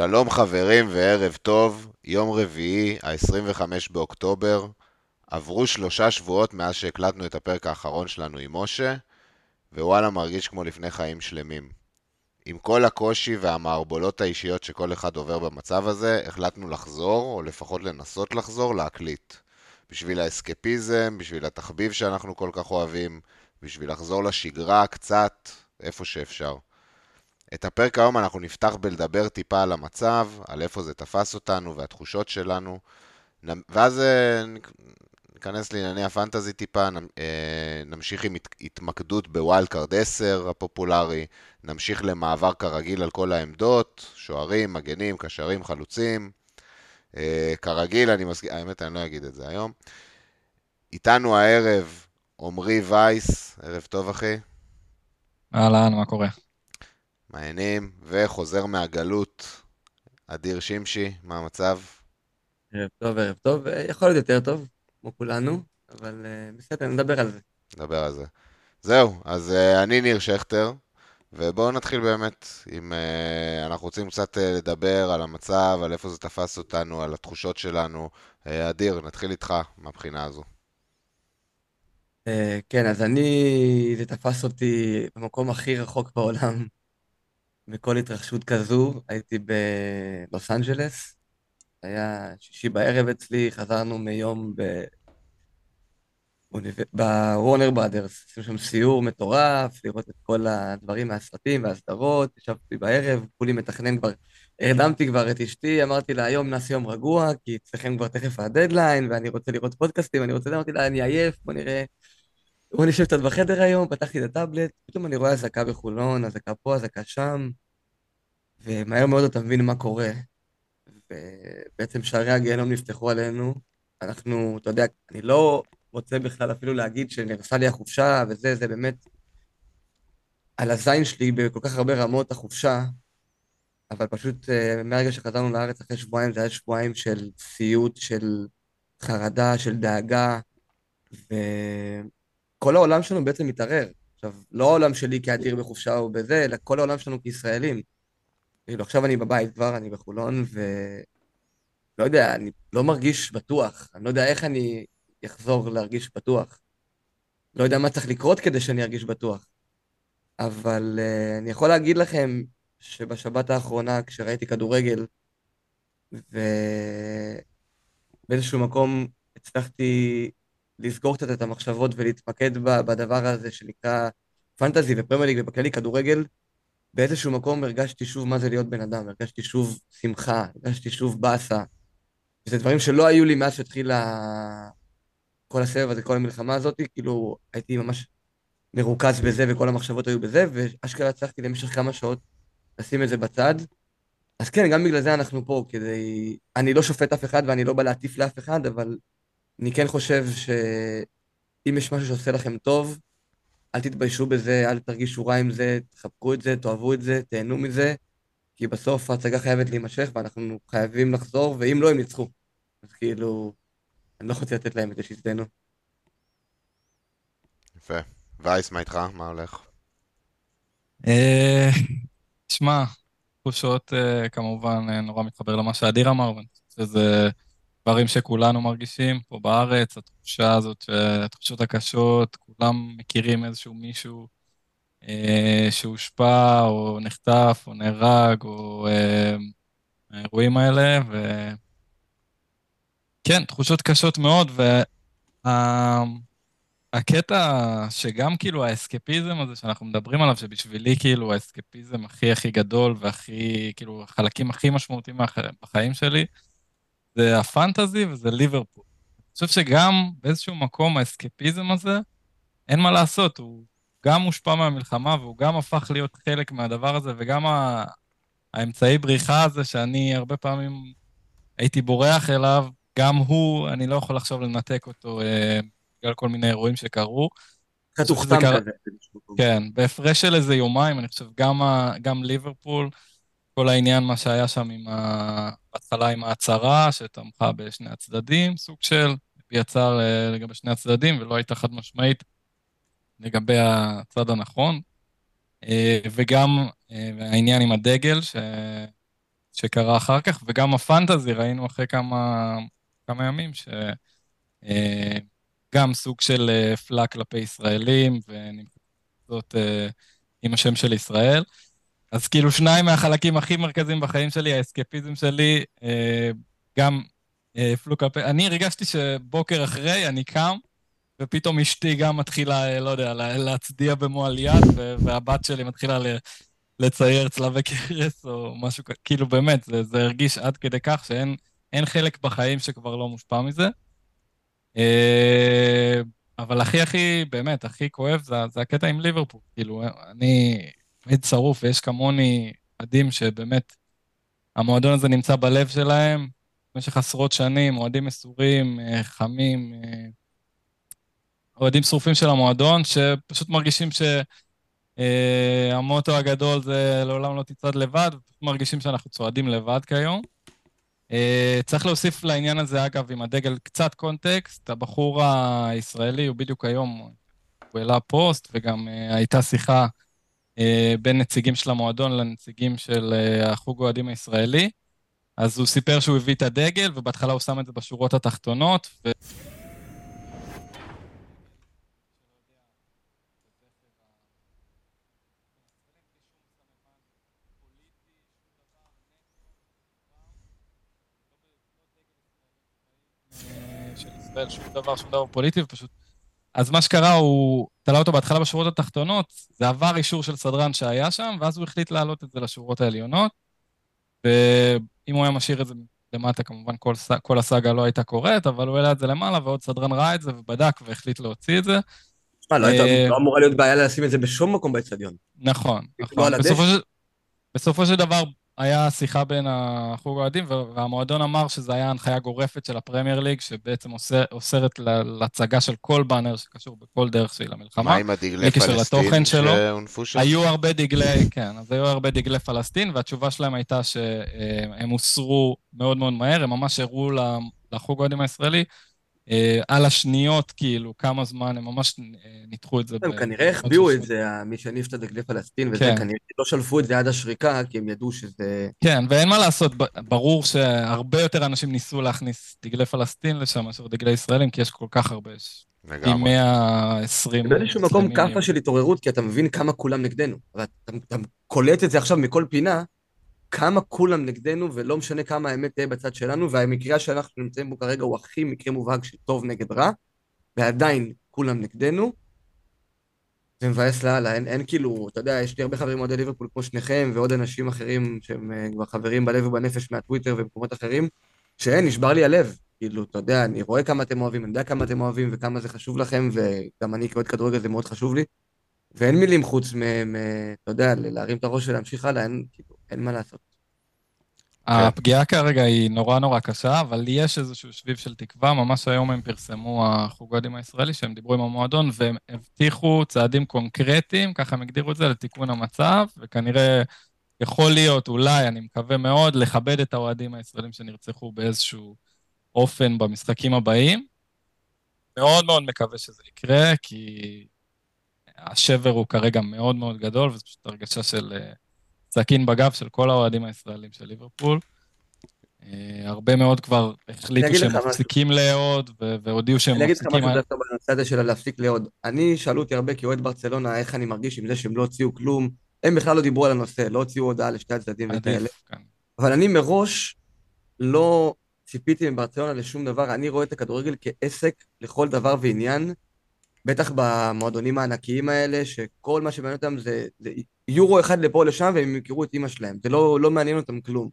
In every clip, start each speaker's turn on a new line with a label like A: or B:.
A: שלום חברים וערב טוב, יום רביעי, ה-25 באוקטובר. עברו שלושה שבועות מאז שהקלטנו את הפרק האחרון שלנו עם משה, ווואלה מרגיש כמו לפני חיים שלמים. עם כל הקושי והמערבולות האישיות שכל אחד עובר במצב הזה, החלטנו לחזור, או לפחות לנסות לחזור, להקליט. בשביל האסקפיזם, בשביל התחביב שאנחנו כל כך אוהבים, בשביל לחזור לשגרה קצת, איפה שאפשר. את הפרק היום אנחנו נפתח בלדבר טיפה על המצב, על איפה זה תפס אותנו והתחושות שלנו, ואז אה, ניכנס לענייני ה fantasy טיפה, אה, נמשיך עם התמקדות ב wild card 10 הפופולרי, נמשיך למעבר כרגיל על כל העמדות, שוערים, מגנים, קשרים, חלוצים. אה, כרגיל, אני מסכים, האמת אני לא אגיד את זה היום. איתנו הערב עמרי וייס, ערב טוב אחי.
B: אהלן, מה קורה?
A: מעיינים, וחוזר מהגלות, אדיר שמשי, מה המצב?
C: ערב טוב, ערב טוב, יכול להיות יותר טוב, כמו כולנו, אבל uh, בסדר, נדבר על זה.
A: נדבר על זה. זהו, אז uh, אני ניר שכטר, ובואו נתחיל באמת, אם אנחנו רוצים קצת לדבר על המצב, על איפה זה תפס אותנו, על התחושות שלנו. אדיר, נתחיל איתך מהבחינה הזו.
C: כן, אז אני, זה תפס אותי במקום הכי רחוק בעולם, בכל התרחשות כזו. הייתי בלוס אנג'לס, היה שישי בערב אצלי, חזרנו מיום ב... בוורנר בראדרס, עשינו שם סיור מטורף, לראות את כל הדברים מהסרטים והסדרות, ישבתי בערב, כולי מתכנן כבר, הרדמתי כבר את אשתי, אמרתי לה, היום נעשה יום רגוע, כי אצלכם כבר תכף הדדליין, ואני רוצה לראות פודקאסטים, אני רוצה, אמרתי לה, אני עייף, בוא נראה, בוא נשב קצת בחדר היום, פתחתי את הטאבלט, פתאום אני רואה אזעקה בחולון, אזעקה פה, אזעקה שם, ומהר מאוד אתה מבין מה קורה. ובעצם שערי הגיהנום נפתחו עלינו. אנחנו, אתה יודע, אני לא רוצה בכלל אפילו להגיד שנהרסה לי החופשה וזה, זה באמת על הזין שלי בכל כך הרבה רמות החופשה, אבל פשוט אה, מהרגע שחזרנו לארץ אחרי שבועיים, זה היה שבועיים של סיוט, של חרדה, של דאגה, וכל העולם שלנו בעצם מתערער. עכשיו, לא העולם שלי כאדיר בחופשה או בזה, אלא כל העולם שלנו כישראלים. כאילו, עכשיו אני בבית כבר, אני בחולון, ולא יודע, אני לא מרגיש בטוח. אני לא יודע איך אני אחזור להרגיש בטוח. לא יודע מה צריך לקרות כדי שאני ארגיש בטוח. אבל uh, אני יכול להגיד לכם שבשבת האחרונה, כשראיתי כדורגל, ובאיזשהו מקום הצלחתי לסגור קצת את המחשבות ולהתמקד בדבר הזה שנקרא פנטזי ופרמייר ליג ובכללי כדורגל, באיזשהו מקום הרגשתי שוב מה זה להיות בן אדם, הרגשתי שוב שמחה, הרגשתי שוב באסה. וזה דברים שלא היו לי מאז שהתחיל כל הסבב הזה, כל המלחמה הזאת, כאילו הייתי ממש מרוכז בזה וכל המחשבות היו בזה, ואשכרה הצלחתי למשך כמה שעות לשים את זה בצד. אז כן, גם בגלל זה אנחנו פה, כדי... אני לא שופט אף אחד ואני לא בא להטיף לאף אחד, אבל אני כן חושב שאם יש משהו שעושה לכם טוב, אל תתביישו בזה, אל תרגישו רע עם זה, תחבקו את זה, תאהבו את זה, תהנו מזה, כי בסוף ההצגה חייבת להימשך ואנחנו חייבים לחזור, ואם לא, הם ניצחו. אז כאילו, אני לא רוצה לתת להם את זה שיצדנו.
A: יפה. וייס, מה איתך? מה הולך?
B: אה, שמע, תחושות אה, כמובן אה, נורא מתחבר למה שאדיר אמר, ואני חושב שזה דברים שכולנו מרגישים פה בארץ, התחושה הזאת, התחושות הקשות, כולם מכירים איזשהו מישהו אה, שהושפע או נחטף או נהרג או אה, האירועים האלה, וכן, תחושות קשות מאוד, והקטע וה... שגם כאילו האסקפיזם הזה שאנחנו מדברים עליו, שבשבילי כאילו האסקפיזם הכי הכי גדול והכי, כאילו, החלקים הכי משמעותיים בחיים שלי, זה הפנטזי וזה ליברפול. אני חושב שגם באיזשהו מקום האסקפיזם הזה, אין מה לעשות, הוא גם מושפע מהמלחמה והוא גם הפך להיות חלק מהדבר הזה, וגם ה... האמצעי בריחה הזה שאני הרבה פעמים הייתי בורח אליו, גם הוא, אני לא יכול עכשיו לנתק אותו אה, בגלל כל מיני אירועים שקרו.
C: חתוכתם כזה.
B: כן, בהפרש של איזה יומיים, אני חושב, גם, ה... גם ליברפול, כל העניין, מה שהיה שם עם ה... בהתחלה עם ההצהרה, שתמכה בשני הצדדים, סוג של, הצהר אה, לגבי שני הצדדים, ולא הייתה חד משמעית לגבי הצד הנכון. אה, וגם אה, העניין עם הדגל, ש... שקרה אחר כך, וגם הפנטזי ראינו אחרי כמה, כמה ימים, שגם סוג של פלאק כלפי ישראלים, ונמצאות עם השם של ישראל. אז כאילו שניים מהחלקים הכי מרכזיים בחיים שלי, האסקפיזם שלי, גם הפלו כלפי... אני הרגשתי שבוקר אחרי אני קם, ופתאום אשתי גם מתחילה, לא יודע, להצדיע במועל יד, והבת שלי מתחילה לצייר צלבי קרס או משהו כזה. כאילו באמת, זה, זה הרגיש עד כדי כך שאין חלק בחיים שכבר לא מושפע מזה. אה, אבל הכי הכי, באמת, הכי כואב זה, זה הקטע עם ליברפול. כאילו, אני תמיד שרוף, ויש כמוני אוהדים שבאמת, המועדון הזה נמצא בלב שלהם במשך עשרות שנים, אוהדים מסורים, אה, חמים, אה, אוהדים שרופים של המועדון, שפשוט מרגישים שהמוטו הגדול זה לעולם לא תצעד לבד, מרגישים שאנחנו צועדים לבד כיום. צריך להוסיף לעניין הזה, אגב, עם הדגל קצת קונטקסט, הבחור הישראלי הוא בדיוק היום, הוא העלה פוסט, וגם הייתה שיחה בין נציגים של המועדון לנציגים של uh, החוג האוהדים הישראלי. אז הוא סיפר שהוא הביא את הדגל, ובהתחלה הוא שם את זה בשורות התחתונות, ו... שום דבר, שום דבר פוליטי, ופשוט... אז מה שקרה, הוא תלה אותו בהתחלה בשורות התחתונות, זה עבר אישור של סדרן שהיה שם, ואז הוא החליט להעלות את זה לשורות העליונות, ואם הוא היה משאיר את זה למטה, כמובן כל, כל הסאגה לא הייתה קורית, אבל הוא העלה את זה למעלה, ועוד סדרן ראה את זה ובדק והחליט להוציא את זה.
C: תשמע, לא, אה, לא אמורה להיות בעיה לשים את זה בשום מקום באצטדיון.
B: נכון, נכון. בסופו של דבר, היה שיחה בין החוג האוהדים, והמועדון אמר שזו הייתה הנחיה גורפת של הפרמייר ליג, שבעצם אוסרת להצגה של כל באנר שקשור בכל דרך שהיא למלחמה.
A: מה עם הדגלי פלסטין שהונפו שם?
B: היו הרבה דגלי, כן, אז היו הרבה דגלי פלסטין, והתשובה שלהם הייתה שהם הוסרו מאוד מאוד מהר, הם ממש הראו לחוג האוהדים הישראלי על השניות, כאילו, כמה זמן, הם ממש אה, ניתחו את זה.
C: הם כנראה החביאו את זה, מי שהניף את הדגלי פלסטין, וזה כן. כנראה לא שלפו את זה עד השריקה, כי הם ידעו שזה...
B: כן, ואין מה לעשות, ברור שהרבה יותר אנשים ניסו להכניס דגלי פלסטין לשם מאשר דגלי ישראלים, כי יש כל כך הרבה, יש פי 120...
C: באיזשהו מקום כאפה של התעוררות, כי אתה מבין כמה כולם נגדנו. אתה קולט את זה עכשיו מכל פינה, כמה כולם נגדנו, ולא משנה כמה האמת תהיה בצד שלנו, והמקרה שאנחנו נמצאים בו כרגע הוא הכי מקרה מובהק של טוב נגד רע, ועדיין כולם נגדנו. זה מבאס לאללה, אין, אין כאילו, אתה יודע, יש לי הרבה חברים אוהדי ליברפול כמו שניכם, ועוד אנשים אחרים שהם uh, כבר חברים בלב ובנפש מהטוויטר ומקומות אחרים, שאין, נשבר לי הלב. כאילו, אתה יודע, אני רואה כמה אתם אוהבים, אני יודע כמה אתם אוהבים וכמה זה חשוב לכם, וגם אני כאוהד כדורגל זה מאוד חשוב לי. ואין מילים חוץ מ... אתה יודע, להרים את הראש ולהמשיך הלאה, אין, כאילו, אין מה לעשות.
B: כן. הפגיעה כרגע היא נורא נורא קשה, אבל יש איזשהו שביב של תקווה. ממש היום הם פרסמו, החוג האוהדים הישראלי, שהם דיברו עם המועדון, והם הבטיחו צעדים קונקרטיים, ככה הם הגדירו את זה, לתיקון המצב, וכנראה יכול להיות, אולי, אני מקווה מאוד, לכבד את האוהדים הישראלים שנרצחו באיזשהו אופן במשחקים הבאים. מאוד מאוד מקווה שזה יקרה, כי השבר הוא כרגע מאוד מאוד גדול, וזו פשוט הרגשה של אה, סכין בגב של כל האוהדים הישראלים של ליברפול. אה, הרבה מאוד כבר החליטו שהם מפסיקים לאהוד, והודיעו שהם
C: מפסיקים... אני אגיד לך משהו דווקא בנושא הזה של להפסיק לאהוד. אני, שאלו אותי הרבה כאוהד ברצלונה, איך אני מרגיש עם זה שהם לא הוציאו כלום. הם בכלל לא דיברו על הנושא, לא הוציאו הודעה לשתי הצדדים וכאלה. כן. אבל אני מראש לא ציפיתי מברצלונה לשום דבר. אני רואה את הכדורגל כעסק לכל דבר ועניין. בטח במועדונים הענקיים האלה, שכל מה שמעניין אותם זה, זה יורו אחד לפה לשם, והם ימכרו את אימא שלהם. זה לא, לא מעניין אותם כלום.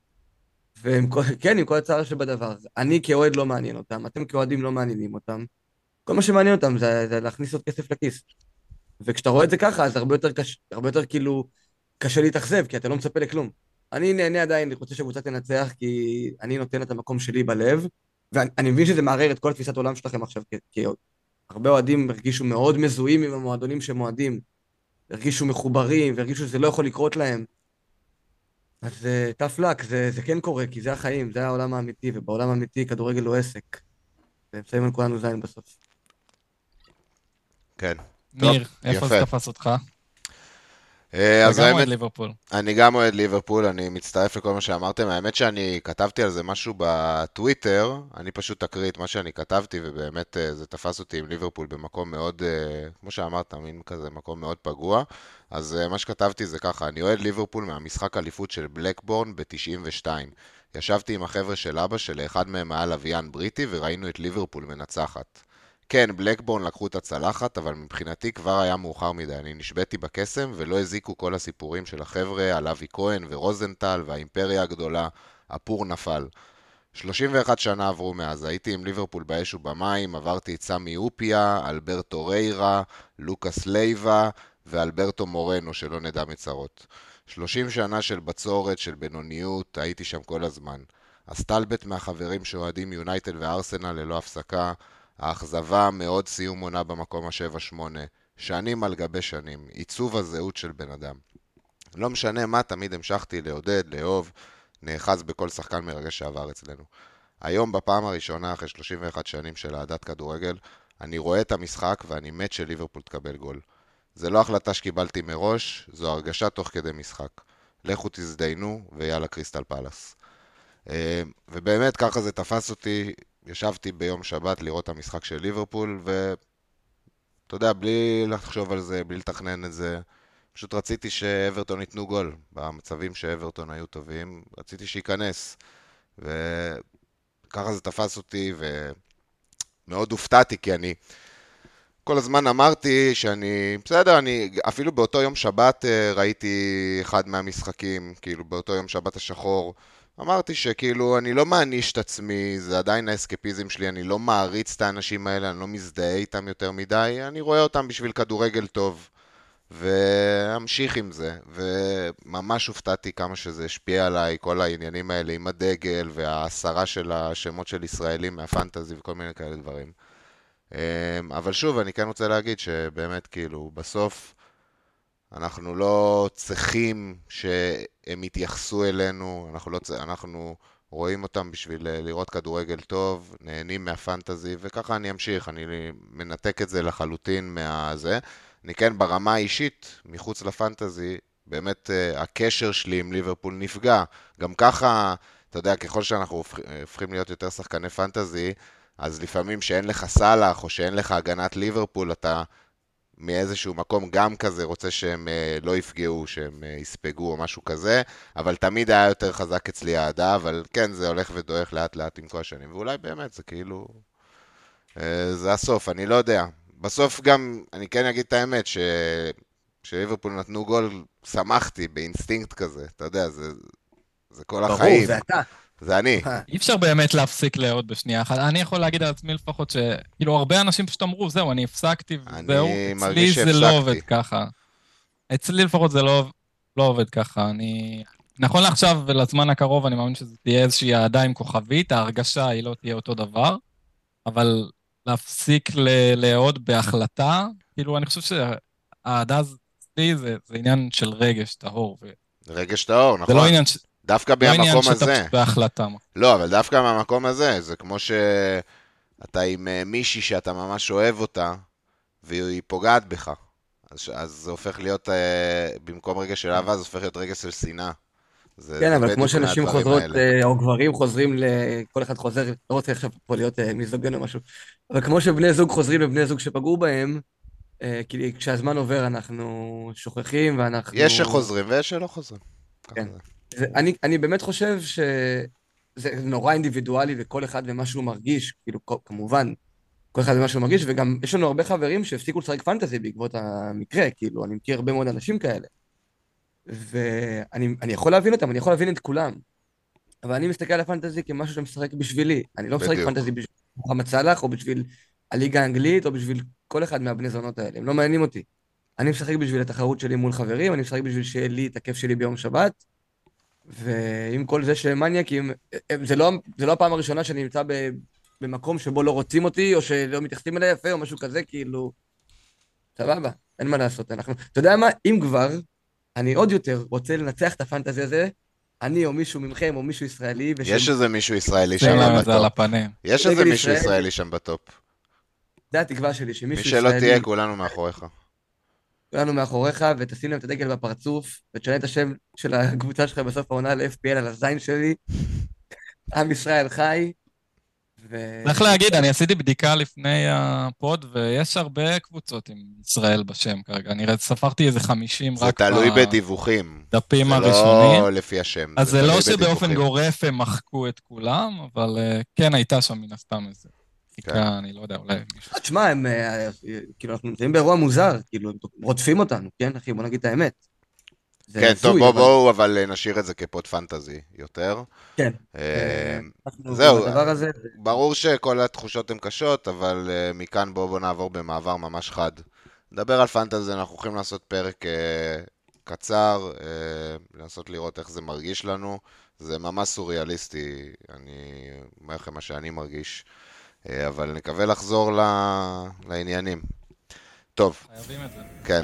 C: והם, כן, עם כל הצער שבדבר. אני כאוהד לא מעניין אותם, אתם כאוהדים לא מעניינים אותם. כל מה שמעניין אותם זה, זה להכניס עוד כסף לכיס. וכשאתה רואה את זה ככה, אז הרבה יותר, קש, הרבה יותר כאילו קשה להתאכזב, כי אתה לא מצפה לכלום. אני נהנה עדיין, אני רוצה שהקבוצה תנצח, כי אני נותן את המקום שלי בלב, ואני מבין שזה מערער את כל תפיסת העולם שלכם עכשיו הרבה אוהדים הרגישו מאוד מזוהים עם המועדונים שהם אוהדים. הרגישו מחוברים, והרגישו שזה לא יכול לקרות להם. אז טף uh, לק, זה, זה כן קורה, כי זה החיים, זה העולם האמיתי, ובעולם האמיתי כדורגל הוא עסק. והם שמים על כולנו זין בסוף.
A: כן.
B: ניר, איפה זה תפס אותך?
A: אה, אז
B: גם
A: האמת,
B: אוהד ליברפול.
A: אני גם אוהד ליברפול, אני מצטרף לכל מה שאמרתם. האמת שאני כתבתי על זה משהו בטוויטר, אני פשוט אקריא את מה שאני כתבתי, ובאמת אה, זה תפס אותי עם ליברפול במקום מאוד, אה, כמו שאמרת, מין כזה מקום מאוד פגוע. אז מה שכתבתי זה ככה, אני אוהד ליברפול מהמשחק אליפות של בלקבורן ב-92. ישבתי עם החבר'ה של אבא שלאחד מהם היה לוויין בריטי, וראינו את ליברפול מנצחת. כן, בלקבורן לקחו את הצלחת, אבל מבחינתי כבר היה מאוחר מדי. אני נשבעתי בקסם, ולא הזיקו כל הסיפורים של החבר'ה על אבי כהן ורוזנטל והאימפריה הגדולה. הפור נפל. 31 שנה עברו מאז, הייתי עם ליברפול באש ובמים, עברתי את סמי אופיה, אלברטו ריירה, לוקאס לייבה ואלברטו מורנו, שלא נדע מצרות. 30 שנה של בצורת, של בינוניות, הייתי שם כל הזמן. הסטלבט מהחברים שאוהדים יונייטד וארסנל ללא הפסקה, האכזבה מאוד סיום עונה במקום ה-7-8, שנים על גבי שנים, עיצוב הזהות של בן אדם. לא משנה מה, תמיד המשכתי לעודד, לאהוב, נאחז בכל שחקן מרגש שעבר אצלנו. היום, בפעם הראשונה, אחרי 31 שנים של אהדת כדורגל, אני רואה את המשחק ואני מת שליברפול תקבל גול. זה לא החלטה שקיבלתי מראש, זו הרגשה תוך כדי משחק. לכו תזדיינו, ויאללה קריסטל פלאס. אה, ובאמת ככה זה תפס אותי, ישבתי ביום שבת לראות את המשחק של ליברפול, ואתה יודע, בלי לחשוב על זה, בלי לתכנן את זה, פשוט רציתי שאברטון ייתנו גול. במצבים שאברטון היו טובים, רציתי שייכנס. וככה זה תפס אותי, ומאוד הופתעתי, כי אני כל הזמן אמרתי שאני, בסדר, אני אפילו באותו יום שבת אה, ראיתי אחד מהמשחקים, כאילו באותו יום שבת השחור. אמרתי שכאילו אני לא מעניש את עצמי, זה עדיין האסקפיזם שלי, אני לא מעריץ את האנשים האלה, אני לא מזדהה איתם יותר מדי, אני רואה אותם בשביל כדורגל טוב. ואמשיך עם זה, וממש הופתעתי כמה שזה השפיע עליי, כל העניינים האלה עם הדגל וההסרה של השמות של ישראלים מהפנטזי וכל מיני כאלה דברים. אמ, אבל שוב, אני כן רוצה להגיד שבאמת, כאילו, בסוף אנחנו לא צריכים שהם יתייחסו אלינו, אנחנו, לא, אנחנו רואים אותם בשביל לראות כדורגל טוב, נהנים מהפנטזי, וככה אני אמשיך, אני מנתק את זה לחלוטין מהזה. אני כן ברמה האישית, מחוץ לפנטזי, באמת uh, הקשר שלי עם ליברפול נפגע. גם ככה, אתה יודע, ככל שאנחנו הופכים להיות יותר שחקני פנטזי, אז לפעמים שאין לך סאלח או שאין לך הגנת ליברפול, אתה מאיזשהו מקום גם כזה רוצה שהם uh, לא יפגעו, שהם uh, יספגו או משהו כזה, אבל תמיד היה יותר חזק אצלי האהדה, אבל כן, זה הולך ודועך לאט לאט עם כל השנים, ואולי באמת זה כאילו... Uh, זה הסוף, אני לא יודע. בסוף גם, אני כן אגיד את האמת, ש... נתנו גול, שמחתי באינסטינקט כזה, אתה יודע, זה, זה כל
C: ברור,
A: החיים.
C: זה אתה.
A: זה אני.
B: אי אפשר באמת להפסיק לאהוד בשנייה אחת. אני יכול להגיד על עצמי לפחות ש... כאילו, הרבה אנשים פשוט אמרו, זהו, אני הפסקתי,
A: אני
B: וזהו. אצלי זה לא. עובד ככה. אצלי לפחות זה לא, לא עובד ככה. אני... נכון לעכשיו ולזמן הקרוב, אני מאמין שזה תהיה איזושהי אהדה עם כוכבית, ההרגשה היא לא תהיה אותו דבר, אבל להפסיק לאהוד בהחלטה, כאילו, אני חושב שהאהדה אצלי זה, זה עניין של רגש טהור. ו...
A: רגש טהור,
B: זה
A: נכון?
B: לא עניין, ש...
A: דווקא
B: לא עניין
A: מהמקום
B: שאתה
A: הזה.
B: פשוט בהחלטה.
A: לא, אבל דווקא מהמקום הזה, זה כמו שאתה עם אה, מישהי שאתה ממש אוהב אותה, והיא פוגעת בך. אז, אז זה הופך להיות, אה, במקום רגע של אהבה, זה הופך להיות רגע של שנאה. זה,
C: כן, אבל כמו שנשים חוזרות,
A: האלה.
C: אה, או גברים חוזרים ל... כל אחד חוזר, לא רוצה עכשיו פה להיות אה, מיזוגן או משהו, אבל כמו שבני זוג חוזרים לבני זוג שפגעו בהם, אה, כי כשהזמן עובר אנחנו שוכחים ואנחנו...
A: יש שחוזרים ויש שלא חוזרים.
C: כן.
A: זה.
C: אני, אני באמת חושב שזה נורא אינדיבידואלי וכל אחד ומה שהוא מרגיש, כאילו, כמובן, כל אחד ומה שהוא מרגיש, וגם יש לנו הרבה חברים שהפסיקו לשחק פנטזי בעקבות המקרה, כאילו, אני מכיר הרבה מאוד אנשים כאלה. ואני אני יכול להבין אותם, אני יכול להבין את כולם. אבל אני מסתכל על הפנטזי כמשהו שמשחק בשבילי. אני לא משחק. פנטזי בשביל מוחמד סאלח, או בשביל הליגה האנגלית, או בשביל כל אחד מהבני זונות האלה, הם לא מעניינים אותי. אני משחק בשביל התחרות שלי מול חברים, אני משחק בשביל שיהיה לי את הכיף שלי ביום שבת, ועם כל זה שהם מניאקים, זה לא, זה לא הפעם הראשונה שאני נמצא ב, במקום שבו לא רוצים אותי, או שלא מתייחסים אליי יפה, או משהו כזה, כאילו, סבבה, אין מה לעשות, אנחנו, אתה יודע מה, אם כבר, אני עוד יותר רוצה לנצח את ה fantasy הזה, אני או מישהו מכם, או מישהו ישראלי, ושהם-
A: יש איזה מישהו ישראלי שם
B: ב
A: top.
B: הפנים.
A: יש איזה מישהו
C: ישראל.
A: ישראלי שם ב top.
C: זה התקווה שלי,
A: מי
C: שמישהו
A: שלא
C: ישראלי...
A: תהיה, כולנו מאחוריך.
C: כולנו מאחוריך, ותשים להם את הדגל בפרצוף, ותשנה את השם של הקבוצה שלך בסוף העונה ל-FPL על הזין שלי. עם ישראל חי. ו...
B: צריך להגיד, אני עשיתי בדיקה לפני הפוד, ויש הרבה קבוצות עם ישראל בשם כרגע. אני ספרתי איזה 50
A: זה
B: רק
A: תלוי בדיווחים.
B: בדפים
A: זה
B: הראשונים.
A: לא לפי השם.
B: אז זה לא שבאופן
A: בדיווחים.
B: גורף הם מחקו את כולם, אבל אה, כן הייתה שם מן הסתם איזה
A: כן.
B: חיכה, אני לא יודע, אולי.
C: אה, תשמע, הם, אה, כאילו, אנחנו נמצאים באירוע מוזר, כאילו, הם רודפים אותנו, כן, אחי? בוא נגיד את האמת.
A: כן, טוב, בואו
C: אבל-
A: בואו, אבל נשאיר את זה כפוד פנטזי יותר.
C: כן.
A: אה, זהו, ברור שכל התחושות הן קשות, אבל מכאן בואו בוא נעבור במעבר ממש חד. נדבר על פנטזי, אנחנו הולכים לעשות פרק קצר, לנסות לראות איך זה מרגיש לנו. זה ממש סוריאליסטי, אני אומר לכם מה שאני מרגיש, אבל נקווה לחזור ל... לעניינים. טוב,
B: חייבים את זה.
A: כן.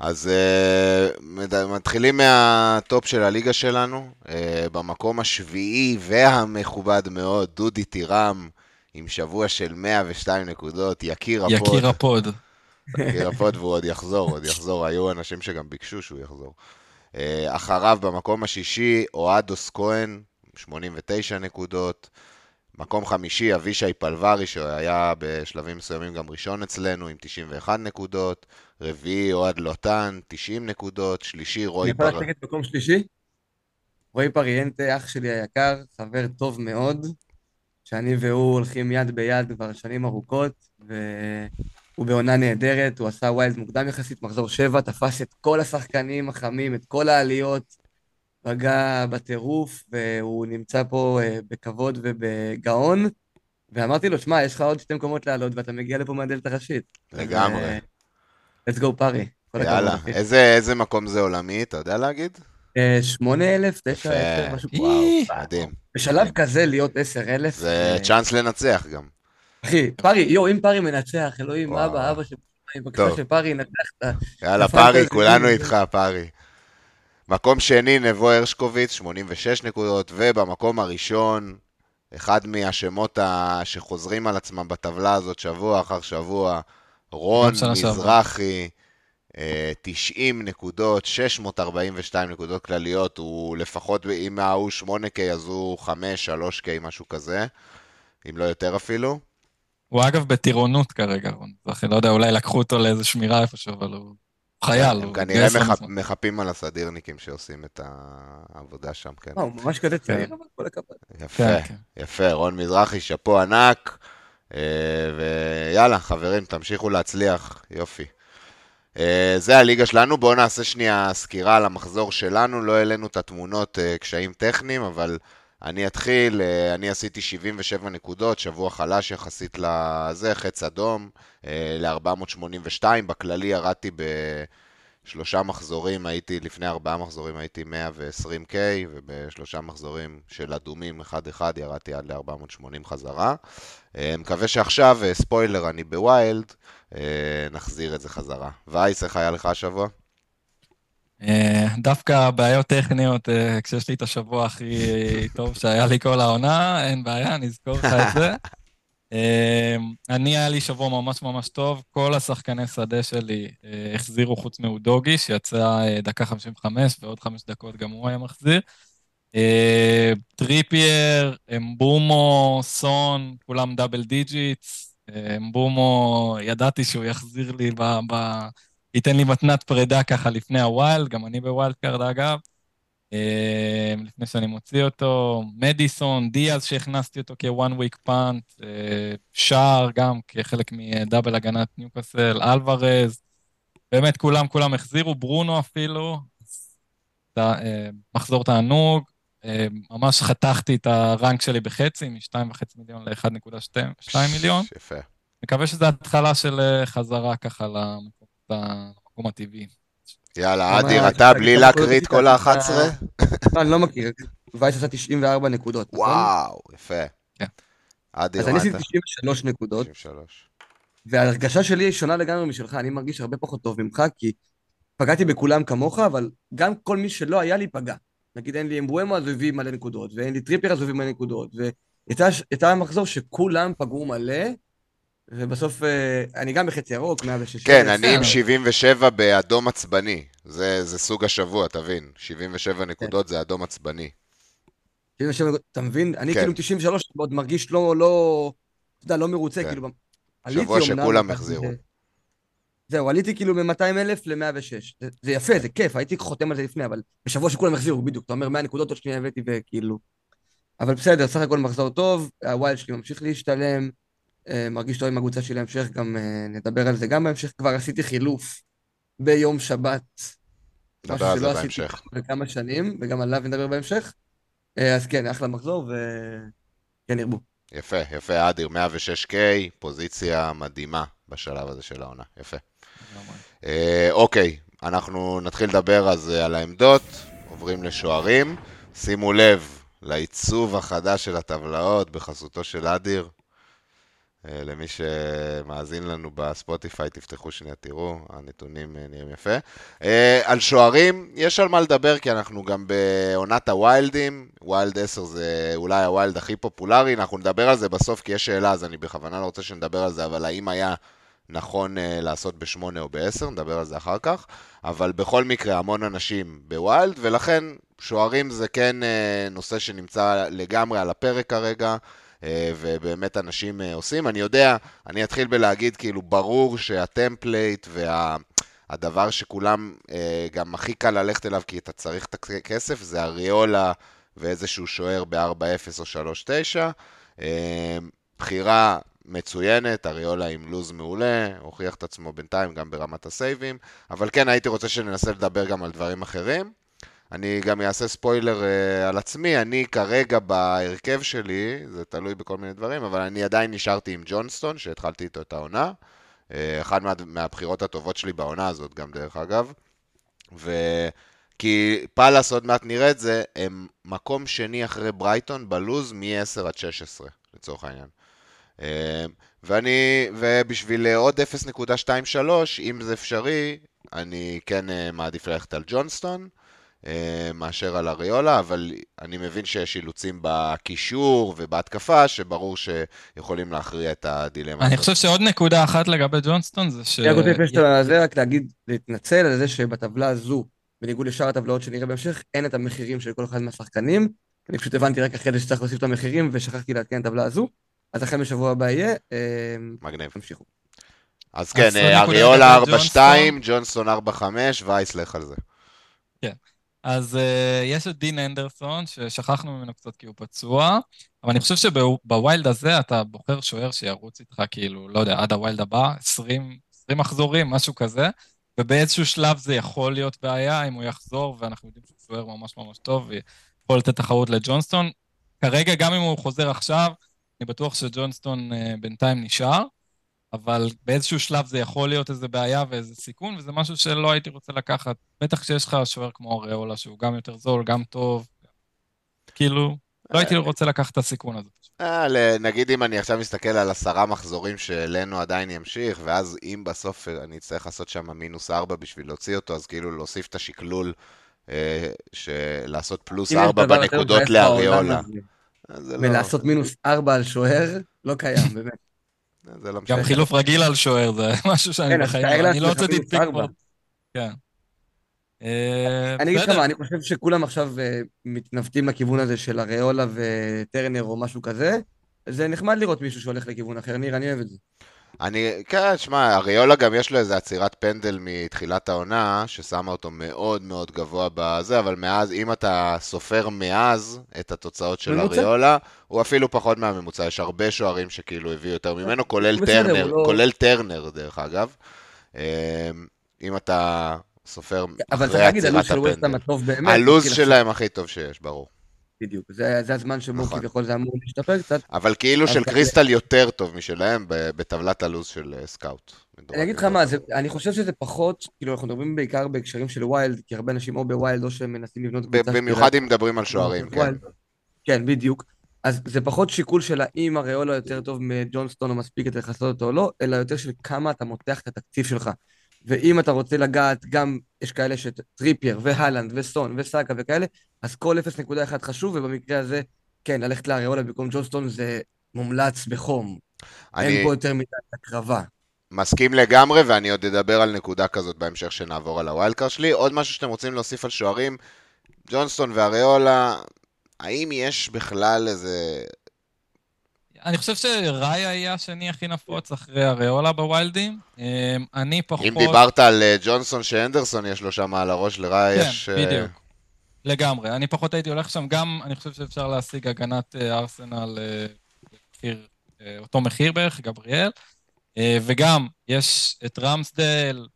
A: אז uh, מד- מתחילים מה top של הליגה שלנו, uh, במקום השביעי והמכובד מאוד, דודי טירם, עם שבוע של 102 נקודות, יקיר ה pod.
B: יקיר ה pod.
A: יקיר ה pod, והוא עוד יחזור, עוד יחזור, היו אנשים שגם ביקשו שהוא יחזור. Uh, אחריו במקום השישי, אוהדוס כהן, 89 נקודות. מקום חמישי, אבישי פלברי, שהיה בשלבים מסוימים גם ראשון אצלנו, עם 91 נקודות. רביעי, אוהד לוטן, 90 נקודות. שלישי,
C: אני
A: רועי
C: יכול
A: פר...
C: להשתגע מקום שלישי? רועי פריאנטה, אח שלי היקר, חבר טוב מאוד, שאני והוא הולכים יד ביד כבר שנים ארוכות, והוא בעונה נהדרת, הוא עשה wild מוקדם יחסית, מחזור שבע, תפס את כל השחקנים החמים, את כל העליות, פגע בטירוף, והוא נמצא פה אה, בכבוד ובגאון, ואמרתי לו, שמע, יש לך עוד שתי מקומות לעלות, ואתה מגיע לפה מהדלת הראשית.
A: לגמרי.
C: אה, let's go פארי.
A: יאללה. איזה, איזה מקום זה עולמי, אתה יודע להגיד?
C: אה, שמונה אלף, תשע. עשר, משהו. וואו.
A: מדהים.
C: בשלב כזה להיות עשר אלף,
A: זה צ'אנס לנצח גם.
C: אחי, פארי, יואו, אם פארי מנצח, אלוהים. אבא, אבא בבקשה. שפארי ינצח את ה...
A: יאללה. פארי, כולנו איתך, פארי. מקום שני, נבו הרשקוביץ, 86 נקודות, ובמקום הראשון, אחד מהשמות ה... שחוזרים על עצמם בטבלה הזאת שבוע אחר שבוע, רון. מזרחי, אה, 90 נקודות, 642 נקודות כלליות, הוא לפחות, אם ההוא 8K אז הוא 5, 3K, משהו כזה, אם לא יותר אפילו.
B: הוא אגב בטירונות כרגע, רון. לא יודע, אולי לקחו אותו לאיזה שמירה איפשהו, אבל הוא חייל.
A: הם כנראה. מחפים על הסדירניקים שעושים את העבודה שם, כן.
C: מה, הוא ממש כזה צעיר, אבל כל הכבוד.
A: יפה,
B: כן, כן.
A: יפה, רון מזרחי, שאפו ענק, אה, ויאללה, חברים, תמשיכו להצליח, יופי. אה, זה הליגה שלנו, בואו נעשה שנייה סקירה על המחזור שלנו, לא העלינו את התמונות, אה, קשיים טכניים, אבל אני אתחיל, אה, אני עשיתי 77 נקודות, שבוע חלש יחסית לזה, חץ אדום, ל-482, בכללי ירדתי בשלושה מחזורים, הייתי, לפני ארבעה מחזורים הייתי 120K, ובשלושה מחזורים של אדומים 1-1 ירדתי עד ל-480 חזרה. אה, מקווה שעכשיו, אה, ספוילר, אני בווילד, אה, נחזיר את זה חזרה. וייס, איך היה לך השבוע?
B: אה, דווקא בעיות טכניות, אה, כשיש לי את השבוע הכי טוב שהיה לי כל העונה, אין בעיה, אני אזכור לך את זה. אה, אני, היה לי שבוע ממש ממש טוב, כל השחקני שדה שלי החזירו חוץ מאודוגי, שיצא דקה 55, ועוד חמש דקות גם הוא היה מחזיר. טריפייר, אמבומו, סון, כולם double digits. אמבומו, ידעתי שהוא יחזיר לי ב... ב... ייתן לי מתנת פרידה ככה לפני ה wild, גם אני ב wild card אגב, אה, לפני שאני מוציא אותו, מדיסון, דיאז שהכנסתי אותו כ-one week punt, אה, שער גם כחלק מ double הגנת ניוקאסל, אלוורז, באמת כולם כולם החזירו, ברונו אפילו, אה, מחזור תענוג, אה, ממש חתכתי את ה rank שלי בחצי, מ-2.5 מיליון ל-1.2 מיליון.
A: יפה.
B: מקווה שזו התחלה של חזרה ככה למקום, למקום הטבעי.
A: יאללה, אדיר, אתה בלי להקריא את? כל
C: אתה-
A: ה-11?
C: לא, אני לא מכיר. וייס עשה 94 נקודות, נכון?
A: וואו, יפה.
B: כן.
A: אדיר,
C: אז אני עשיתי
A: אתה?
C: 93 נקודות,
A: 93.
C: וההרגשה שלי היא שונה לגמרי משלך, אני מרגיש הרבה פחות טוב ממך, כי פגעתי בכולם כמוך, אבל גם כל מי שלא היה לי פגע. נגיד אין לי אמבואמו, אז הוא הביא מלא נקודות, ואין לי טריפר, אז הוא הביא מלא נקודות, ויצא יצא מחזור שכולם פגעו מלא, ובסוף, אה, אני גם בחצי ירוק, 106.
A: כן, אני עם
B: בסדר.
A: 77 באדום עצבני. זה זה סוג השבוע, תבין. 77 נקודות זה אדום עצבני.
C: 77, אתה מבין? אני
A: כן.
C: כאילו עם 93, עוד מרגיש לא, לא, אתה יודע, לא מרוצה,
A: כן.
C: כאילו,
A: שבוע שכולם החזירו.
C: זה- זהו, עליתי כאילו מ-200 אלף ל-106. זה, זה יפה, זה כיף, הייתי חותם על זה לפני, אבל בשבוע שכולם החזירו, בדיוק, אתה אומר 100 נקודות, עוד שנייה הבאתי וכאילו... אבל בסדר, סך הכל מחזור טוב, הווילד שלי ממשיך להשתלם, מרגיש טוב עם הקבוצה שלי להמשך, גם אה, נדבר על זה גם בהמשך, כבר עשיתי חילוף ביום שבת.
A: נדבר
C: משהו
A: על
C: שלא
A: זה
C: עשיתי
A: בהמשך.
C: בכמה שנים, וגם עליו נדבר בהמשך. אה, אז כן, אחלה מחזור, וכן ירבו.
A: יפה, יפה, אדיר, 106K, פוזיציה מדהימה בשלב הזה של העונה. יפה. אה, אוקיי, אנחנו נתחיל לדבר אז אה, על העמדות, עוברים לשוערים. שימו לב לעיצוב החדש של הטבלאות בחסותו של אדיר. אה, למי שמאזין לנו בספוטיפיי, תפתחו שנייה, תראו, הנתונים אה, נראים יפה. אה, על שוערים, יש על מה לדבר, כי אנחנו גם בעונת הווילדים. wild 10 זה אולי ה wild הכי פופולרי, אנחנו נדבר על זה בסוף, כי יש שאלה, אז אני בכוונה לא רוצה שנדבר על זה, אבל האם היה נכון אה, לעשות בשמונה או בעשר, נדבר על זה אחר כך. אבל בכל מקרה, המון אנשים ב wild, ולכן שוערים זה כן אה, נושא שנמצא לגמרי על הפרק כרגע. אה, ובאמת אנשים אה, עושים. אני יודע, אני אתחיל בלהגיד, כאילו, ברור שה template והדבר שכולם אה, גם הכי קל ללכת אליו, כי אתה צריך את הכסף, זה אריולה ואיזשהו שוער ב-4-0 או 3-9. אה, בחירה מצוינת, אריולה עם לוז מעולה, הוכיח את עצמו בינתיים גם ברמת הסייבים, אבל כן הייתי רוצה שננסה לדבר גם על דברים אחרים. אני גם אעשה ספוילר uh, על עצמי, אני כרגע בהרכב שלי, זה תלוי בכל מיני דברים, אבל אני עדיין נשארתי עם ג'ונסטון, שהתחלתי איתו את העונה. Uh, אחת מה, מהבחירות הטובות שלי בעונה הזאת גם, דרך אגב. וכי פאלאס, עוד מעט נראה את זה, הם מקום שני אחרי ברייטון בלוז מ-10 עד 16, לצורך העניין. Uh, ואני, ובשביל עוד 0.23, אם זה אפשרי, אני כן uh, מעדיף ללכת על ג'ונסטון. מאשר על אריולה, אבל אני מבין שיש אילוצים בקישור ובהתקפה, שברור שיכולים להכריע את הדילמה
B: אני חושב שעוד נקודה אחת לגבי ג'ונסטון זה ש...
C: אני רק רוצה לפני שאתה זה, רק להגיד, להתנצל על זה שבטבלה הזו, בניגוד לשאר הטבלאות שנראה בהמשך, אין את המחירים של כל אחד מהשחקנים. אני פשוט הבנתי רק אחרי זה שצריך להוסיף את המחירים, ושכחתי לעדכן את הטבלה הזו. אז החל משבוע הבא יהיה, אה,
A: מגניב.
C: תמשיכו.
A: אז כן,
B: נקודה
A: אריולה
B: לגבי
A: 4-2, ג'ונסטון 4-5, וייס לך על זה.
B: אז uh, יש את דין הנדרסון, ששכחנו ממנו קצת כי הוא פצוע, אבל אני חושב שב wild הזה אתה בוחר שוער שירוץ איתך כאילו, לא יודע, עד ה wild הבא, 20, 20 מחזורים, משהו כזה, ובאיזשהו שלב זה יכול להיות בעיה אם הוא יחזור, ואנחנו יודעים שהוא שוער ממש ממש טוב, ויכול לתת תחרות לג'ונסטון. כרגע, גם אם הוא חוזר עכשיו, אני בטוח שג'ונסטון uh, בינתיים נשאר. אבל באיזשהו שלב זה יכול להיות איזה בעיה ואיזה סיכון, וזה משהו שלא הייתי רוצה לקחת. בטח כשיש לך שוער כמו אריאולה, שהוא גם יותר זול, גם טוב. כאילו, לא הייתי רוצה לקחת את הסיכון הזה.
A: אה, נגיד אם אני עכשיו מסתכל על עשרה מחזורים שאלינו עדיין ימשיך, ואז אם בסוף אני אצטרך לעשות שם מינוס ארבע בשביל להוציא אותו, אז כאילו להוסיף את השקלול, אה, לעשות פלוס ארבע בנקודות לאריולה. זה לא-
C: מלעשות מינוס ארבע על שוער, לא קיים, באמת.
A: זה לא
B: גם
A: משנה.
B: חילוף רגיל על שוער, זה משהו שאני
C: כן,
B: בחיים, לא- אני לא הוצאתי
C: ארבע.
B: פיקפורד. כן. אה,
C: אני אגיד לך. מה, אני חושב שכולם עכשיו אה, מתנווטים לכיוון הזה של אריולה וטרנר או משהו כזה. זה נחמד לראות מישהו שהולך לכיוון אחר, ניר, אני אוהב את זה.
A: אני, כן, שמע, אריולה גם יש לו איזה עצירת פנדל מתחילת העונה, ששמה אותו מאוד מאוד גבוה בזה, אבל מאז, אם אתה סופר מאז את התוצאות של
C: ממוצע.
A: אריולה, הוא אפילו פחות מהממוצע, יש הרבה שוערים שכאילו הביאו יותר ממנו, כולל
C: בסדר,
A: טרנר,
C: לא-
A: כולל טרנר דרך אגב. אמ, אם אתה סופר
C: אבל צריך
A: אחרי
C: להגיד, הלו"ז
A: עצירת
C: של ווסטהאם
A: הפנדל.
C: הטוב באמת.
A: הלו"ז
C: עכשיו.
A: שלהם הכי טוב שיש, ברור.
C: בדיוק, זה זה הזמן שבו
A: נכון.
C: כביכול זה אמור להשתפר קצת.
A: אבל כאילו של קריסטל יותר טוב משלהם בטבלת הלו"ז של אה, סקאוט.
C: אני אגיד לך מה, זה- אני חושב שזה פחות, כאילו אנחנו מדברים בעיקר בהקשרים של ווילד, כי הרבה אנשים או בווילד או שהם מנסים לבנות
A: במיוחד אם מדברים על שוערים, כן.
C: כן, בדיוק. אז זה פחות שיקול של האם אריולה יותר טוב מג'ונסטון או מספיק כדי לכסות אותו או לא, אלא יותר של כמה אתה מותח את התקציב שלך. ואם אתה רוצה לגעת, גם יש כאלה שטריפייר והלנד וסון וסאקה וכאלה, אז כל 0.1 חשוב, ובמקרה הזה, כן, ללכת לאריולה במקום ג'ונסטון זה מומלץ בחום.
A: אני
C: אין פה יותר מדי הקרבה.
A: מסכים לגמרי, ואני עוד אדבר על נקודה כזאת בהמשך שנעבור על ה wild card שלי. עוד משהו שאתם רוצים להוסיף על שוערים, ג'ונסטון ואריולה, האם יש בכלל איזה...
B: אני חושב שראיה יהיה השני הכי נפוץ אחרי הריאולה בווילדים. אמ, אני פחות...
A: אם דיברת על אה, ג'ונסון שאנדרסון יש לו שם על הראש, לראיה
B: כן,
A: יש... אה,
B: בדיוק. לגמרי. אני פחות הייתי הולך שם. גם, אני חושב שאפשר להשיג הגנת אה, ארסנל במחיר, אותו מחיר בערך, גבריאל. וגם, יש את רמסדל,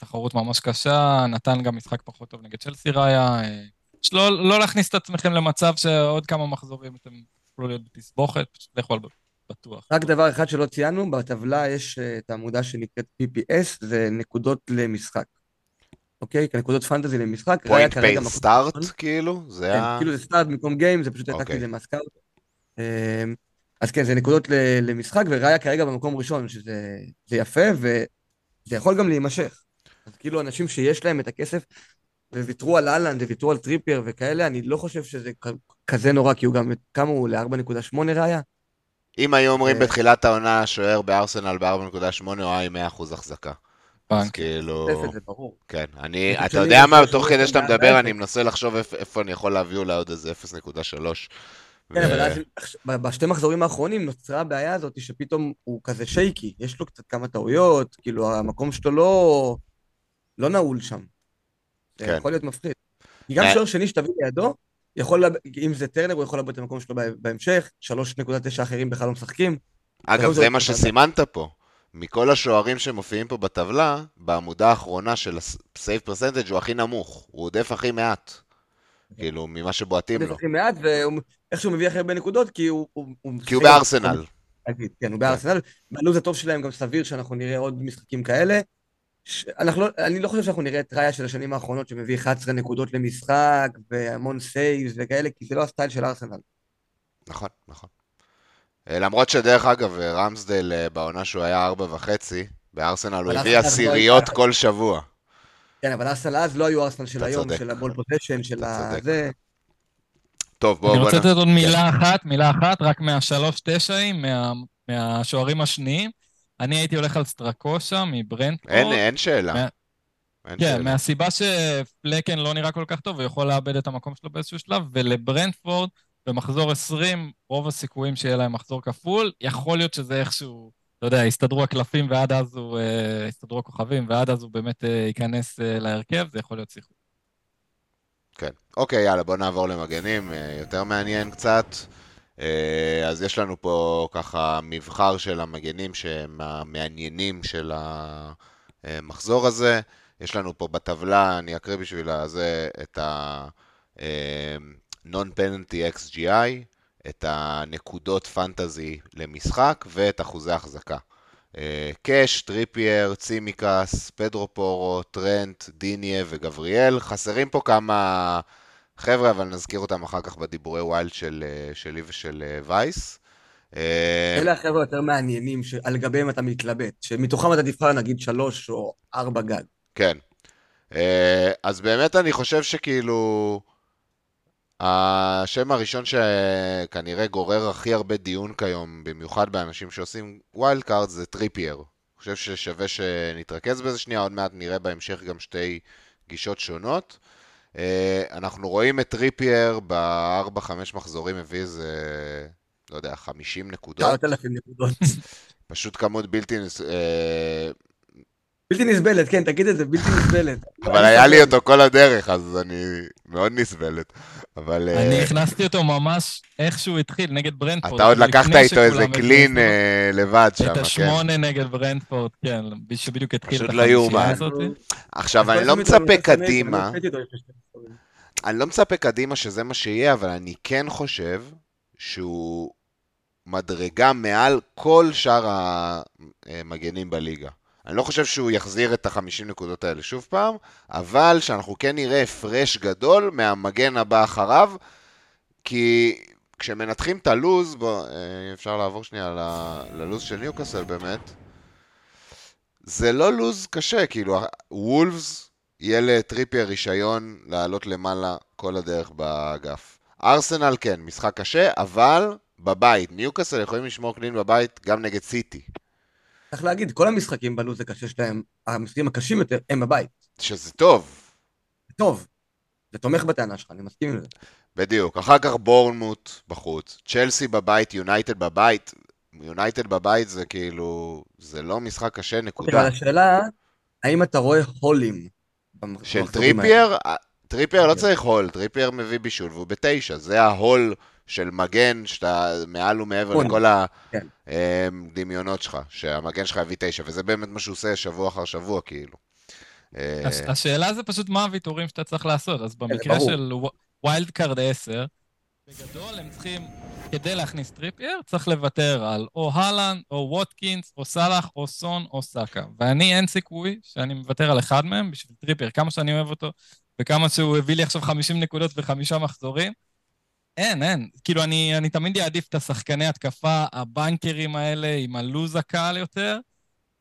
B: תחרות ממש קשה, נתן גם משחק פחות טוב נגד צ'לסי ראיה. לא, לא להכניס את עצמכם למצב שעוד כמה מחזורים אתם תוכלו להיות בתסבוכת, פשוט לכו על בטוח.
C: רק דבר אחד שלא ציינו, בטבלה יש אה, את העמודה שנקראת PPS, זה נקודות למשחק. אוקיי? נקודות פנטזי למשחק.
A: פוינט
C: מקום
A: סטארט. כאילו? זה
C: כן,
A: ה...
C: כאילו זה סטארט במקום גיים, זה פשוט העתקתי
A: אוקיי.
C: את זה מהסקאוט. אמ, אז כן, זה נקודות למשחק, וראיה כרגע במקום ראשון, שזה זה יפה, וזה יכול גם להימשך. אז כאילו אנשים שיש להם את הכסף, וויתרו על האלנד, וויתרו על טריפייר וכאלה, אני לא חושב שזה כזה נורא, כי הוא גם, כמה הוא? ל-4.8 ראיה?
A: אם היו אומרים
C: אה,
A: בתחילת העונה שוער בארסנל ב-4.8, הוא היה עם 100% החזקה. אז. כאילו...
C: זה ברור.
A: כן, אני, אתה יודע מה, תוך כדי שאתה מדבר. אני מנסה לחשוב איפ- איפה אני יכול להביא אולי עוד איזה 0.3.
C: כן, אבל אז בשתי מחזורים האחרונים נוצרה הבעיה הזאת שפתאום הוא כזה shaky, יש לו קצת כמה טעויות, כאילו המקום שלו לא, לא נעול שם. זה
A: כן.
C: יכול להיות מפחיד. כי גם
A: אה.
C: שוער שני שתביא לידו, יכול, אם זה טרנר, הוא יכול לאבד את המקום שלו בה- בהמשך, 3.9 אחרים בכלל לא משחקים.
A: אגב, זה
C: זאת,
A: מה שסימנת פה. מכל השוערים שמופיעים פה בטבלה, בעמודה האחרונה של ה save percentage הוא הכי נמוך. הוא הודף הכי מעט. כאילו, ממה שבועטים
C: זה
A: לו.
C: הכי מעט, ואיכשהו מביא הכי הרבה נקודות, כי הוא... הוא, הוא
A: כי הוא בארסנל.
C: כן, הוא בארסנל. בלו"ז הטוב שלהם גם סביר שאנחנו נראה עוד משחקים כאלה. אנחנו לא, אני לא חושב שאנחנו נראה את ראיה של השנים האחרונות שמביא 11 נקודות למשחק והמון saves וכאלה, כי זה לא הסטייל של ארסנל.
A: נכון, נכון. אה, למרות שדרך אגב, אה, רמסדל אה, בעונה שהוא היה ארבע וחצי, בארסנל הוא הביא
C: לא
A: עשיריות כל שבוע.
C: כן, אבל ארסנל אז לא היו ארסנל של היום. של הבול פוזיישן, של
A: אתה
C: ה...
A: צודק.
C: זה.
A: טוב, בואו
B: אני. רוצה לתת עוד מילה אחת, מילה אחת, רק מהשלוש תשעים, מה- מהשוערים השניים. אני הייתי הולך על סטרקושה מברנדפורד.
A: אין, אין שאלה.
B: מה-
A: אין
B: כן,
A: שאלה.
B: מהסיבה שפלקן לא נראה כל כך טוב, הוא יכול לאבד את המקום שלו באיזשהו שלב, ולברנדפורד, במחזור 20, רוב הסיכויים שיהיה להם מחזור כפול. יכול להיות שזה איכשהו, אתה יודע, יסתדרו הקלפים ועד אז הוא, אה, יסתדרו הכוכבים, ועד אז הוא באמת אה, ייכנס אה, להרכב, זה יכול להיות סיכוי.
A: כן. אוקיי, יאללה, בואו נעבור למגנים, אה, יותר מעניין קצת. אה, אז יש לנו פה ככה מבחר של המגנים שהם המעניינים של המחזור הזה. יש לנו פה בטבלה, אני אקריא בשביל זה, את ה-Non-Penalty XGI, את הנקודות fantasy למשחק ואת אחוזי החזקה. אה, קאש, טריפייר, צימיקס, פדרו פורו, טרנט, דיניה וגבריאל. חסרים פה כמה חבר'ה, אבל נזכיר אותם אחר כך בדיבורי wild של, אה, שלי ושל אה, וייס. אה,
C: אלה החבר'ה יותר מעניינים שעל גביהם אתה מתלבט, שמתוכם אתה תבחר נגיד שלוש או ארבע גג.
A: כן. אז באמת אני חושב שכאילו... השם הראשון שכנראה גורר הכי הרבה דיון כיום, במיוחד באנשים שעושים wild card, זה טריפייר. אני חושב ששווה שנתרכז בזה שנייה, עוד מעט נראה בהמשך גם שתי גישות שונות. אה, אנחנו רואים את טריפייר ב-4-5 מחזורים הביא איזה, לא יודע, 50 נקודות.
C: 9,000 נקודות.
A: פשוט כמות בלתי... נס- אה,
C: בלתי נסבלת, כן, תגיד את זה, בלתי נסבלת.
A: אבל היה לי אותו כל הדרך, אז אני מאוד נסבלת. אבל... אה,
B: אני הכנסתי אותו ממש איך שהוא התחיל, נגד ברנדפורד.
A: אתה עוד לקחת איתו איזה קלין. אה, לבד שם,
B: את
A: כן.
B: השמונה נגד ברנדפורד, כן, שבדיוק התחיל את
A: לא.
B: החמישייה הזאת.
A: עכשיו, אני לא מצפה קדימה,
C: אני
A: לא מצפה קדימה שזה מה שיהיה, אבל אני כן חושב שהוא מדרגה מעל כל שאר המגנים בליגה. אני לא חושב שהוא יחזיר את ה-50 נקודות האלה שוב פעם, אבל שאנחנו כן נראה הפרש גדול מהמגן הבא אחריו, כי כשמנתחים את הלוז, בוא, אה, אפשר לעבור שנייה ל- ללוז של ניוקאסל באמת, זה לא לוז קשה, כאילו, וולפס יהיה לטריפייר רישיון לעלות למעלה כל הדרך באגף. ארסנל כן, משחק קשה, אבל בבית. ניוקאסל יכולים לשמור clean בבית גם נגד סיטי.
C: צריך להגיד, כל המשחקים בלו"ז הקשה שלהם, המשחקים הקשים יותר, הם בבית.
A: שזה טוב.
C: טוב, זה תומך בטענה שלך, אני מסכים עם זה.
A: בדיוק. אחר כך בורנמוט בחוץ. צ'לסי בבית, יונייטד בבית. יונייטד בבית זה כאילו... זה לא משחק קשה,
C: אוקיי,
A: נקודה.
C: אבל השאלה, האם אתה רואה הולים?
A: של? טריפייר, אה, טריפייר לא
C: כן.
A: צריך haul, טריפייר מביא בישול והוא בתשע, זה ה haul של מגן שאתה מעל ומעבר
C: נכון.
A: לכל
C: כן.
A: הדמיונות שלך, שהמגן שלך יביא תשע, וזה באמת מה שהוא עושה שבוע אחר שבוע כאילו. אה,
B: הש- השאלה זה פשוט מה הוויתורים שאתה צריך לעשות. אז במקרה
C: ברור.
B: של wild card 10, בגדול הם צריכים, כדי להכניס טריפייר, צריך לוותר על או הלנד, או ווטקינס, או סאלח, או סון, או סאקה. ואני, אין סיכוי שאני מוותר על אחד מהם בשביל טריפייר, כמה שאני אוהב אותו, וכמה שהוא הביא לי עכשיו 50 נקודות בחמישה מחזורים. אין, אין. כאילו, אני, אני תמיד אעדיף את השחקני התקפה, הבנקרים האלה, עם הלוז הקל יותר,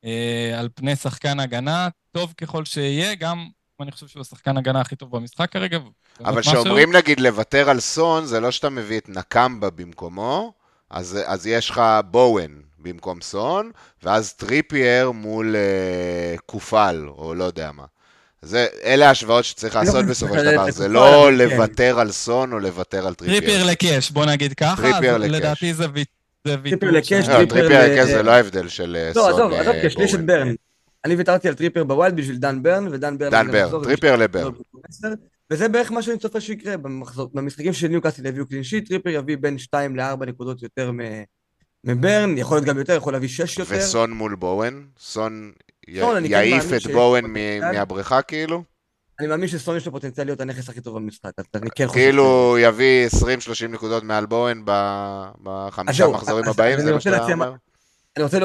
B: אה, על פני שחקן הגנה, טוב ככל שיהיה, גם אני חושב שהוא השחקן הגנה הכי טוב במשחק כרגע.
A: אבל
B: משהו.
A: כשאומרים נגיד לוותר על סון, זה לא שאתה מביא את נקמבה במקומו, אז, אז יש לך בואן במקום סון, ואז טריפייר מול אה, קופל, או לא יודע מה. זה, אלה ההשוואות שצריך
C: לא
A: לעשות בסופו של דבר, זה לא. לוותר על סון או לוותר על טריפייר.
B: טריפייר לקאש, בוא נגיד ככה,
A: טריפייר לקאש.
B: לדעתי זה.
C: טריפייר לקאש.
A: לא,
C: טריפייר
A: לקאש זה לא ההבדל של אה,
C: לא,
A: סון
C: עזוב,
A: אה,
C: עזוב, כי השליש את
A: בואן.
C: ברן. אני ויתרתי על טריפייר ב wild בשביל דן ברן, ודן ברן...
A: דן ברן, טריפייר לברן.
C: וזה בערך מה שאני צופה שיקרה במשחקים של ניוקאסל יביאו clean sheet, טריפייר יביא בין 2 ל-4 נקודות יותר מ- מברן, יכול להיות גם יותר, יכול להביא 6 יותר.
A: וסון מול בואן? סון
C: כן
A: יעיף את בואן. מהבריכה כאילו?
C: אני מאמין שסון יש לו פוטנציאל להיות הנכס הכי טוב במשחק, אז אני כן חושב...
A: כאילו יביא 20-30 נקודות מעל בואן בחמישה מחזורים הבאים, זה מה שאתה אומר?
C: אני רוצה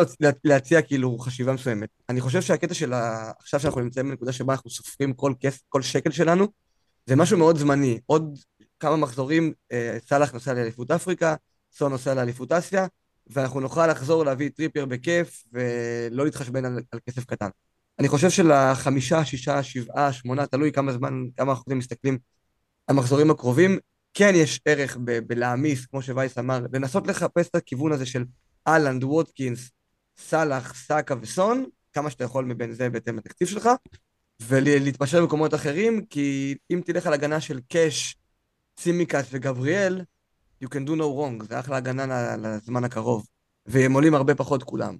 C: להציע כאילו חשיבה מסוימת. אני חושב שהקטע של ה... עכשיו שאנחנו נמצאים בנקודה שבה אנחנו סופרים כל כס... כל שקל שלנו, זה משהו מאוד זמני. עוד כמה מחזורים, אה, סאלח נוסע לאליפות אפריקה, סון נוסע לאליפות אסיה, ואנחנו נוכל לחזור להביא טריפייר בכיף, ולא להתחשבן על, על כסף קטן. אני חושב שלחמישה, שישה, שבעה, שמונה, תלוי כמה זמן, כמה רחוק מסתכלים המחזורים הקרובים, כן יש ערך ב- בלהעמיס, כמו שווייס אמר, לנסות לחפש את הכיוון הזה של האלנד, ווטקינס, סאלח, סאקה וסון, כמה שאתה יכול מבין זה בהתאם לתקציב שלך, ולהתפשר במקומות אחרים, כי אם תלך על הגנה של קאש, צימקס וגבריאל, you can do no wrong, זה אחלה הגנה לזמן הקרוב, והם עולים הרבה פחות כולם.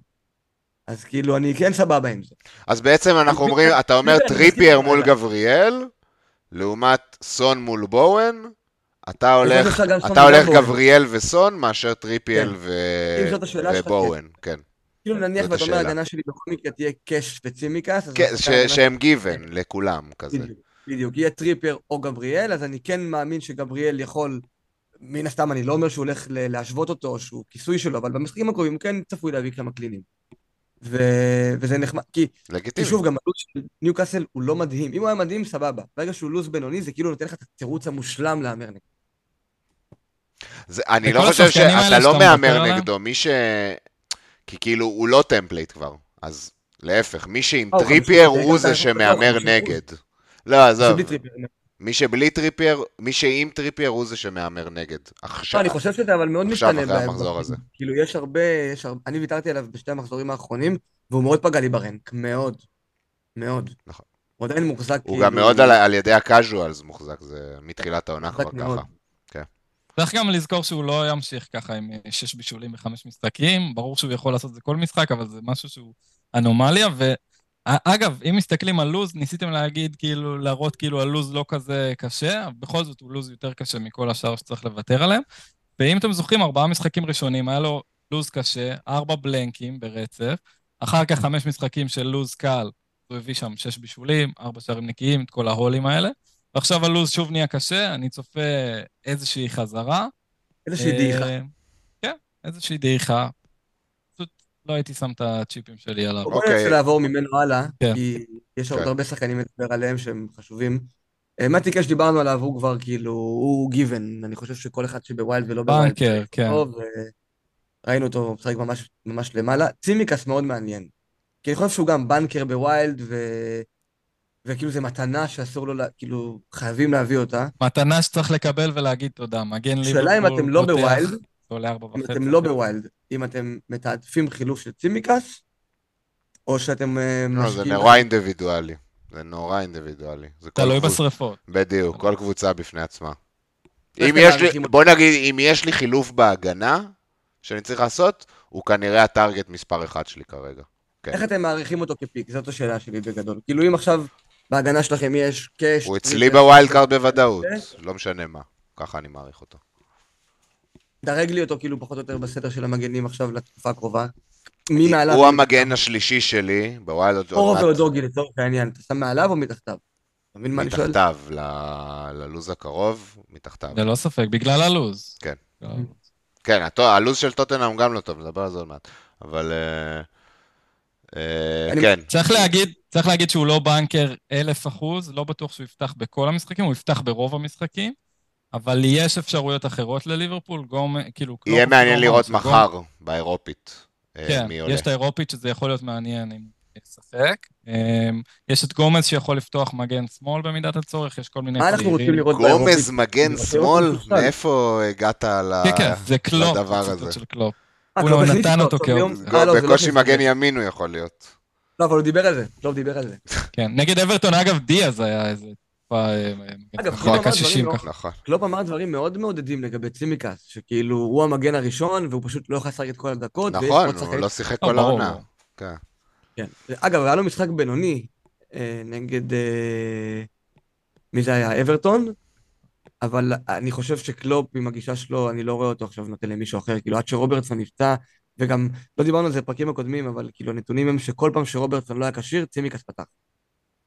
C: אז כאילו, אני כן סבבה עם זה.
A: אז בעצם אנחנו אומרים, אתה אומר
C: מסכים
A: טריפייר
C: איתך,
A: מול גבריאל, לעומת סון מול בואן, אתה הולך, אתה הולך. גבריאל וסון מאשר טריפייר
C: כן.
A: ובואן, כן.
C: כאילו נניח ואתה אומר. ההגנה שלי בכל מקרה תהיה קאש וצימקס,
A: כן, שהם גיוון לכולם כזה.
C: בדיוק, יהיה טריפייר או גבריאל, אז אני כן מאמין שגבריאל יכול, מן הסתם אני לא אומר שהוא הולך ל- להשוות אותו, או שהוא כיסוי שלו, אבל במשחקים הקרובים הוא כן צפוי להביא כמה קלינים. ו... וזה נחמד, כי, כי
A: לגיטימי.
C: שוב, גם הלו"ז של ניוקאסל הוא לא מדהים. אם הוא היה מדהים, סבבה. ברגע שהוא לו"ז בינוני, זה כאילו נותן לך את התירוץ המושלם להמר נגדו.
A: זה, אני לא חושב
B: השחקנים
A: שאתה לא מהמר? נגדו, מי ש... כי כאילו הוא לא template כבר, אז להפך, מי שעם
C: הוא
A: טריפייר
C: 50%,
A: הוא זה שמהמר
C: בטוח, 50%.
A: נגד. לא, עזוב. מי שבלי טריפייר, מי שעם טריפייר הוא זה שמהמר נגד. עכשיו,
C: אני חושב שזה אבל מאוד
A: עכשיו,
C: משתנה.
A: אחרי
C: ב-
A: המחזור הזה.
C: כאילו, יש הרבה, יש הרבה, אני ויתרתי עליו בשתי המחזורים האחרונים, והוא מאוד פגע לי ברנק, מאוד. מאוד.
A: נכון.
C: הוא עדיין מוחזק
A: הוא
C: כאילו...
A: גם מאוד על, על ידי הקאז'ואלס מוחזק, זה מתחילת העונה כבר. ככה.
B: צריך גם לזכור שהוא לא ימשיך ככה עם אה, שש בישולים בחמש משחקים, ברור שהוא יכול לעשות את זה כל משחק, אבל זה משהו שהוא אנומליה, ואגב, אם מסתכלים על לוז, ניסיתם להגיד, כאילו, להראות כאילו הלוז לא כזה קשה, אבל בכל זאת הוא לוז יותר קשה מכל השאר שצריך לוותר עליהם. ואם אתם זוכרים, ארבעה משחקים ראשונים, היה לו לוז קשה, ארבע בלנקים ברצף, אחר כך חמש משחקים של לוז קל, הוא הביא שם שש בישולים, ארבע שערים נקיים, את כל ההולים האלה. ועכשיו הלו"ז שוב נהיה קשה, אני צופה איזושהי חזרה.
C: איזושהי דעיכה.
B: אה, כן, איזושהי דעיכה. לא הייתי שם את הצ'יפים שלי עליו.
C: בוא
A: אוקיי.
C: ננסה לעבור ממנו הלאה,
B: כן.
C: כי יש עוד
A: כן.
C: הרבה שחקנים לדבר עליהם שהם חשובים. אה, מתי קאש דיברנו עליו, הוא כבר כאילו, הוא גיוון. אני חושב שכל אחד שב wild ולא ב
B: wild.
C: banker,
B: כן.
C: ראינו אותו משחק ממש, ממש למעלה. צימקס מאוד מעניין. כי אני חושב שהוא גם banker ב wild, ו... וכאילו זה מתנה שאסור לו, לה... כאילו, חייבים להביא אותה.
B: מתנה שצריך לקבל ולהגיד תודה. מגן ליברפול
C: השאלה אם אתם לא
B: ב
C: wild,
B: זה עולה ארבע
C: אם
B: וחצי.
C: אתם לא ב wild, אם אתם מתעדפים חילוף של צימקס, או שאתם אה,
A: לא, זה. נורא אינדיבידואלי. זה נורא אינדיבידואלי.
B: תלוי
A: קבוצ-
B: בשרפות.
A: בדיוק, כל קבוצה בפני עצמה.
C: איך
A: אם יש לי? בוא נגיד, אם יש לי חילוף בהגנה שאני צריך לעשות, הוא כנראה ה target מספר אחד שלי כרגע. כן.
C: איך אתם מעריכים אותו כ pick? זאת השאלה שלי בגדול. כאילו אם עכשיו בהגנה שלכם יש קאש...
A: הוא אצלי
C: ב
A: wild card בוודאות. לא משנה מה. ככה אני מעריך אותו.
C: דרג לי אותו כאילו פחות או יותר בסדר של המגנים עכשיו לתקופה הקרובה. מי מעליו?
A: הוא המגן השלישי שלי, עוד
C: אורו ואודוגי לצורך העניין, אתה שם מעליו או מתחתיו? אתה מבין מה אני שואל?
A: מתחתיו, ללוז הקרוב, מתחתיו.
B: ללא ספק, בגלל הלוז.
A: כן. כן, הטו- הלוז של טוטנאם גם לא טוב, נדבר על זה עוד מעט. אבל... אה, אה, כן,
B: צריך להגיד, צריך להגיד שהוא לא בנקר אלף אחוז, לא בטוח שהוא יפתח בכל המשחקים, הוא יפתח ברוב המשחקים, אבל יש אפשרויות אחרות לליברפול, גום, כאילו...
A: יהיה
B: קלופ
A: מעניין
B: לא
A: לראות מחר באירופית. אה,
B: כן,
A: מי עולה.
B: יש את האירופית שזה יכול להיות מעניין אם ישחק. אמ, יש את גומז שיכול לפתוח מגן שמאל במידת הצורך, יש כל מיני
C: מה אנחנו רוצים לראות באירופית?
A: גומז מגן שמאל? מאיפה הגעת ל-
B: כן, כן, זה קלופ,
A: לדבר
B: הציטוט
A: הזה?
B: של קלופ.
C: אה,
B: הוא לא נתן
C: אותו
B: כאופציה.
C: לא, לא
A: בקושי מגן. ימין הוא יכול להיות.
C: לא, אבל הוא דיבר על זה, קלופ דיבר על זה.
B: כן, נגד אברטון, אגב, דיאז היה איזה תקופה... אה,
C: אגב,
B: מגן
C: קלופ
B: דקה
C: אמר
B: 60
C: דברים
B: ככה.
A: נכון.
C: קלופ אמר דברים מאוד מעודדים לגבי צימיקאס, שכאילו הוא המגן הראשון והוא פשוט לא יכול לשחק את כל הדקות.
A: נכון, הוא לא שיחק
B: לא,
A: כל העונה. כן.
C: כן. אגב, היה לו משחק בינוני אה, נגד... אה, מי זה היה? אברטון? אבל אני חושב שקלופ עם הגישה שלו, אני לא רואה אותו עכשיו נותן למישהו אחר, כאילו עד שרוברטסון נפצע, וגם, לא דיברנו על זה בפרקים הקודמים, אבל כאילו הנתונים הם שכל פעם שרוברטסון לא היה כשיר, צימקס פתח.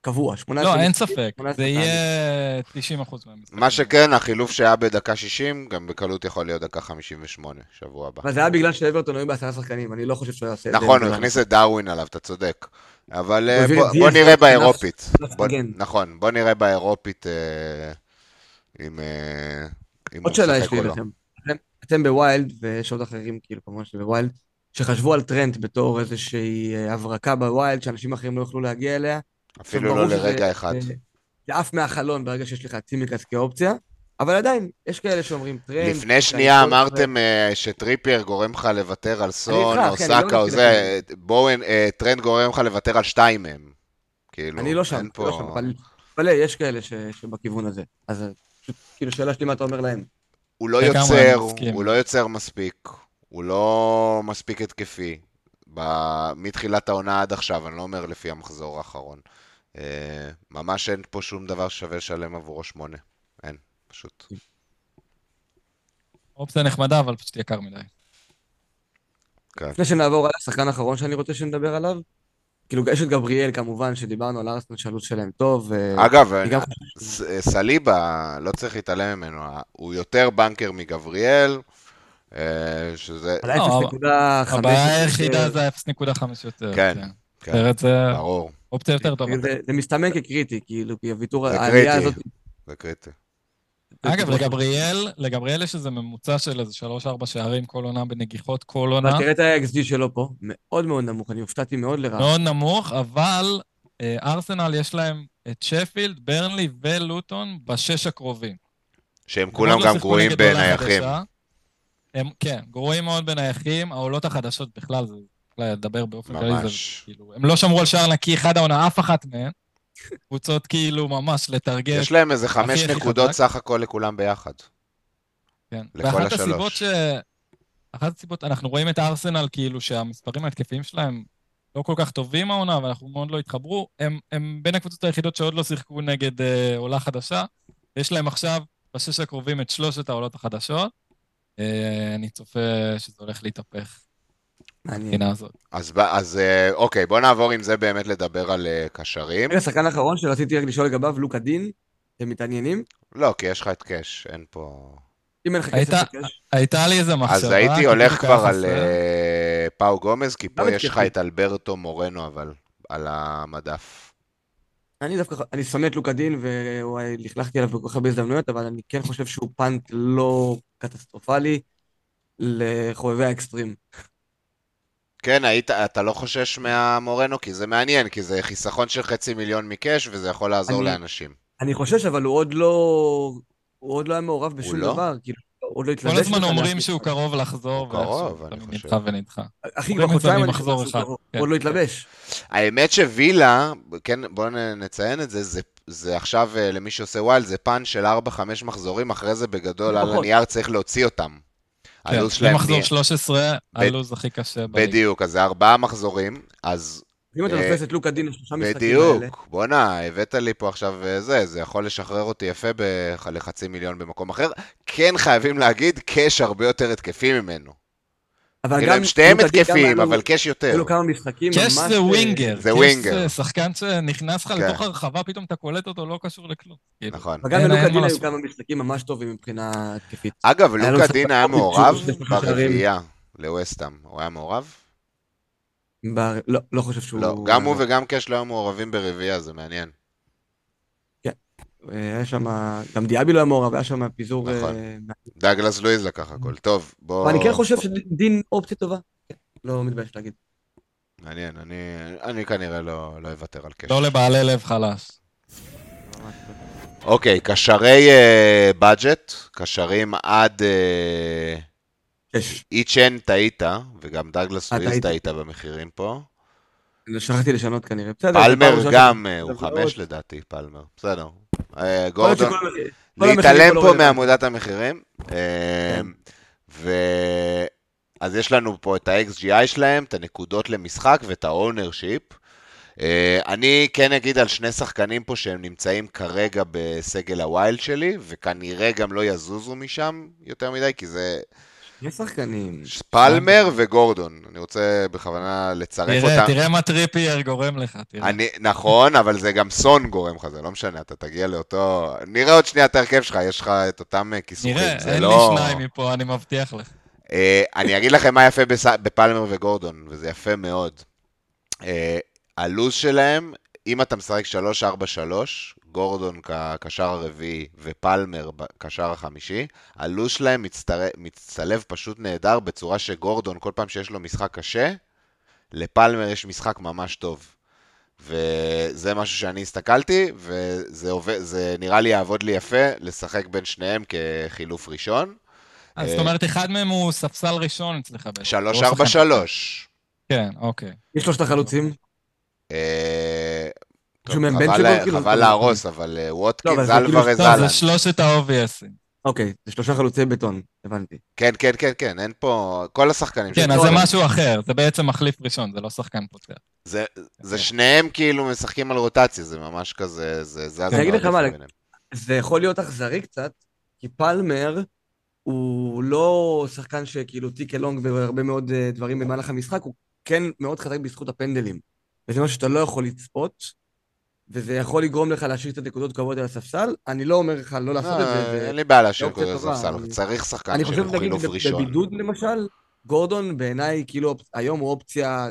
C: קבוע, 18
B: לא, אין
C: משחקים,
B: ספק,
C: 18
B: זה יהיה 90 אחוז מהמשחקים.
A: מה שכן, החילוף שהיה בדקה 60, גם בקלות יכול להיות דקה 58, שבוע הבא.
C: אבל זה היה בגלל שאברטון היו בעשרה שחקנים, אני לא חושב שהוא יעשה את זה.
A: נכון, הוא. הכניס את דארווין עליו, אתה צודק. אבל אה, בוא- נראה באירופית. נכון, בוא נראה באירופית אה, אם אה, הוא
C: עוד שאלה
A: משחק
C: יש לי
A: או לא.
C: אתם- ב wild, ויש עוד אחרים, כאילו, כמובן שב wild, שחשבו על טרנד בתור איזושהי הברקה ב wild, שאנשים אחרים לא יוכלו להגיע אליה.
A: אפילו לא לרגע אחד.
C: זה- עף מהחלון ברגע שיש לך את צימיקאס כאופציה, אבל עדיין, יש כאלה שאומרים טרנד.
A: לפני שנייה אמרתם אה, שטריפייר גורם לך לוותר על סון או
C: אני לא
A: סאקה או זה, בואו, אה, טרנד גורם לך לוותר על שתיים מהם. כאילו,
C: אני לא שם. לא שם, אבל אבל יש כאלה ש- שבכיוון הזה. אז אה, פשוט, כאילו, שאלה שלי מה אתה אומר להם.
A: הוא לא יוצר. הוא לא יוצר מספיק, הוא לא מספיק התקפי. ב- מתחילת העונה עד עכשיו, אני לא אומר לפי המחזור האחרון. אה, ממש אין פה שום דבר ששווה לשלם עבורו שמונה. אין, פשוט.
B: אופציה נחמדה, אבל פשוט יקר מדי.
A: כן.
C: לפני שנעבור על השחקן האחרון שאני רוצה שנדבר עליו, כאילו, יש את גבריאל כמובן, שדיברנו על ארסנל שהלו"ז שלהם טוב. ו-
A: אגב,
C: גם
A: ס- סליבה, לא צריך להתעלם ממנו, הוא יותר בנקר מגבריאל, אה, שזה...
C: על
B: לא,
C: 0.5.
B: הבעיה היחידה זה ה-0.5 יותר.
A: כן,
B: כן.
A: כן, ברור,
B: אופציה יותר טובה.
C: זה, זה מסתמן כקריטי, כאילו, כי הוויתור, העלייה. הזאת...
A: זה קריטי.
B: אגב, לגבריאל, לגבריאל יש איזה ממוצע של איזה 3-4 שערים כל עונה בנגיחות כל עונה.
C: אבל תראה את ה-XG שלו פה, מאוד מאוד נמוך, אני הופתעתי מאוד לרעה.
B: מאוד נמוך, אבל אה, ארסנל יש להם את שפילד, ברנלי ולוטון בשש הקרובים.
A: שהם
B: הם
A: כולם
B: לא
A: גם גרועים בנייחים.
B: הם, כן, גרועים מאוד בנייחים, העולות החדשות בכלל, זה לדבר באופן כללי, זה
A: ממש.
B: כאילו, הם לא שמרו על שער נקי אחד העונה, אף אחת מהן. קבוצות כאילו ממש לתרגל.
A: יש להם איזה חמש נקודות. סך הכל לכולם ביחד.
B: כן.
A: לכל
B: ואחת
A: השלוש.
B: הסיבות ש... אחת הסיבות, אנחנו רואים את ארסנל כאילו שהמספרים ההתקפיים שלהם לא כל כך טובים העונה, ואנחנו מאוד לא התחברו. הם, הם בין הקבוצות היחידות שעוד לא שיחקו נגד אה, עולה חדשה. יש להם עכשיו, בשש הקרובים, את שלושת העולות החדשות. אה, אני צופה שזה הולך להתהפך
C: מעניין.
B: מבחינה הזאת.
A: אז, אז אה, אוקיי, בוא נעבור עם זה באמת לדבר על אה, קשרים.
C: רגע, שחקן אחרון שרציתי רק לשאול לגביו, לוקה דין, אתם מתעניינים?
A: לא, כי יש לך את קאש, אין פה...
C: אם אין לך כסף לקש,
B: הייתה לי איזה מחשבה.
A: אז הייתי הולך כבר על. אה, פאו גומז, כי פה יש לך. את אלברטו מורנו, אבל על המדף.
C: אני דווקא, אני שונא את לוקה דין, ולכלכתי עליו בכל כך הרבה הזדמנויות, אבל אני כן חושב שהוא פאנט לא קטסטרופלי לחובבי האקסטרים.
A: כן, היית, אתה לא חושש מהמורנו? כי זה מעניין, כי זה חיסכון של חצי מיליון מקאש, וזה יכול לעזור
C: אני-
A: לאנשים.
C: אני חושש, אבל הוא עוד לא... הוא עוד לא היה מעורב בשום
A: לא?
C: דבר. כאילו, עוד לא התלבש.
B: כל הזמן. אומרים שהוא קרוב לחזור,
A: הוא קרוב, אני חושב.
B: נדחה ונדחה.
C: אחי, כבר חודשיים אני חושב שהוא
B: אחד.
C: קרוב.
B: כן.
C: עוד לא התלבש.
A: האמת שווילה, כן, בואו נציין את זה, זה, זה עכשיו, אה, למי שעושה wild, זה punt של 4-5 מחזורים, אחרי זה בגדול על. הנייר צריך להוציא אותם.
B: כן,
A: הלו"ז שלהם
B: ממחזור
A: נהיה-
B: 13, הלו"ז הכי קשה בליגה.
A: בדיוק, אז זה ארבעה מחזורים, אז
C: אם אתה
A: אה,
C: תופס את לוקה דין לשלושה משחקים האלה,
A: בדיוק, בואנה, הבאת לי פה עכשיו אה, זה, זה יכול לשחרר אותי יפה לחצי מיליון במקום אחר. כן חייבים להגיד, קאש הרבה יותר התקפי ממנו.
C: אבל גם
A: הם שתיהם התקפיים, אבל קאש יותר.
C: היו לו כמה משחקים ממש...
B: קאש זה
C: אה,
B: winger.
A: זה
B: קאש
A: winger.
B: זה שחקן שנכנס לך
A: כן.
B: לתוך הרחבה, פתאום אתה קולט אותו, לא קשור לכלום. כאילו.
A: נכון.
C: אבל גם
B: אין-
C: ללוקה דין היו. כמה משחקים ממש טובים מבחינה התקפית.
A: אגב, לוקה דין היה מעורב. ברביעייה לווסטאם. הוא היה מעורב?
C: ב- לא, לא חושב שהוא...
A: לא, גם הוא וגם קאש לא היו מעורבים ברביעייה, זה מעניין.
C: אה, היה שם... גם דיאבי לא היה מעורב, היה שם פיזור...
A: נכון.
C: אה,
A: דאגלס לואיז לקח הכל. טוב, בוא...
C: אני כן חושב שדין אופציה טובה. לא מתבייש להגיד.
A: מעניין, אני, אני כנראה לא, לא אוותר על קאש.
B: לא לבעלי לב חלש.
A: אוקיי, קשרי בדג'ט, קשרים עד אה,
C: שש.
A: איצ'ן טעית, וגם דאגלס
C: אה,
A: לואיז. טעית במחירים פה.
C: שכחתי לשנות כנראה. בסדר.
A: פלמר גם, אה, הוא חמש. לדעתי, פלמר. בסדר. אה, גורדון, להתעלם
C: פה לא.
A: מעמודת המחירים. אה,
C: כן.
A: ו... אז יש לנו פה את ה-XGI שלהם, את הנקודות למשחק ואת ה-ownership. אני כן אגיד על שני שחקנים פה שהם נמצאים כרגע בסגל ה wild שלי, וכנראה גם לא יזוזו משם יותר מדי, כי זה
C: שני שחקנים.
A: פלמר וגורדון. אני רוצה בכוונה לצרף
B: תראה,
A: אותם.
B: תראה מה טריפייר גורם לך, תראה.
A: אני, נכון, אבל זה גם סון גורם לך, זה לא משנה, אתה תגיע לאותו... נראה עוד שנייה את ההרכב שלך, יש לך את אותם אה, כיסוכים,
B: נראה,
A: זה
B: אין
A: לא...
B: לי שניים מפה, אני מבטיח לך.
A: אה, אני אגיד לכם מה יפה בס... בפלמר וגורדון, וזה יפה מאוד. אה, הלו"ז שלהם, אם אתה משחק 3-4-3, גורדון כקשר הרביעי ופלמר כקשר החמישי, הלו"ז שלהם מצטר... מצטלב פשוט נהדר בצורה שגורדון, כל פעם שיש לו משחק קשה, לפלמר יש משחק ממש טוב. וזה משהו שאני הסתכלתי, וזה עובד, זה נראה לי יעבוד לי יפה לשחק בין שניהם כחילוף ראשון.
B: אז
A: אה,
B: זאת אומרת, אחד מהם הוא ספסל ראשון אצלך בעצם.
A: שלוש
B: לא
A: ארבע
B: שחקן.
A: שלוש.
B: כן, אוקיי.
C: מי שלושת החלוצים?
A: אה, טוב,
C: מישהו מהם
A: חבל לה-
C: כאילו?
A: חבל להרוס, אבל אה,
C: לא,
A: ווטקינס,
C: כאילו
A: אלוורז, אהלן.
B: זה שלושת ה-obviousים.
C: אוקיי, זה שלושה חלוצי בטון, הבנתי.
A: כן, כן, כן, כן, אין פה... כל השחקנים.
B: כן, אז זה. משהו אחר, זה בעצם מחליף ראשון, זה לא שחקן פותח.
A: זה- זה שניהם כאילו משחקים על רוטציה, זה ממש כזה, זה
C: אני אגיד לך מה. זה יכול להיות אכזרי קצת, כי פלמר הוא לא שחקן שכאילו טיק אלונג בהרבה מאוד אה, דברים במהלך המשחק, הוא כן מאוד חזק בזכות הפנדלים. וזה משהו שאתה לא יכול לצפות, וזה יכול לגרום לך להשאיר את הנקודות קרבות על הספסל. אני לא אומר לך לא לעשות את זה.
A: לא,
C: זה-
A: אין לי בעיה להשאיר נקודות
C: טובה,
A: ספסל,
C: אני-
A: צריך שחקן
C: אני חושב,
A: שהוא
C: נגיד,
A: חילוף
C: בב-
A: ראשון.
C: בבידוד למשל, גורדון בעיניי כאילו היום הוא אופציה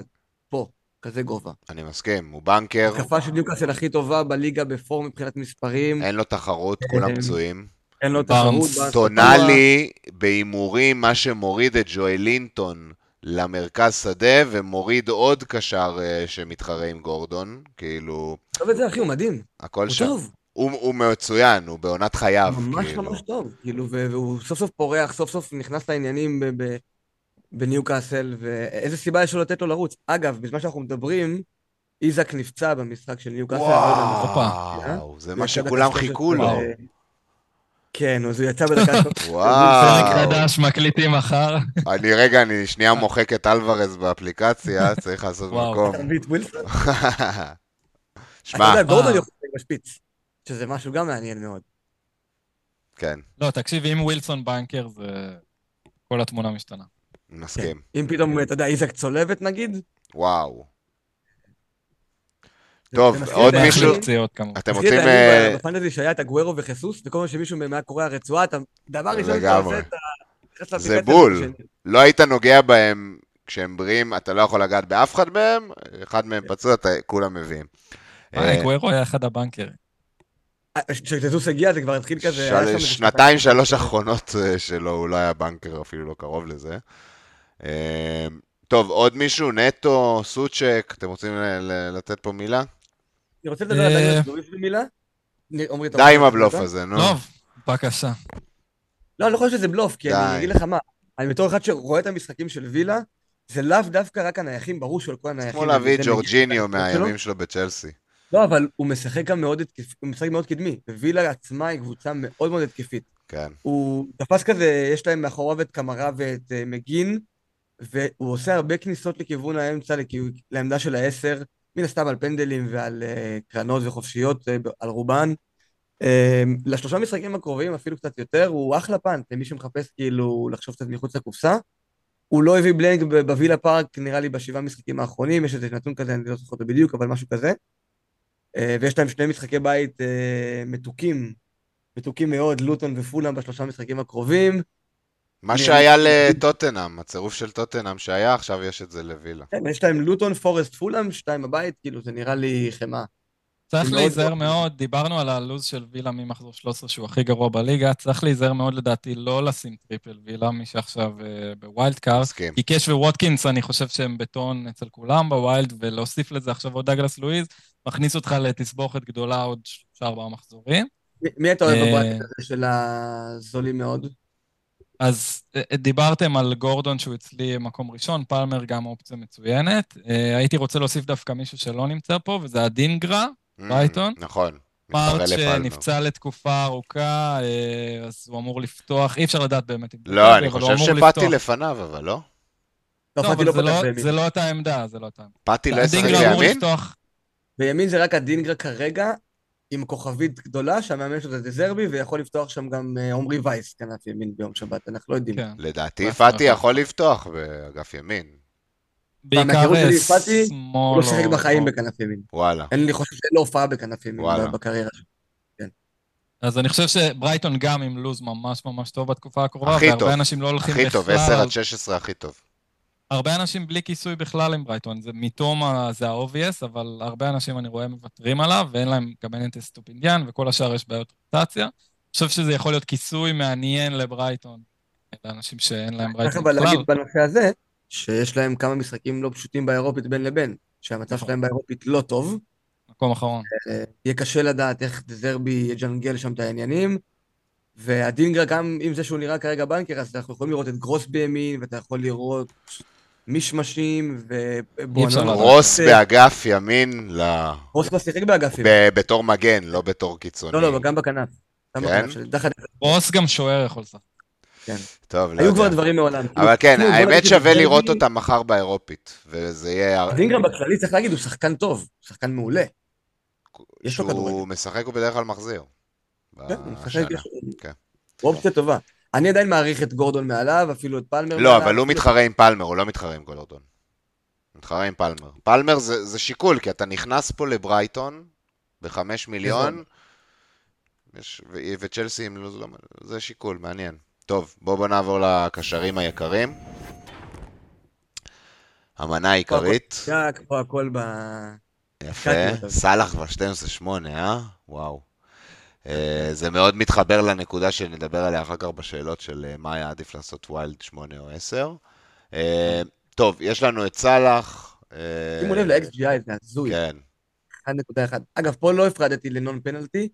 C: פה, כזה גובה.
A: אני מסכים, הוא בנקר,
C: התקפה של ניוקאסל הכי טובה בליגה בפורם מבחינת מספרים,
A: אין לו תחרות, כולם
C: אה,
A: פצועים.
C: אין לו. תחרות.
A: טונאלי בהימורים, מה שמוריד את ג'וי לינטון למרכז שדה, ומוריד עוד קשר אה, שמתחרה עם גורדון, כאילו,
C: טוב את זה אחי, הוא מדהים.
A: הכל שם.
C: טוב.
A: הוא, הוא מצוין, הוא בעונת חייו,
C: ממש
A: כאילו.
C: ממש טוב, כאילו, והוא סוף סוף פורח, סוף סוף נכנס לעניינים ב- ב- בניוקאסל, ואיזה סיבה יש לו לתת לו לרוץ. אגב, בזמן שאנחנו מדברים, איזק נפצע במשחק של אם אתה-
A: וואו, זה מה שכולם
C: 13,
A: חיכו לו.
C: כן, אז הוא יצא בדקה...
A: וואו.
B: פרק חדש, מקליטים מחר.
A: אני רגע, אני שנייה מוחק את אלוורז באפליקציה, צריך לעשות
B: וואו.
A: מקום.
C: אתה מביא את ווילסון? אתה
A: שמע,
C: יודע, גורדון
B: אה.
C: יכול לשחק בשפיץ, שזה משהו גם מעניין מאוד.
A: כן,
B: לא, תקשיב, אם ווילסון בנקר, זה... כל התמונה משתנה.
A: מסכים.
C: אם פתאום, אתה יודע, איזק צולבת נגיד,
A: וואו. טוב, עוד
C: את
A: מישהו? אתם
C: את
A: רוצים... אה,
C: בפנטזי שהיה את הגוורו וחסוס, וכל פעם שמישהו מהם היה קורע רצועה, אתה... דבר ראשון שאתה. עושה, אתה... נכנס
A: זה בול. לא היית נוגע בהם כשהם בריאים, אתה לא יכול לגעת באף אחד מהם, אחד מהם פצוע, אתה- כולם מביאים.
B: אה,
A: אה,
B: גוורו היה אחד הבנקרים.
C: כשטזוס הגיע זה כבר התחיל כזה...
A: שנתיים, שלוש אחרונות אה, שלו, הוא לא היה בנקר, אפילו לא קרוב לזה. אה, טוב, עוד מישהו? נטו, סוצ'ק, אתם רוצים לתת פה מילה?
C: אני רוצה לדבר על
B: אה,
C: דניאל לואיס במילה.
A: די עם הבלוף? הזה, נו.
B: טוב, בבקשה.
C: לא, אני לא חושב שזה בלוף, כי. אני אגיד לך מה, אני בתור אחד שרואה את המשחקים של וילה, זה לאו דווקא רק הנייחים, ברור של כל הנייחים.
A: כמו להביא את ג'ורג'יניו. מהימים שלו בצ'לסי.
C: לא, אבל הוא משחק גם מאוד התקפי, הוא משחק מאוד קדמי, ווילה עצמה היא קבוצה מאוד מאוד התקפית.
A: כן.
C: הוא תפס כזה, יש להם מאחוריו את קמרה ואת אה, מגין, והוא עושה הרבה כניסות לכיוון האמצע, לעמדה של העשר, מן הסתם על פנדלים ועל אה, קרנות וחופשיות, אה, על רובן. אה, לשלושה משחקים הקרובים, אפילו קצת יותר, הוא אחלה פאנט, למי שמחפש כאילו לחשוב קצת מחוץ לקופסה. הוא לא הביא blank בווילה פארק, נראה לי בשבעה משחקים האחרונים, יש איזה נתון כזה, אני לא זוכר אותו בדיוק, אבל משהו כזה. ויש להם שני משחקי בית מתוקים, מתוקים מאוד, לוטון ופולאם בשלושה משחקים הקרובים.
A: מה שהיה לטוטנאם, הצירוף של טוטנאם שהיה, עכשיו יש את זה לווילה.
C: כן, יש להם לוטון, פורסט, פולאם, שתיים בבית, כאילו, זה נראה לי חמאה.
B: צריך להיזהר
C: מאוד-
B: דיברנו על הלו"ז של וילה ממחזור 13 שהוא הכי גרוע בליגה, צריך להיזהר מאוד לדעתי לא לשים triple וילה, מי שעכשיו אה, ב wildcard.
A: מסכים.
B: כי קאש וווטקינס, אני חושב שהם בטון אצל כולם ב wild, ולהוסיף לזה עכשיו עוד דגלס לואיז, מכניס אותך לתסבוכת גדולה עוד שלושה ארבעה מחזורים.
C: מי- אתה אוהב
B: אה,
C: בבית הזה של הזולים מאוד?
B: אז אה, דיברתם על גורדון שהוא אצלי מקום ראשון, פלמר גם אופציה מצוינת. אה, הייתי רוצה להוסיף דווקא מישהו שלא נמצא פה, וזה הדינגרה, ברייטון?
A: Mm, נכון.
B: פארט. שנפצע לתקופה ארוכה, אה, אז הוא אמור לפתוח, אי אפשר לדעת באמת אם... זה
A: לא, אני חושב
B: אמור
A: שפאטי. לפניו, אבל לא?
C: לא,
B: לא,
C: פאטי
B: אבל
C: לא
B: לא-
C: בימין.
B: זה לא אותה עמדה, זה לא אותה עמדה.
A: פאטי לא לימין?
B: לפתוח,
C: בימין זה רק הדינגרה כרגע, עם כוכבית גדולה, שהמאמן שלו זה דזרבי, ויכול לפתוח שם גם אה, עמרי וייס, כנף ימין ביום שבת, אנחנו לא יודעים.
B: כן.
A: לדעתי פאטי. יכול לפתוח באגף ימין.
B: בעיקר שמאל
C: הוא לא שיחק בחיים בכנף ימין.
A: וואלה.
C: אין לי חושב שאין לו הופעה בכנף ימין
A: וואלה.
C: בקריירה שלו.
B: אז אני חושב שברייטון גם עם לוז ממש ממש טוב בתקופה הקרובה,
A: הכי טוב.
B: והרבה אנשים לא הולכים
A: הכי
B: בכלל.
A: טוב, 10 עד 16 הכי טוב.
B: הרבה אנשים בלי כיסוי בכלל עם ברייטון, זה מיטומה זה ה-obvious, אבל הרבה אנשים אני רואה מוותרים עליו, ואין להם גם אין את אסטופיניאן, וכל השאר יש בעיות רוטציה. אני חושב שזה יכול להיות כיסוי מעניין לברייטון, לאנשים שאין להם
C: צריך
B: ברייטון
C: אבל
B: בכלל.
C: להגיד בנושא הזה, שיש להם כמה משחקים לא פשוטים באירופית בין לבין, שהמצב
B: נכון.
C: שלהם באירופית לא טוב,
B: מקום אחרון.
C: אה, יהיה קשה לדעת איך דזרבי יג'נגל שם את העניינים, והדינגרה גם עם זה שהוא נראה כרגע בנקר, אז אנחנו יכולים לראות את גרוס בימין, ואתה יכול לראות מישמשים ובואנון.
B: אפשר לדעת.
A: רוס באגף ימין ל-
C: גרוס כבר שיחק באגף ימין.
A: ב- בתור מגן, לא בתור קיצוני.
C: לא, לא, גם בכנף.
A: כן?
B: רוס גם שוער יכול לשחק.
C: כן.
A: טוב, לא
C: היו כבר
A: יודע.
C: דברים מעולם.
A: אבל כן,
C: בוא
A: האמת שווה לראות אותם מחר באירופית, וזה יהיה...
C: דינגרה בכללי, צריך להגיד, הוא שחקן טוב, הוא שחקן מעולה. יש לו כדורגל.
A: שהוא משחק הוא בדרך כלל מחזיר.
C: כן, הוא משחק,
A: כן.
C: הוא אופציה טובה. אני עדיין מעריך את גורדון מעליו, אפילו את פלמר
A: לא,
C: מעליו.
A: אבל הוא מתחרה עם פלמר, הוא לא מתחרה עם גולדון. מתחרה עם פלמר. פלמר זה, זה שיקול, כי אתה נכנס פה לברייטון בחמש מיליון, יש, ו- וצ'לסי, לוז- לא- זה שיקול, מעניין. טוב, בואו בוא נעבור לקשרים היקרים. המנה העיקרית,
C: פה הכל ב...
A: יפה. סאלח כבר 12-8, אה? וואו. אה, זה מאוד מתחבר לנקודה שנדבר עליה אחר כך בשאלות של אה, מה היה עדיף לעשות wild 8 או 10. אה, טוב, יש לנו את סאלח.
C: שימו לב ל-XGI, זה הזוי,
A: כן,
C: 1.1. אגב, פה לא הפרדתי ל non-penalty,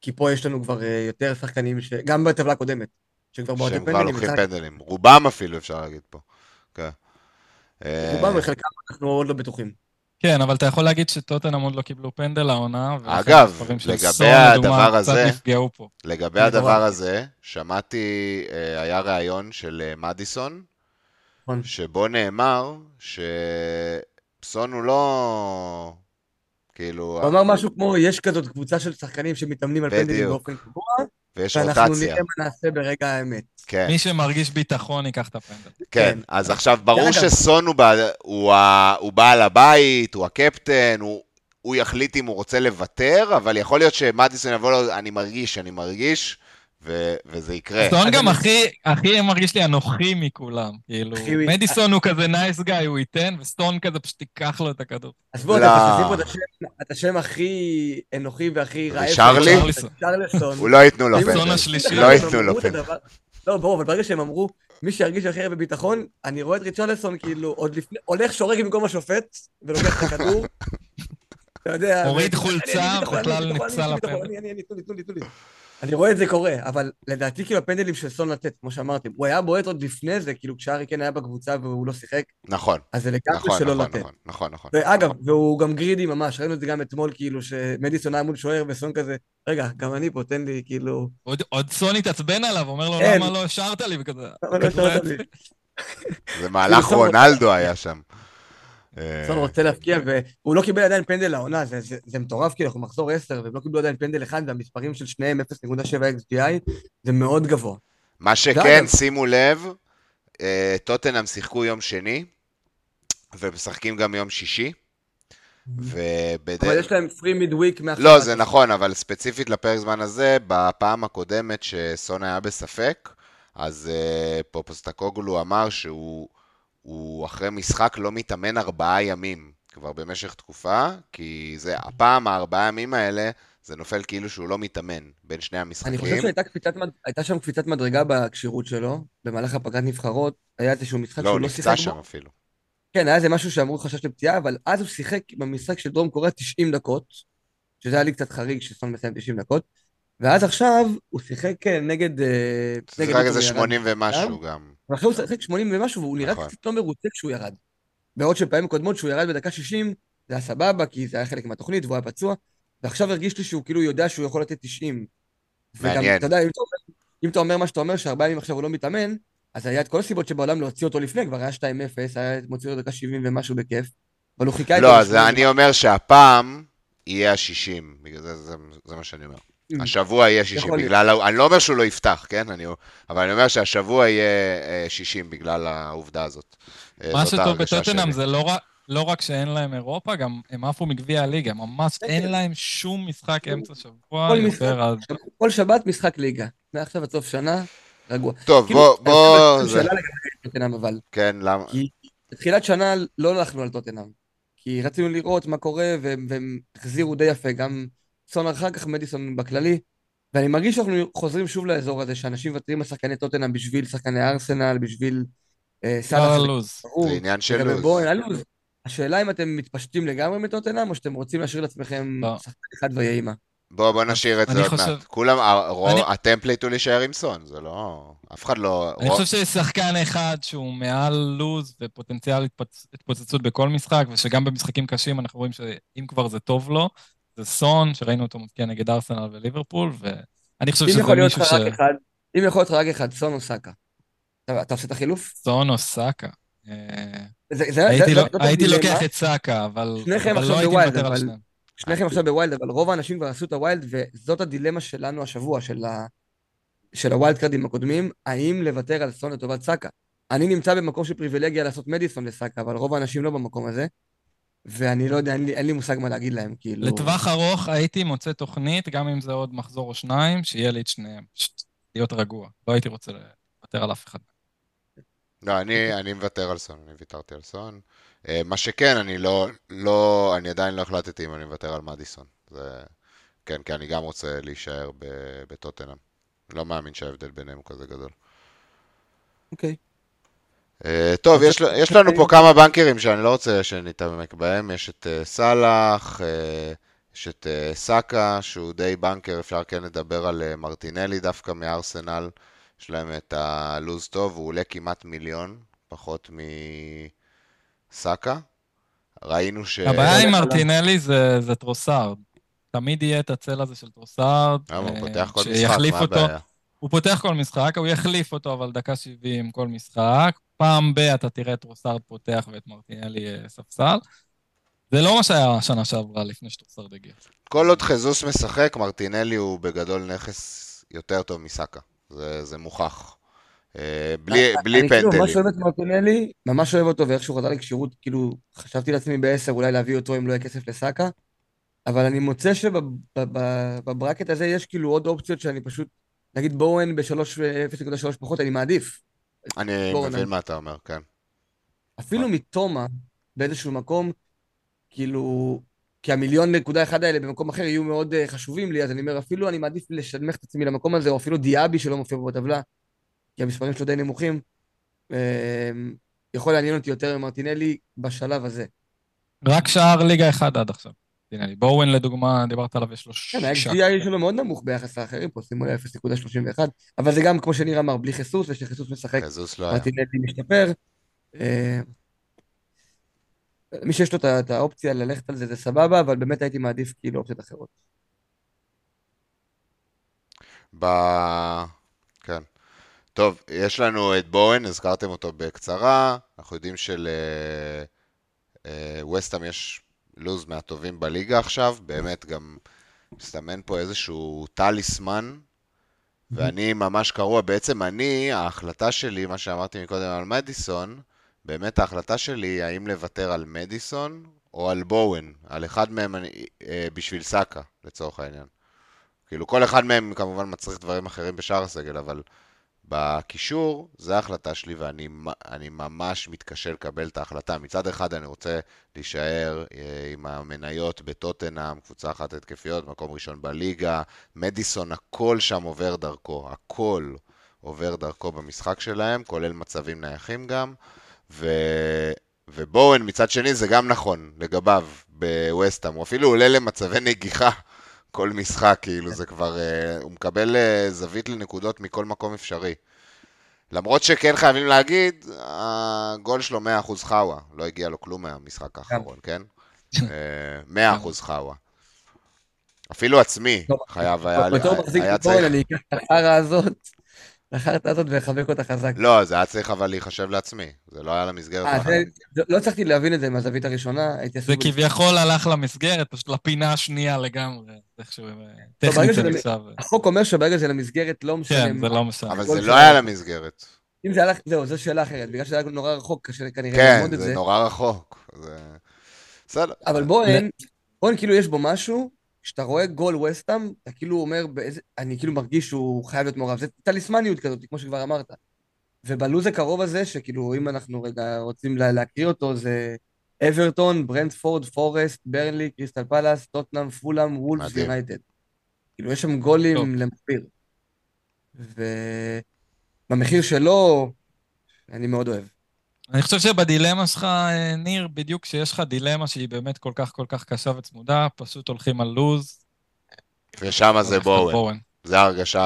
C: כי פה יש לנו כבר יותר שחקנים, ש- גם בטבלה הקודמת, שכבר בעוטי
A: שהם כבר
C: פנדלים,
A: לוקחים פנדלים. רובם אפילו, אפשר להגיד פה. כן.
C: רובם וחלקם אנחנו עוד לא בטוחים.
B: כן, אבל אתה יכול להגיד שטוטנאם עוד לא קיבלו פנדל העונה.
A: אגב, לגבי הדבר הזה-. לגבי הדבר. הזה, שמעתי, אה, היה ראיון של אה, מדיסון,
C: נכון.
A: שבו נאמר שסון הוא לא... כאילו...
C: הוא אמר משהו כמו, יש כזאת קבוצה של שחקנים שמתאמנים על פנדלים. באופן קבוע,
A: ויש
C: ואנחנו
A: רוטציה.
C: נראה מה נעשה ברגע האמת.
A: כן,
B: מי שמרגיש ביטחון ייקח את הפנדל.
A: כן.
C: כן.
A: אז עכשיו, ברור שסון הוא בעל- הוא ה- הוא בעל הבית, הוא הקפטן, הוא... הוא יחליט אם הוא רוצה לוותר, אבל יכול להיות שמדיסון יבוא לו, אני מרגיש, אני מרגיש, ו... וזה יקרה.
C: סון
B: גם הכי, הכי מרגיש לי אנוכי מכולם. כאילו, מדיסון הוא כזה nice guy, הוא ייתן, וסון כזה פשוט ייקח לו את הכדור.
C: אז בואו,
A: לא.
C: אתם מפספסים פה את השם- הכי אנוכי והכי רעב. צ'רלסון.
A: הוא לא ייתנו לו פנדל. לא ייתנו לו פנדל.
C: לא, ברור, אבל ברגע שהם אמרו, מי שירגיש הכי הרבה בביטחון, אני רואה את ריצ'רלסון כאילו עוד לפני, הולך שורק במקום השופט, ולוקח את הכדור. אתה יודע...
B: הוריד חולצה,
C: ביטחון,
B: בכלל
C: ביטחון,
B: ניפצה
C: אני רואה את זה קורה, אבל לדעתי כאילו הפנדלים של סון לתת, כמו שאמרתם, הוא היה בועט עוד לפני זה, כאילו כשארי כן היה בקבוצה והוא לא שיחק,
A: נכון,
C: אז זה לגמרי
A: נכון,
C: שלא
A: נכון,
C: לתת.
A: נכון, נכון, נכון.
C: ואגב,
A: נכון.
C: והוא גם גרידי ממש, ראינו את זה גם אתמול, כאילו, שמדיסון היה מול שוער וסון כזה, רגע, גם אני פה, תן לי, כאילו...
B: עוד- עוד סון התעצבן עליו, אומר לו,
C: כן.
B: למה לא השארת לי? וכזה.
C: למה לא השארת לי?
A: זה מהלך רונלדו היה שם. אה,
C: סון רוצה להפקיע, והוא לא קיבל עדיין פנדל לעונה, זה, זה, זה מטורף, כאילו, אנחנו מחזור 10, והם לא קיבלו עדיין פנדל אחד, והמספרים של שניהם 0.7 XGI, זה מאוד גבוה.
A: מה שכן, שימו לב, אה, טוטנאם שיחקו יום שני, ומשחקים גם יום שישי, ובדרך...
C: אבל יש להם פרי מיד וויק מעכשיו.
A: לא, זה. נכון, אבל ספציפית לפרק זמן הזה, בפעם הקודמת שסון היה בספק, אז uh, פופסטקוגלו אמר שהוא הוא אחרי משחק לא מתאמן ארבעה ימים כבר במשך תקופה, כי זה, הפעם הארבעה ימים האלה, זה נופל כאילו שהוא לא מתאמן בין שני המשחקים.
C: אני חושב שהייתה שם קפיצת מדרגה בכשירות שלו, במהלך הפגרת נבחרות, היה איזשהו משחק
A: לא, הוא
C: שהוא לא שיחק
A: נפצע שם
C: בו.
A: אפילו.
C: כן, היה איזה משהו שאמרו חשש לפציעה, אבל אז הוא שיחק במשחק של דרום קוריאה 90 דקות, שזה היה לי קצת חריג שסון מסיים 90 דקות, ואז עכשיו הוא שיחק אה, נגד... אה, נגד מי
A: איזה
C: שהוא ירד.
A: 80 ומשהו גם.
C: ועכשיו הוא שיחק 80 ומשהו, והוא נראה
A: נכון.
C: קצת לא מרוצה כשהוא ירד. בעוד שפעמים קודמות שהוא ירד בדקה 60, זה היה סבבה, כי זה היה חלק מהתוכנית והוא היה פצוע, ועכשיו הרגיש לי שהוא כאילו יודע שהוא יכול לתת 90. וגם,
A: מעניין.
C: אתה יודע, אם אתה, אומר, אם אתה אומר מה שאתה אומר, שארבעה ימים עכשיו הוא לא מתאמן, אז היה את כל הסיבות שבעולם להוציא אותו לפני, כבר היה 2-0, היה מוציא אותו דקה 70 ומשהו בכיף, אבל הוא חיכה
A: לא, אז אני אומר שהפעם יהיה ה-60, בגלל זה, זה, זה מה שאני אומר.
C: Mm.
A: השבוע יהיה 60
C: יכול להיות.
A: בגלל, אני לא אומר שהוא לא יפתח, כן? אני, אבל אני אומר שהשבוע יהיה אה, 60 בגלל העובדה הזאת. אה,
B: מה שטוב בטוטנאם. זה לא רק... לא רק שאין להם אירופה, גם הם עפו מגביע הליגה, ממש אין. להם שום משחק אמצע שבוע, יותר אז...
C: כל שבת משחק ליגה. מעכשיו עד סוף שנה, רגוע.
A: טוב,
C: כאילו,
A: בוא, בוא, זה,
C: שאלה לגבי טוטנאם אבל.
A: כן, למה?
C: כי בתחילת שנה לא הלכנו על טוטנאם. כי רצינו לראות מה קורה, והם החזירו די יפה, גם סון אחר כך, מדיסון בכללי. ואני מרגיש שאנחנו חוזרים שוב לאזור הזה, שאנשים מוותרים על שחקני טוטנאם בשביל שחקני ארסנל, בשביל אה,
B: לא
C: סאלח.
B: על הלו"ז.
C: ברור.
A: זה עניין של לוז.
C: בואו, אין לוז. השאלה אם אתם מתפשטים לגמרי מטוטנאם, או שאתם רוצים להשאיר לעצמכם
B: לא.
C: שחקן אחד ויהי מה.
A: בוא, בוא נשאיר את זה
B: אני
A: עוד
B: חושב-
A: מעט. כולם, הרוב-
B: אני-
A: הטמפליט הוא להישאר עם סון, זה לא... אף אחד לא...
B: אני
A: רוב-
B: חושב שיש שחקן אחד שהוא מעל לוז ופוטנציאל. התפוצצות בכל משחק, ושגם במשחקים קשים אנחנו רואים שאם כבר זה טוב לו, זה סון, שראינו אותו מבקיע נגד ארסנל וליברפול, ואני חושב שזה מישהו ש...
C: אחד, אם יכול להיות רק אחד, סון או סאקה. אתה אתה עושה את החילוף?
B: סון או סאקה. אה,
C: זה- זה-
B: הייתי
C: זה-
B: לא-
C: זאת
B: הייתי. לוקח את סאקה, אבל אבל לא הייתי מוותר על שניהם.
C: שניכם עכשיו ב wild, אבל רוב האנשים כבר עשו את ה wild, וזאת הדילמה שלנו השבוע, של, ה... של ה wildcard ים הקודמים, האם לוותר על סון לטובת סאקה. אני נמצא במקום של פריבילגיה לעשות מדיסון לסאקה, אבל רוב האנשים לא במקום הזה, ואני לא יודע, אין לי, אין לי מושג מה להגיד להם, כאילו...
B: לטווח ארוך הייתי מוצא תוכנית, גם אם זה עוד מחזור או שניים, שיהיה לי את שניהם. פשוט להיות רגוע. לא הייתי רוצה לוותר על אף אחד.
A: לא, אני, אני מוותר על סון, אני ויתרתי על סון. אה, מה שכן, אני לא, לא, אני עדיין לא החלטתי אם אני מוותר על מדיסון. זה, כן, כי אני גם רוצה להישאר ב- בטוטנאם. לא מאמין שההבדל ביניהם הוא כזה גדול.
C: אוקיי.
A: אה, טוב, יש, לנו פה כמה בנקרים שאני לא רוצה שנתעמק בהם. יש את אה, סאלח, אה, יש את אה, סאקה, שהוא די בנקר, אפשר כן לדבר על אה, מרטינלי דווקא מארסנל. יש להם את הלו"ז טוב, הוא עולה כמעט מיליון, פחות מסאקה. ראינו ש...
B: הבעיה עם מרטינלי זה זה טרוסארד. תמיד יהיה את הצל הזה של טרוסארד.
A: למה הוא
B: אה,
A: פותח כל משחק,
B: שיחליף
A: מה
B: אותו.
A: הבעיה?
B: הוא פותח כל משחק, הוא יחליף אותו, אבל דקה 70 כל משחק. פעם ב- אתה תראה את טרוסארד פותח ואת מרטינלי אה, ספסל. זה לא מה שהיה השנה שעברה לפני שטרוסארד הגיע.
A: כל עוד חזוס משחק, מרטינלי הוא בגדול נכס יותר טוב מסאקה. זה, זה מוכח. אה, בלי, בלי
C: אני כאילו ממש
A: פנדלים.
C: אוהב את מרטינלי, ממש אוהב אותו, ואיך שהוא חזר לכשירות, כאילו, חשבתי לעצמי בעשר אולי להביא אותו אם לא יהיה כסף לסאקה, אבל אני מוצא שבברקט הזה יש כאילו עוד אופציות שאני פשוט, נגיד בואן ב-0.3 פחות, אני מעדיף.
A: אני מבין מה אתה אומר, כן.
C: אפילו מתומה, באיזשהו מקום, כאילו, כי המיליון נקודה אחד האלה במקום אחר יהיו מאוד אה, חשובים לי, אז אני אומר, אפילו אני מעדיף לשנמך את עצמי למקום הזה, או אפילו דיאבי שלא מופיע פה בטבלה, כי המספרים שלו די נמוכים, אה, יכול לעניין אותי יותר ממרטינלי בשלב הזה.
B: רק שער ליגה אחד עד עכשיו. קרדינלי. בואוין לדוגמה, דיברת עליו, יש לו
C: כן,
B: שישה.
C: ה-XGI שלו מאוד נמוך ביחס לאחרים פה, שימו לב 0.31, אבל זה גם, כמו שניר אמר, בלי חיסוס, ושחיסוס משחק,
A: חזוס לא היה.
C: מרטינלי משתפר. אה, מי שיש לו את האופציה ללכת על זה, זה סבבה, אבל באמת הייתי מעדיף כאילו אופציות אחרות.
A: ב... כן. טוב, יש לנו את בואן, הזכרתם אותו בקצרה. אנחנו יודעים שלווסטהאם יש לוז מהטובים בליגה עכשיו. באמת גם מסתמן פה איזשהו טליסמן. ואני ממש קרוע. בעצם אני, ההחלטה שלי, מה שאמרתי מקודם על מדיסון, באמת ההחלטה שלי היא האם לוותר על מדיסון או על בואן. על אחד מהם אני, אה, בשביל סאקה, לצורך העניין. כאילו, כל אחד מהם כמובן מצריך דברים אחרים בשאר הסגל, אבל בקישור, זו ההחלטה שלי, ואני אני ממש מתקשה לקבל את ההחלטה. מצד אחד אני רוצה להישאר אה, עם המניות בטוטנאם, קבוצה אחת התקפיות, מקום ראשון בליגה, מדיסון, הכל שם עובר דרכו, הכל עובר דרכו במשחק שלהם, כולל מצבים נייחים גם, ו... ובואן מצד שני זה גם נכון לגביו בווסטהאם, הוא אפילו עולה למצבי נגיחה כל משחק, כאילו זה כבר, uh, הוא מקבל uh, זווית לנקודות מכל מקום אפשרי. למרות שכן חייבים להגיד, הגול שלו 100% חאווה, לא הגיע לו כלום מהמשחק האחרון, כן? אה, 100% חאווה. אפילו עצמי חייב היה,
C: בתור מחזיק
A: צריך...
C: אני אקח את החרא הזאת, החרטא הזאת ואחבק אותה חזק.
A: לא, זה היה צריך אבל להיחשב לעצמי, זה לא היה למסגרת.
C: אה, לא הצלחתי להבין את זה מהזווית הראשונה, הייתי
B: זה. כביכול הלך למסגרת, פשוט לפינה השנייה לגמרי. איכשהו, אה, טכנית זה נחשב.
C: החוק אומר שברגע זה למסגרת לא משנה
B: כן, זה. לא משנה.
A: אבל זה לא היה למסגרת.
C: אם זה הלך, זהו, זו שאלה אחרת, בגלל שזה היה נורא רחוק, קשה כנראה
A: כן,
C: ללמוד את
A: זה
C: זה.
A: נורא רחוק. בסדר.
C: אבל בואן, בואן כאילו יש בו משהו, כשאתה רואה גול ווסטהאם, אתה כאילו אומר, באיזה, אני כאילו מרגיש שהוא חייב להיות מעורב. זה טליסמניות כזאת, כמו שכבר אמרת. ובלו"ז הקרוב הזה, שכאילו, אם אנחנו רגע רוצים לה, להקריא אותו, זה אברטון, ברנטפורד, פורסט, ברנלי, קריסטל פלאס, טוטנאם, פולאם, וולפס
A: מדהים.
C: ויונייטד. כאילו, יש שם גולים
B: טוב.
C: למכביר. ובמחיר שלו, אני מאוד אוהב.
B: אני חושב שבדילמה שלך, אה, ניר, בדיוק כשיש לך דילמה שהיא באמת כל כך כל כך קשה וצמודה, פשוט הולכים על לוז.
A: ושם זה בואן. זה ההרגשה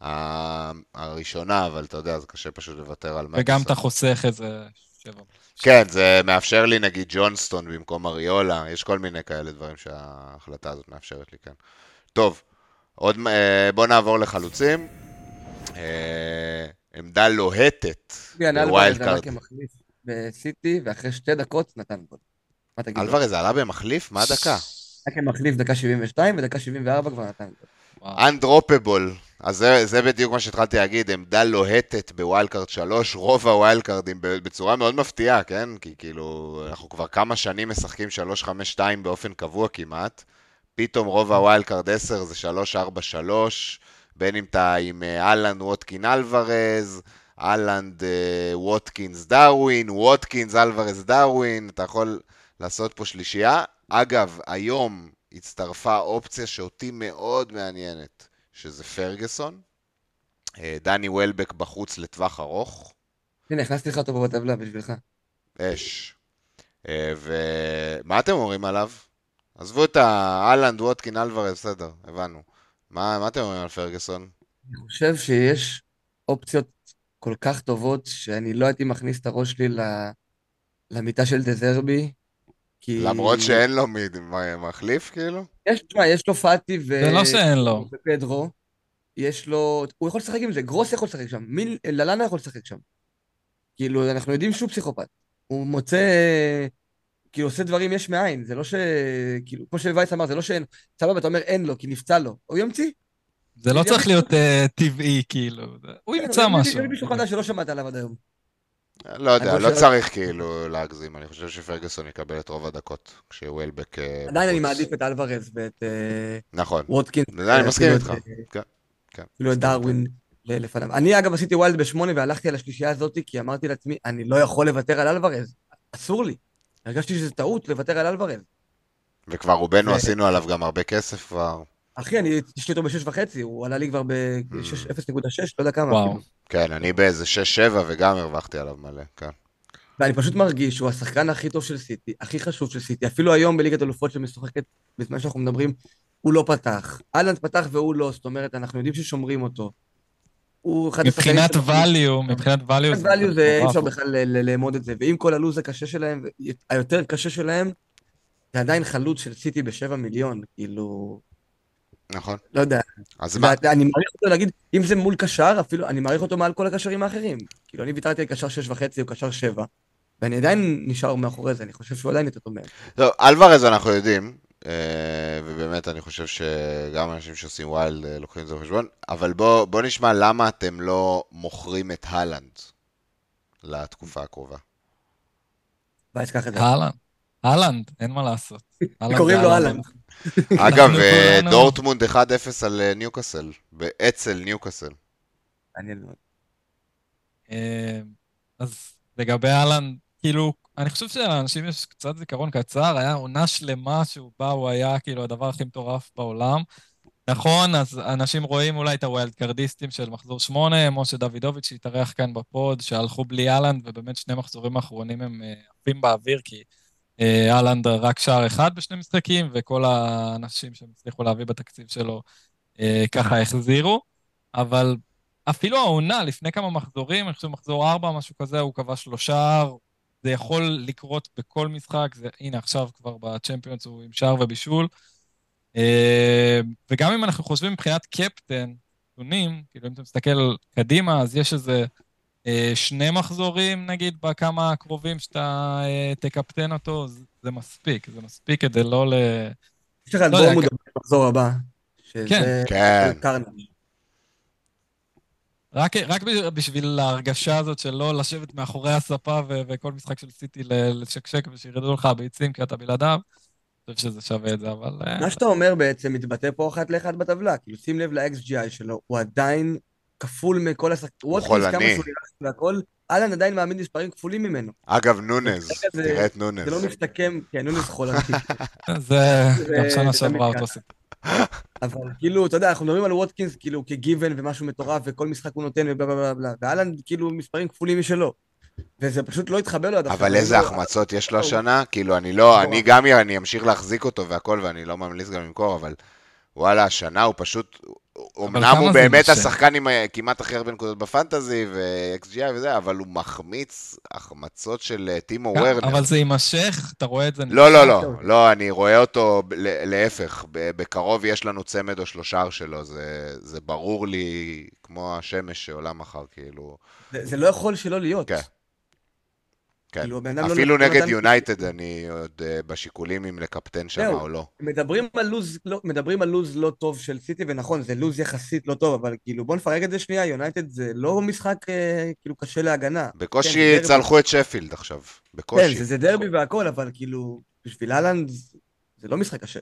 A: ה- הראשונה, אבל אתה יודע, זה קשה פשוט לוותר על
B: וגם
A: מדיסון.
B: אתה חוסך איזה שבע.
A: כן, זה מאפשר לי נגיד ג'ונסטון במקום אריולה, יש כל מיני כאלה דברים שההחלטה הזאת מאפשרת לי, כן. טוב, עוד, אה, בוא נעבור לחלוצים. עמדה לוהטת
C: ביאן ב
A: wild
C: card. בסיטי, ואחרי שתי דקות נתן גול. מה תגיד? לו?
A: אלוורז עלה במחליף? מה הדקה?
C: היה כמחליף דקה 72, ודקה 74 כבר נתן גול.
A: undroppable. אז זה, זה בדיוק מה שהתחלתי להגיד, עמדה לוהטת ב wild card 3, רוב הווילד קארדים בצורה מאוד מפתיעה, כן? כי כאילו, אנחנו כבר כמה שנים משחקים 3-5-2 באופן קבוע כמעט. פתאום רוב ה wild card 10 זה 3-4-3, בין אם אתה עם אה, אהלן ווטקין אלוורז, אהלנד אה, ווטקינס דרווין, ווטקינס אלוורז דרווין, אתה יכול לעשות פה שלישייה. אגב, היום הצטרפה אופציה שאותי מאוד מעניינת, שזה פרגוסון. אה, דני וולבק בחוץ לטווח ארוך,
C: הנה, הכנסתי לך אותו בטבלה בשבילך.
A: אש. אה, ומה אתם אומרים עליו? עזבו את האלנד, ווטקין, אלוורז, בסדר, הבנו. מה, מה אתם אומרים על פרגוסון?
C: אני חושב שיש אופציות כל כך טובות, שאני לא הייתי מכניס את הראש שלי ל- למיטה של דזרבי, כי...
A: למרות שאין לו מי, מה, מחליף כאילו?
C: יש, תשמע, יש לו פאטי ו...
B: זה לא שאין לו.
C: ופדרו. יש לו... הוא יכול לשחק עם זה, גרוס יכול לשחק שם, מיל... ללאנה יכול לשחק שם. כאילו, אנחנו יודעים שהוא פסיכופת. הוא מוצא... כאילו, עושה דברים יש מאין, זה לא ש... כאילו, כמו שווייס אמר, זה לא שאין... סבבה, אתה אומר אין לו, כי נפצע לו. הוא ימציא.
B: זה לא צריך להיות אה, טבעי, כאילו. זה- הוא ימצא
C: יביא-
B: משהו.
C: יביא מישהו חדש שלא שמעת עליו עד היום.
A: לא יודע, לא צריך כאילו להגזים, אני חושב שפרגוסון יקבל את רוב הדקות, כשוולבק אה,
C: עדיין אני. מעדיף את אלוורז ואת אה,
A: נכון,
C: ווטקינס.
A: זה אני מסכים
C: אפילו
A: איתך. כן, כן.
C: אפילו את דרווין לפניו. אני אגב עשיתי wild בשמונה והלכתי על השלישייה הזאת כי אמרתי לעצמי, אני לא יכול לוותר על אלוורז, אסור לי. הרגשתי שזו טעות לוותר על אלוורז.
A: וכבר רובנו
C: ו-
A: עשינו עליו גם הרבה כסף כבר.
C: אחי, אני יש לי אותו בשש וחצי, הוא עלה לי כבר ב-0.6, לא יודע כמה.
B: וואו.
C: אפילו.
A: כן, אני באיזה 6-7 וגם הרווחתי עליו מלא, כן.
C: ואני פשוט מרגיש שהוא השחקן הכי טוב של סיטי, הכי חשוב של סיטי, אפילו היום בליגת אלופות שמשוחקת, בזמן שאנחנו מדברים, הוא לא פתח. אהלנד פתח והוא לא, זאת אומרת, אנחנו יודעים ששומרים אותו. הוא אחד
B: מבחינת
C: השחקנים
B: value, מבחינת value
C: מבחינת value זה אי. אפשר בכלל ל- ל- לאמוד את זה, ועם כל הלו"ז הקשה שלהם, היותר קשה שלהם, זה עדיין חלוץ של סיטי בשבע מיליון, כאילו,
A: נכון.
C: לא יודע,
A: אז מה?
C: ואני מעריך אותו להגיד, אם זה מול קשר, אפילו, אני מעריך אותו מעל כל הקשרים האחרים. כאילו, אני ויתרתי על קשר שש וחצי או קשר שבע, ואני עדיין נשאר מאחורי זה, אני חושב שהוא עדיין יותר טוב מהם.
A: טוב, אלוורז אנחנו יודעים, ובאמת אני חושב שגם אנשים שעושים wild אה, לוקחים את זה בחשבון, אבל בוא, בוא נשמע למה אתם לא מוכרים את הלנד לתקופה הקרובה.
C: את זה.
B: הלנד, הלנד, אין מה לעשות.
C: קוראים לו. הלנד.
A: אגב, אה, דורטמונד 1-0 על אה, ניוקאסל, באצל ניוקאסל.
C: מעניין מאוד.
B: אה, אז לגבי הלנד, כאילו, אני חושב שלאנשים יש קצת זיכרון קצר, היה עונה שלמה שהוא בא, הוא היה כאילו הדבר הכי מטורף בעולם. נכון, אז אנשים רואים אולי את הווילד קרדיסטים של מחזור שמונה, משה דוידוביץ' שהתארח כאן ב pod, שהלכו בלי הלנד, ובאמת שני מחזורים האחרונים הם אה, עפים באוויר, כי אה, אהלנד רק שער אחד בשני משחקים, וכל האנשים שהם הצליחו להביא בתקציב שלו אה, ככה החזירו. אבל אפילו העונה, לפני כמה מחזורים, אני חושב מחזור ארבע, משהו כזה, הוא כבש לו שער. זה יכול לקרות בכל משחק, זה, הנה עכשיו כבר בצ'מפיונס הוא עם שער ובישול. אה, וגם אם אנחנו חושבים מבחינת קפטן, נתונים, כאילו אם אתה מסתכל קדימה, אז יש איזה אה, שני מחזורים, נגיד, בכמה הקרובים שאתה אה, תקפטן אותו, זה, זה מספיק, זה מספיק כדי לא ל...
C: יש לך את
B: לא
C: בורמוד במחזור הבא, שזה
B: כן.
A: כן.
B: רק, רק בשביל ההרגשה הזאת של לא לשבת מאחורי הספה ו- וכל משחק של סיטי לשקשק ושירדו לך הביצים כי אתה בלעדיו, אני חושב שזה שווה את זה, אבל... אה,
C: מה שאתה אומר בעצם מתבטא פה אחת לאחד בטבלה, כאילו שים לב ל-XGI שלו, הוא עדיין כפול מכל ווטקינס כמה
A: חולני.
C: שהוא נראה והכל, אהלן עדיין מעמיד מספרים כפולים ממנו.
A: אגב, נונז, תראה את נונז.
C: זה לא מסתכם, כן, נונס חולני.
B: זה
C: זה-
B: גם שנה
C: זה
B: שעברה אותו. סיפור.
C: אבל כאילו, אתה יודע, אנחנו מדברים על ווטקינס כאילו כגיוון ומשהו מטורף, וכל משחק הוא נותן ובלה בלה בלה ואהלן כאילו מספרים כפולים משלו. וזה פשוט לא התחבר לו עד עכשיו.
A: אבל איזה
C: הוא-
A: החמצות יש לו
C: הוא-
A: השנה? כאילו, אני לא,
C: מטורף.
A: אני גם, אני אמשיך להחזיק אותו והכל, ואני לא ממליץ גם למכור, אבל וואלה, השנה הוא פשוט, אמנם הוא באמת
B: נושא?
A: השחקן עם אה, כמעט הכי הרבה נקודות בפנטזי, ו-XGI וזה, אבל הוא מחמיץ החמצות של אה, טימו
B: גם-
A: וורנר.
B: אבל זה יימשך, אתה רואה את זה...
A: לא, לא, לא,
C: טוב.
A: לא, אני רואה אותו להפך, ב- בקרוב יש לנו צמד או שלושה שלו, זה, זה ברור לי כמו השמש שעולה מחר, כאילו,
C: זה זה לא יכול שלא להיות.
A: כן. כן.
C: כאילו, לא
A: אפילו
C: נתן-
A: נגד יונייטד אני עוד אה, בשיקולים אם לקפטן שם. או לא.
C: מדברים על לוז לא, מדברים על לוז לא טוב של סיטי, ונכון, זה לוז יחסית לא טוב, אבל כאילו, בוא נפרק את זה שנייה, יונייטד זה לא משחק אה, כאילו קשה להגנה. כן,
A: בקושי
C: דרבי.
A: צלחו את שפילד עכשיו,
C: כן,
A: בקושי.
C: זה, זה דרבי והכל, אבל כאילו, בשביל אהלנד זה לא משחק קשה.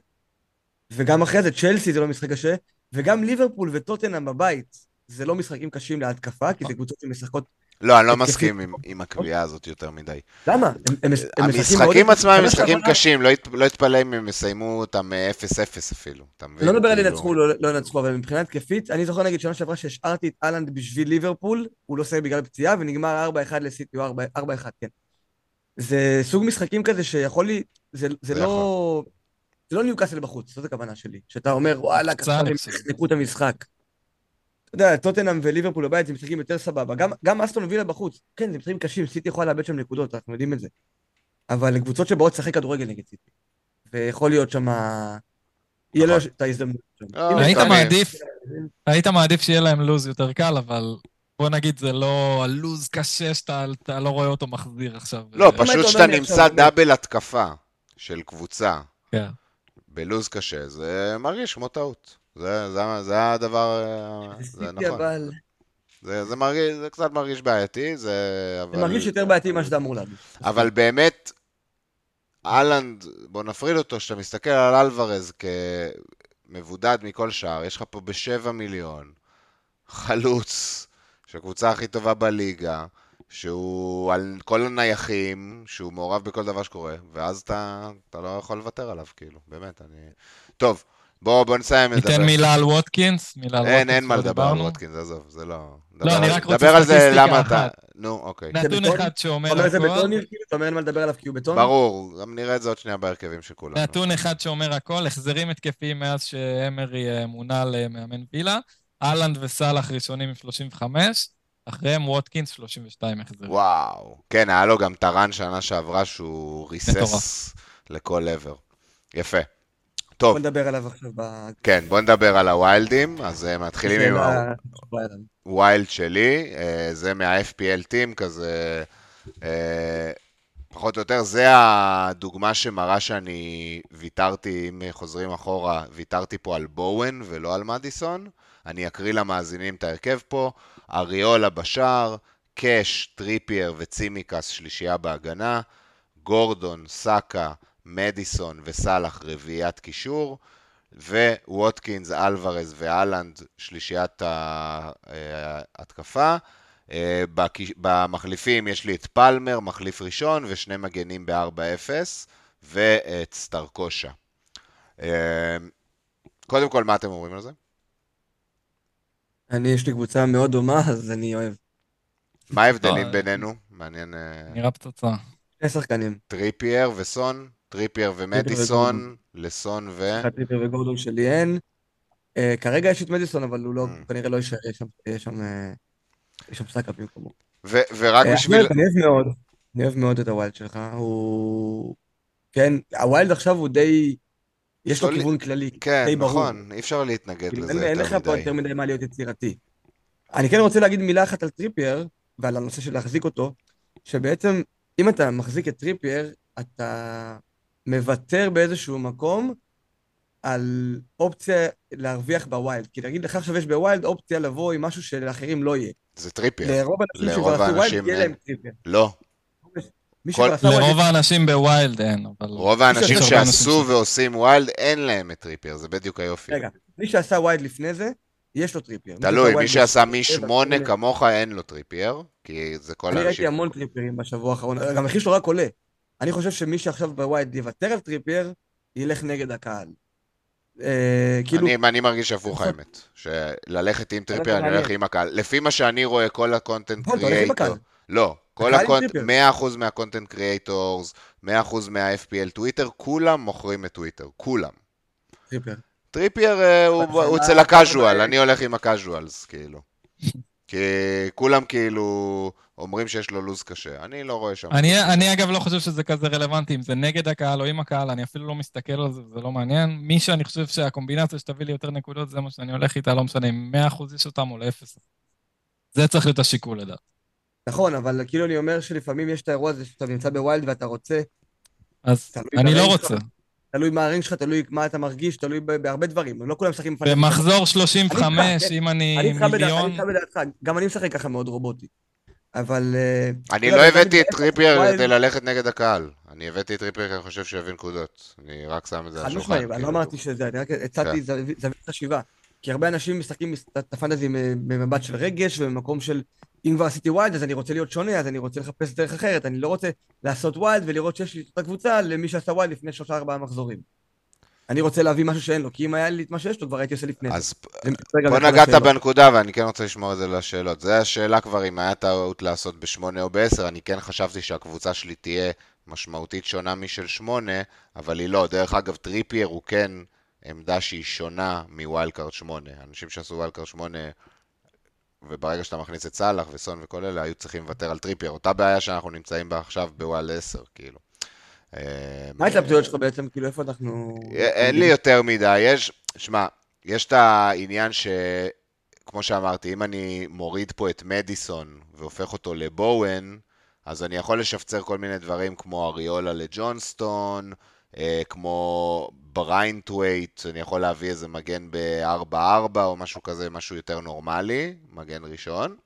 C: וגם אחרי זה, צ'לסי זה לא משחק קשה, וגם ליברפול וטוטנאם בבית, זה לא משחקים קשים להתקפה, כי זה קבוצות שמשחקות...
A: לא, אני לא. מסכים עם- עם הקביעה הזאת יותר מדי.
C: למה? הם, הם,
A: המשחקים עצמם הם משחקים קשים, לא ית- לא אתפלא אם הם יסיימו אותם אה, 0-0 אפילו, אתה מבין?
C: לא מדבר על
A: כאילו-
C: ינצחו, לא לא ינצחו, אבל מבחינה התקפית, אני זוכר נגיד שנה שעברה שהשארתי את אהלנד בשביל ליברפול, הוא לא סיים בגלל פציעה, ונגמר 4-1 לסיטי, או 4-1, כן. זה סוג משחקים כזה שיכול לי, זה, זה לא... זה לא ניוקאסל בחוץ, זאת הכוונה שלי. שאתה אומר, וואלה, עכשיו הם. יחנקו את המשחק. אתה יודע, טוטנאם וליברפול בבית זה משחקים יותר סבבה. גם, גם אסטון וילה בחוץ, כן, זה משחקים קשים, סיטי יכולה לאבד שם נקודות, אנחנו יודעים את זה. אבל קבוצות שבאות לשחק כדורגל נגד סיטי. ויכול להיות שם... יהיה לו
A: נכון.
C: את ההזדמנות.
A: לא,
C: אם
B: היית מעדיף, שיהיה להם לוז יותר קל, אבל בוא נגיד זה לא הלוז קשה שאתה אתה לא רואה אותו מחזיר עכשיו.
A: לא,
B: אה,
A: פשוט שאתה נמצא דאבל התקפה של קבוצה
B: כן.
A: בלוז קשה, זה מרגיש כמו טעות. זה, זה, זה הדבר, אה,
C: זה
A: זה נכון.
C: אבל...
A: זה, זה, מרגיש, זה קצת מרגיש בעייתי, זה...
C: זה
A: אבל...
C: מרגיש יותר בעייתי ממה שאתה אמור להרגיש.
A: אבל באמת, אהלנד, בוא נפריד אותו, כשאתה מסתכל על אלוורז כמבודד מכל שער, יש לך פה בשבע מיליון, חלוץ, שהקבוצה הכי טובה בליגה, שהוא על כל הנייחים, שהוא מעורב בכל דבר שקורה, ואז אתה, אתה לא יכול לוותר עליו, כאילו, באמת, אני... טוב, בוא, בוא נסיים לדבר.
B: ניתן מילה על ווטקינס, מילה על ווטקינס.
A: אין, אין מה
B: שלא
A: לדבר על. ווטקינס, עזוב, זה לא...
B: לא, אני רק רוצה
A: דבר על זה,
B: סטטיסטיקה
A: למה אתה...
B: אחת.
A: נו, אוקיי.
B: נתון? אחד שאומר
C: אתה אומר את זה
B: הכל.
C: בטונים, כאילו, אתה אומר אין מה לדבר עליו כי הוא בטון?
A: ברור, גם נראה את זה עוד שנייה בהרכבים של כולנו.
B: נתון אחד שאומר הכל, החזרים התקפיים מאז שאמרי אה, מונה למאמן וילה, אהלנד וסאלח ראשונים עם 35, אחריהם ווטקינס 32 החזרים.
A: וואו. כן, היה לו גם טרן שנה שעברה שהוא ריסס. לכל עבר. יפה. טוב,
C: בוא נדבר עליו עכשיו ב...
A: כן, בוא נדבר על הווילדים. אז אה, מתחילים עם
C: שאלה-
A: ה wild שלי, אה, זה מה- FPL team כזה, אה, פחות או יותר, זה הדוגמה שמראה שאני ויתרתי, אם חוזרים אחורה, ויתרתי פה על בואן ולא על מדיסון. אני אקריא למאזינים את ההרכב פה, אריולה בשער, קאש, טריפייר וצימיקאס שלישייה בהגנה, גורדון, סאקה, מדיסון וסאלח רביעיית קישור, וווטקינס, אלוורז והלנד שלישיית אה, ההתקפה. אה, בקיש- במחליפים יש לי את פלמר, מחליף ראשון, ושני מגנים ב-4-0, ואת סטרקושה. אה, קודם כל, מה אתם אומרים על זה?
C: אני, יש לי קבוצה מאוד דומה, אז אני אוהב.
A: מה ההבדלים
B: אה,
A: בינינו? מעניין. אה,
B: נראה פצצה.
C: שני שחקנים.
A: טריפייר וסון? טריפייר ומדיסון, לסון ו...
C: טריפר וגורדון שלי אין. אה, כרגע יש את מדיסון, אבל הוא לא,
A: Mm.
C: כנראה לא יישאר, יש שם, יש שם, אה, יש שם סאקה במקומו.
A: ו- ורק
C: אה,
A: בשביל...
C: אני אוהב מאוד, אני אוהב מאוד את ה wild שלך, הוא... כן, ה wild עכשיו הוא די... יש לו
A: סולי-
C: כיוון כללי,
A: כן,
C: די ברור.
A: נכון, אי אפשר להתנגד
C: כאילו,
A: לזה
C: אין, אין לך
A: יותר
C: פה
A: מדי.
C: יותר מדי מה להיות יצירתי. אני כן רוצה להגיד מילה אחת על טריפייר, ועל הנושא של להחזיק אותו, שבעצם, אם אתה מחזיק את טריפייר, אתה מוותר באיזשהו מקום על אופציה להרוויח ב wild. כי נגיד לך עכשיו יש ב wild אופציה לבוא עם משהו שלאחרים לא יהיה.
A: זה טריפייר.
C: לרוב האנשים שכבר עשו
A: wild,
C: יהיה. להם טריפייר.
A: לא. כל-
B: לרוב האנשים ב wild אין, אבל...
A: רוב האנשים שעשו ועושים wild, אין להם את טריפייר, זה בדיוק היופי.
C: רגע, מי שעשה wild לפני זה, יש לו טריפייר.
A: תלוי, מי שעשה
C: לפני זה,
A: משמונה
C: ואני-
A: כמוך אין לו טריפייר, כי זה כל
C: אני ראיתי
A: האנשים.
C: המון טריפרים בשבוע האחרון, גם המחיר שלו רק עולה. אני חושב שמי שעכשיו ב wild יוותר על טריפר, ילך נגד הקהל. אה, כאילו,
A: אני, אני מרגיש הפוך האמת, שללכת עם טריפייר אני. הולך עם הקהל. לפי מה שאני רואה, כל
C: ה content נכון, עם creator.
A: לא, כל
C: הקהל עם
A: ה cont...
C: טריפייר.
A: 100% מה content creators, 100% מה-FPL טוויטר, כולם מוכרים את טריפייר, כולם.
C: טריפר.
A: טריפייר אה, הוא אצל
C: ה
A: casual, אני הולך עם ה casuals, כאילו. כי כולם כאילו אומרים שיש לו לו"ז קשה, אני לא רואה שם.
B: אני, אני אגב לא חושב שזה כזה רלוונטי, אם זה נגד הקהל או עם הקהל, אני אפילו לא מסתכל על זה, זה לא מעניין. מי שאני חושב שהקומבינציה שתביא לי יותר נקודות, זה מה שאני הולך איתה, לא משנה אם 100% יש אותם או ל-0. זה צריך להיות השיקול לדעת.
C: נכון, אבל כאילו אני אומר שלפעמים יש את האירוע הזה שאתה נמצא ב wild ואתה רוצה,
B: אז
C: תלוי
B: אני לא רוצה.
C: תלוי מה ה rank שלך, תלוי מה אתה מרגיש, תלוי בהרבה דברים. לא כולם משחקים בפנטזי.
B: במחזור 35,
C: אני איתך,
B: אם אני
C: בדעתך, אני
B: מיליון,
C: איתך בדעתך, גם אני משחק ככה מאוד רובוטי. אבל... אה,
A: אני לא
C: גם
A: הבאתי את טריפייר כדי ללכת נגד הקהל. אני הבאתי את טריפייר כי אני חושב שהוא יביא נקודות. אני רק שם את זה על השולחן.
C: אני לא
A: כאילו.
C: אמרתי שזה, אני רק הצעתי
A: כן.
C: זווית זווית חשיבה. כי הרבה אנשים משחקים את ה fantasy במבט של רגש ובמקום של אם כבר עשיתי wild אז אני רוצה להיות שונה, אז אני רוצה לחפש דרך אחרת, אני לא רוצה לעשות wild ולראות שיש לי את אותה קבוצה למי שעשה wild לפני שלושה ארבעה מחזורים. אני רוצה להביא משהו שאין לו, כי אם היה לי את מה שיש לו כבר הייתי עושה לפני.
A: אז פה נגעת. בנקודה ואני כן רוצה לשמור את זה לשאלות. זו השאלה כבר אם היה טעות לעשות בשמונה או בעשר, אני כן חשבתי שהקבוצה שלי תהיה משמעותית שונה משל שמונה, אבל היא לא. דרך אגב, טריפייר הוא כן עמדה שהיא שונה מ wild card שמונה. אנשים שעשו wild card שמונה, וברגע שאתה מכניס את סאלח וסון וכל אלה, היו צריכים לוותר על טריפייר. אותה בעיה שאנחנו נמצאים בה עכשיו ב wild עשר, כאילו. אה,
C: מה ההתלבטויות שלך בעצם? כאילו איפה אנחנו...
A: אין לי יותר מדי, יש, שמע, יש את העניין ש... כמו שאמרתי, אם אני מוריד פה את מדיסון והופך אותו לבואן, אז אני יכול לשפצר כל מיני דברים כמו אריולה לג'ונסטון, אה, כמו בריינטווייט, אני יכול להביא איזה מגן ב-4-4 או משהו כזה, משהו יותר נורמלי, מגן ראשון.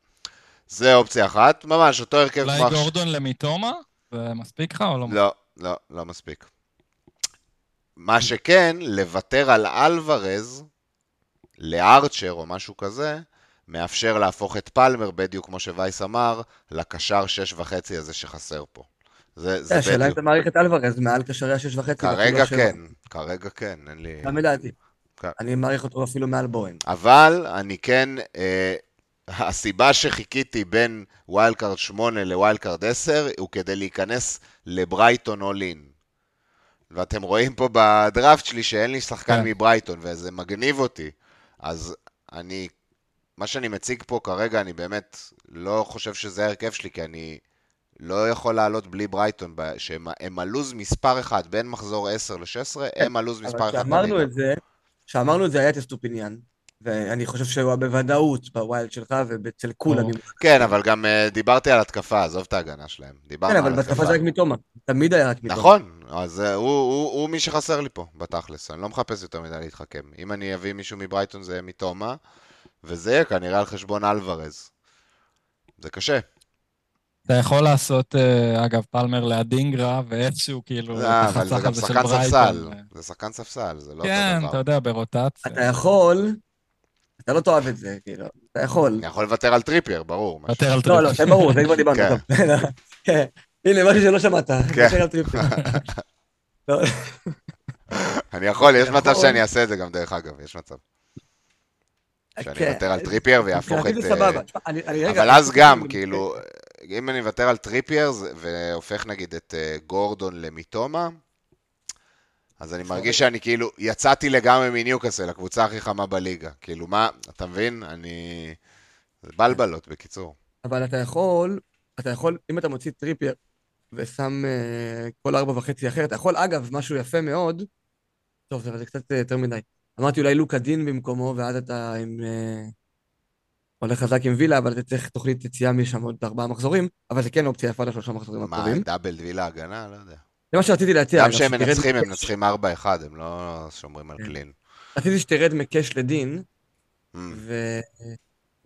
A: זה אופציה אחת, ממש אותו הרכב
B: אולי
A: כמו... עכש-
B: גורדון למיטומה? זה מספיק לך או לא?
A: לא, לא, לא מספיק. מה שכן, לוותר על אלוורז לארצ'ר או משהו כזה, מאפשר להפוך את פלמר, בדיוק כמו שווייס אמר, לקשר שש וחצי הזה שחסר פה. זה, זה
C: השאלה אם
A: בדיוק.
C: אתה מעריך את אלוורז מעל קשרי השש וחצי.
A: כרגע
C: השבע.
A: כן, כרגע כן, אין לי...
C: גם לדעתי.
A: כן.
C: אני מעריך אותו אפילו מעל בוהן.
A: אבל אני כן, אה, הסיבה שחיכיתי בין wild card 8 ל wild card 10 הוא כדי להיכנס לברייטון all in. ואתם רואים פה בדראפט שלי שאין לי שחקן
B: כן.
A: מברייטון, וזה מגניב אותי. אז אני, מה שאני מציג פה כרגע, אני באמת לא חושב שזה ההרכב שלי, כי אני לא יכול לעלות בלי ברייטון, שהם הם הלוז מספר אחד, בין מחזור 10 ל-16, הם הלוז מספר
C: אבל
A: אחד
C: כשאמרנו
A: בליגה.
C: את זה, כשאמרנו את זה היה את אסטופיניאן, ואני חושב שהוא בוודאות ב wild שלך ואצל כולם.
A: כן, אבל גם אה, דיברתי על התקפה, עזוב את ההגנה שלהם.
C: כן, אבל
A: התקפה.
C: בהתקפה זה רק מיטומה. תמיד היה רק מיטומה.
A: נכון, אז אה, הוא מי שחסר לי פה, בתכלס. אני לא מחפש יותר מדי להתחכם. אם אני אביא מישהו מברייטון זה יהיה מיטומה, וזה יהיה כנראה על חשבון אלוורז. זה קשה.
B: אתה יכול לעשות, אה, אגב, פלמר לאדינגרה, ואיכשהו כאילו, החצח
A: גם
B: הזה של
A: שחקן ספסל.
B: ברייטון.
A: זה שחקן ספסל, זה לא
B: כן,
A: אותו
B: אתה. יודע, ברוטציה.
C: אתה יכול, אתה לא תאהב את זה, כאילו, אתה יכול.
A: אני יכול לוותר על טריפייר, ברור. משהו.
B: יותר על
C: לא,
B: טריפ.
C: לא, זה ברור, זה כבר דיברנו.
A: כן.
C: כן. הנה, משהו שלא שמעת.
A: כן.
C: לוותר על טריפייר. לא,
A: אני יכול, יש מצב. שאני אעשה את זה גם דרך אגב, יש מצב. שאני
C: כן.
A: אוותר על טריפייר ויהפוך את... אה, אבל אז גם, כאילו, אם אני מוותר על טריפייר והופך נגיד את אה, גורדון למיטומה, אז אני מרגיש שאני כאילו, יצאתי לגמרי מניוקאסל, הקבוצה הכי חמה בליגה. כאילו, מה, אתה מבין? אני... זה בלבלות, בקיצור.
C: אבל אתה יכול, אתה יכול, אם אתה מוציא טריפייר ושם אה, כל ארבע וחצי אחרת, אתה יכול, אגב, משהו יפה מאוד, טוב, זה זה קצת אה, יותר מדי. אמרתי אולי לוקה דין במקומו, ואז אתה עם... הולך חזק עם וילה, אבל אתה צריך תוכנית יציאה משם עוד ארבעה מחזורים, אבל זה כן אופציה יפה לשלושה מחזורים
A: מה,
C: הקרובים.
A: דאבל וילה הגנה? לא יודע.
C: זה מה שרציתי להציע.
A: גם כשהם מנצחים, הם מנצחים 4-1, הם לא שומרים על
C: כן.
A: קלין.
C: רציתי שתרד מקש לדין,
A: Mm.
C: ו...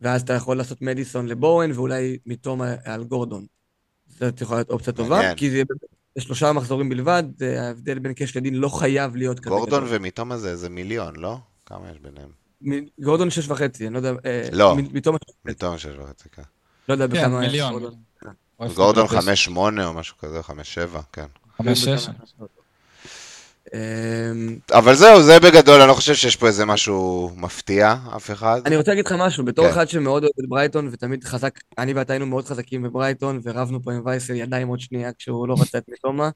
C: ואז אתה יכול לעשות מדיסון לבורן, ואולי מתום על גורדון. זאת יכולה להיות אופציה טובה. כי זה שלושה מחזורים בלבד, ההבדל בין קש לדין לא חייב להיות כזה
A: גורדון
C: גדול.
A: ומיטומה זה מיליון, לא? כמה יש ביניהם?
C: גורדון שש וחצי, אני לא יודע... אה,
A: לא.
C: מתום,
A: שש וחצי, כן.
C: לא יודע
B: כן,
C: בכמה...
B: מיליון.
C: גורדון.
B: או איפה
A: גורדון
B: הוא?
A: 5-8 או משהו כזה, 5-7, כן.
B: חמש, שש.
C: אמ,
A: אבל זהו, זה בגדול, אני לא חושב שיש פה איזה משהו מפתיע, אף אחד.
C: אני רוצה להגיד לך משהו, בתור
A: כן.
C: אחד שמאוד אוהב את ברייטון, ותמיד חזק, אני ואתה היינו מאוד חזקים בברייטון, ורבנו פה עם וייסל ידיים עוד שנייה כשהוא לא רצה את מתומה.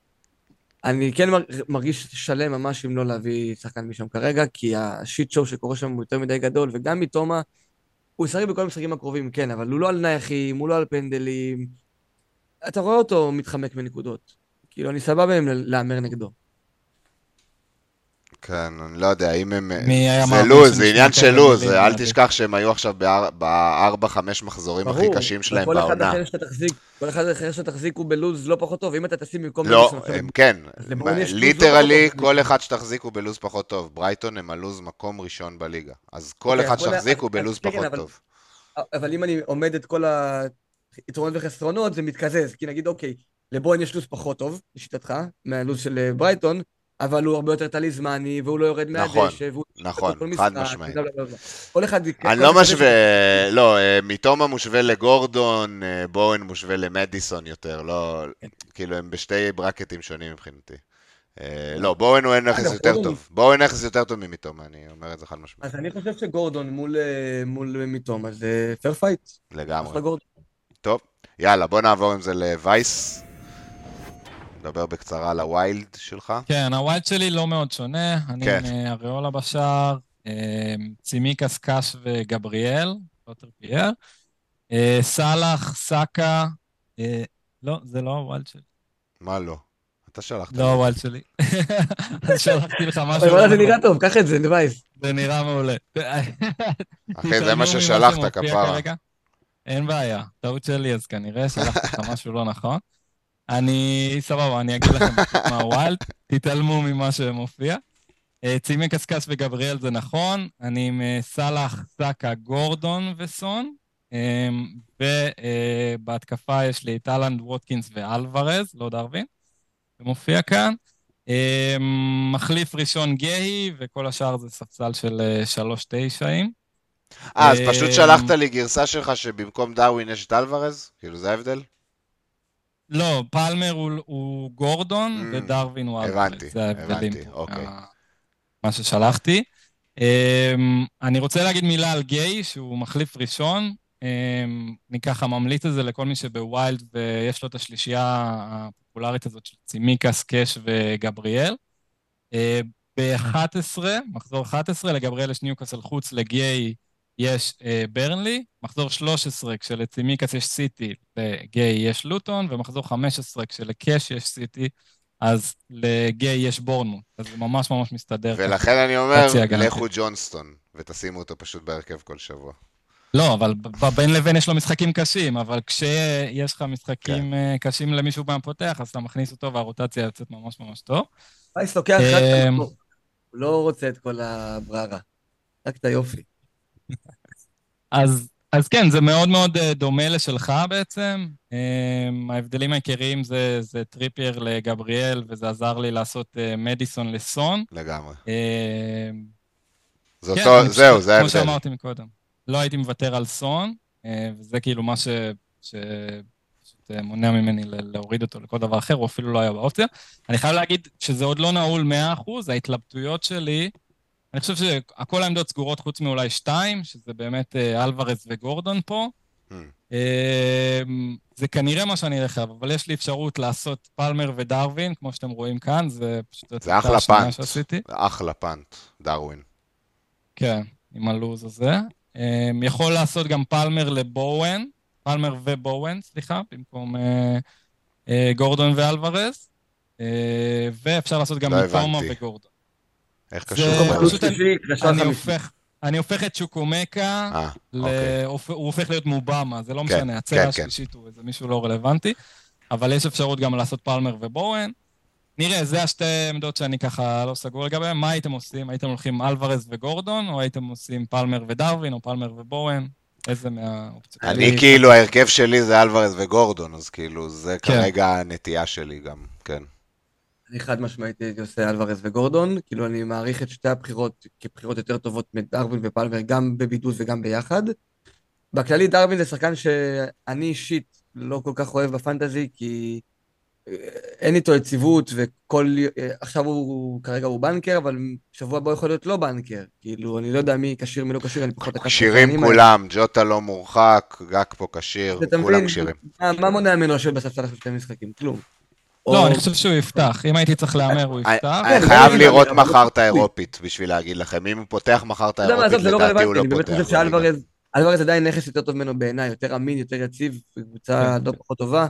C: אני כן מר- מרגיש שלם ממש אם לא להביא שחקן משם כרגע, כי השיט שואו שקורה שם הוא יותר מדי גדול, וגם מתומה, הוא ישחק בכל המשחקים הקרובים, כן, אבל הוא לא על נייחים, הוא לא על פנדלים. אתה רואה אותו מתחמק בנקודות. כאילו, אני סבבה עם להמר נגדו.
A: כן, אני לא יודע, אם הם...
B: מי היה
A: זה לוז, זה עניין של לוז, אל? תשכח שהם היו עכשיו באר- בארבע, חמש מחזורים הכי קשים שלהם בעונה.
C: כל אחד אחר שאתה תחזיק הוא בלוז לא פחות טוב, אם אתה תשים במקום
A: לא, הם כן.
C: לא literally.
A: כל אחד שתחזיק הוא בלוז פחות טוב. ברייטון הם הלוז מקום ראשון בליגה. אז כל
C: אוקיי,
A: אחד
C: אז בוא נ-
A: שתחזיק
C: אז-
A: הוא
C: אז
A: בלוז פחות
C: אבל-
A: טוב.
C: אבל אם אני עומד את כל היתרונות וחסרונות, זה מתקזז. כי נגיד, אוקיי, לבואן יש לו"ז פחות טוב, לשיטתך, מהלו"ז של אה, ברייטון, אבל הוא הרבה יותר טליזמני, והוא לא יורד
A: נכון,
C: מהדשא, והוא...
A: נכון,
C: כל
A: חד משמעית.
C: בלה. כל אחד...
A: אני לא משווה, לא, אה, מיטומה מושווה לגורדון, אה, בואן מושווה למדיסון יותר, לא. כאילו הם בשתי ברקטים שונים מבחינתי. אה, לא, בואן הוא נכס יותר טוב. בואן נכס יותר טוב ממיטומה, אני אומר את זה חד משמעית.
C: אז אני חושב שגורדון מול, אז זה fair fight.
A: לגמרי. טוב, יאללה, בוא נעבור עם זה לווייס. נדבר בקצרה על ה wild שלך.
B: כן, ה wild שלי לא מאוד שונה. אני
A: כן.
B: עם אה, אריולה בשער, אה, צימיקאס, קאש וגבריאל, או טריפייר. אה, סאלח, סאקה, לא, זה לא ה wild שלי.
A: מה לא? אתה שלחת.
B: לא ה wild שלי. אז שלחתי לך משהו.
C: זה
B: לא
C: נראה טוב, קח את זה, דווייס.
B: זה נראה מעולה.
A: אחי, זה מה ששלחת, כפרה.
B: אין בעיה, טעות שלי, אז כנראה שלחתי לך משהו לא נכון. אני, סבבה, אני אגיד לכם מה ה wild, תתעלמו ממה שמופיע. אה, צימי קשקש וגבריאל זה נכון, אני עם אה, סאלח, סאקה, גורדון וסון, אה, ובהתקפה יש לי את אהלנד, ווטקינס ואלוורז, לא דרווין, זה מופיע כאן. אה, מחליף ראשון גהי, וכל השאר זה ספסל של אה, שלוש תשעים.
A: אה, אז
B: אה,
A: פשוט שלחת לי גרסה שלך שבמקום דרווין יש את אלוורז? כאילו, זה ההבדל?
B: לא, פלמר הוא, הוא גורדון
A: Mm,
B: ודרווין הוא אלוורז.
A: הבנתי,
B: זה
A: הבנתי, אוקיי.
B: מה- ששלחתי. אמ, אני רוצה להגיד מילה על גיי, שהוא מחליף ראשון. אמ, אני ככה ממליץ את זה לכל מי שבווילד ויש לו את השלישייה הפופולרית הזאת של צימיקס, קאש וגבריאל. אה, ב-11, מחזור 11, לגבריאל יש ניוקאסל חוץ, לגיי יש אה, ברנלי, מחזור 13 כשלצימיקס יש סיטי, לגיי יש לוטון, ומחזור 15 כשלקאש יש סיטי, אז לגיי יש בורנמוט, אז זה ממש ממש מסתדר.
A: ולכן אני אומר, לכו ג'ונסטון, ותשימו אותו פשוט בהרכב כל שבוע.
B: לא, אבל בין לבין יש לו משחקים קשים, אבל כשיש לך משחקים כן. אה, קשים למישהו מהפותח, אז אתה מכניס אותו והרוטציה יוצאת ממש ממש טוב.
C: וייס לוקח רק את הוא לא רוצה את כל הבררה, רק את היופי.
B: אז, אז כן, זה מאוד מאוד אה, דומה לשלך בעצם. Um, ההבדלים העיקריים זה, זה טריפייר לגבריאל, וזה עזר לי לעשות uh, מדיסון לסון.
A: לגמרי. Uh,
B: זה כן, אותו, זהו, זה ההבדל. כמו שאמרתי מקודם. לא הייתי מוותר על סון, uh, וזה כאילו מה ש... ש... מונע ממני להוריד אותו לכל דבר אחר, הוא אפילו לא היה באופציה. אני חייב להגיד שזה עוד לא נעול 100%, ההתלבטויות שלי אני חושב שהכל העמדות סגורות חוץ מאולי שתיים, שזה באמת אה, אלוורז וגורדון פה. Hmm. אה, זה כנראה מה שאני אלך אליו, אבל יש לי אפשרות לעשות פלמר ודרווין, כמו שאתם רואים כאן, זה פשוט...
A: זה אחלה פאנט, שעשיתי. אחלה פאנט, דרווין.
B: כן, עם הלוז הזה. אה, יכול לעשות גם פלמר לבואן, פלמר ובואן, סליחה, במקום גורדון ואלוורז. ואפשר לעשות גם לא מפורמה וגורדון.
A: איך קשור?
B: אני הופך את צ'וקומקה, אה, אוקיי. הוא הופך להיות מובמה, זה לא כן, משנה, הצלע כן, כן. השלישית הוא איזה מישהו לא רלוונטי, אבל יש אפשרות גם לעשות פלמר ובורן. נראה, זה השתי עמדות שאני ככה לא סגור לגביהן. מה הייתם עושים? הייתם הולכים אלוורז וגורדון, או הייתם עושים פלמר ודרווין, או פלמר ובורן? איזה מהאופציות?
A: אני כאילו, ההרכב שלי זה אלוורז וגורדון, אז כאילו, זה כרגע הנטייה שלי גם, כן.
C: אני חד משמעית הייתי עושה אלוורז וגורדון, כאילו אני מעריך את שתי הבחירות כבחירות יותר טובות מדרווין ופלמר, גם בבידוד וגם ביחד. בכללי דרווין זה שחקן שאני אישית לא כל כך אוהב בפנטזי, כי אה, אין איתו יציבות, וכל... אה, עכשיו הוא, כרגע הוא בנקר, אבל שבוע הבא יכול להיות לא בנקר. כאילו, אני לא יודע מי כשיר, מי לא כשיר, אני פחות...
A: כשירים כולם, ג'וטה לא מורחק, גאק פה כשיר, כולם כשירים.
C: מה מונע ממנו לשבת בספסל אחרי שתי משחקים? כלום.
B: לא, אני חושב שהוא יפתח. אם הייתי צריך להמר, הוא יפתח.
A: אני חייב לראות מחר את האירופית בשביל להגיד לכם. אם הוא פותח מחר את האירופית,
C: לא
A: לדעתי הוא לא
C: פותח. אני באמת חושב שאלוורז עדיין נכס יותר טוב ממנו בעיניי, יותר אמין, יותר יציב, קבוצה כן. לא פחות טובה.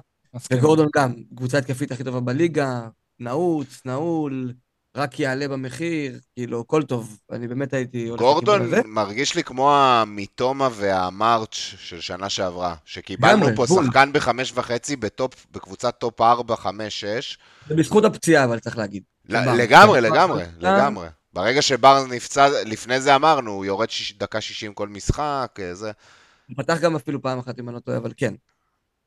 C: וגורדון גם, קבוצה התקפית הכי טובה בליגה, נעוץ, נעול. רק יעלה במחיר, כאילו, הכל טוב. אני באמת הייתי.
A: גורדון מרגיש לי כמו המיטומה והמרץ' של שנה שעברה, שקיבלנו פה בול. שחקן בחמש וחצי ב top, בקבוצת top 4, 5, 6.
C: זה בזכות הפציעה, אבל צריך להגיד.
A: לגמרי, לגמרי, לגמרי. ברגע שברנס נפצע, לפני זה אמרנו, הוא יורד שיש, דקה 60 כל משחק, זה.
C: הוא פתח גם אפילו פעם אחת, אם אני לא טועה, אבל כן.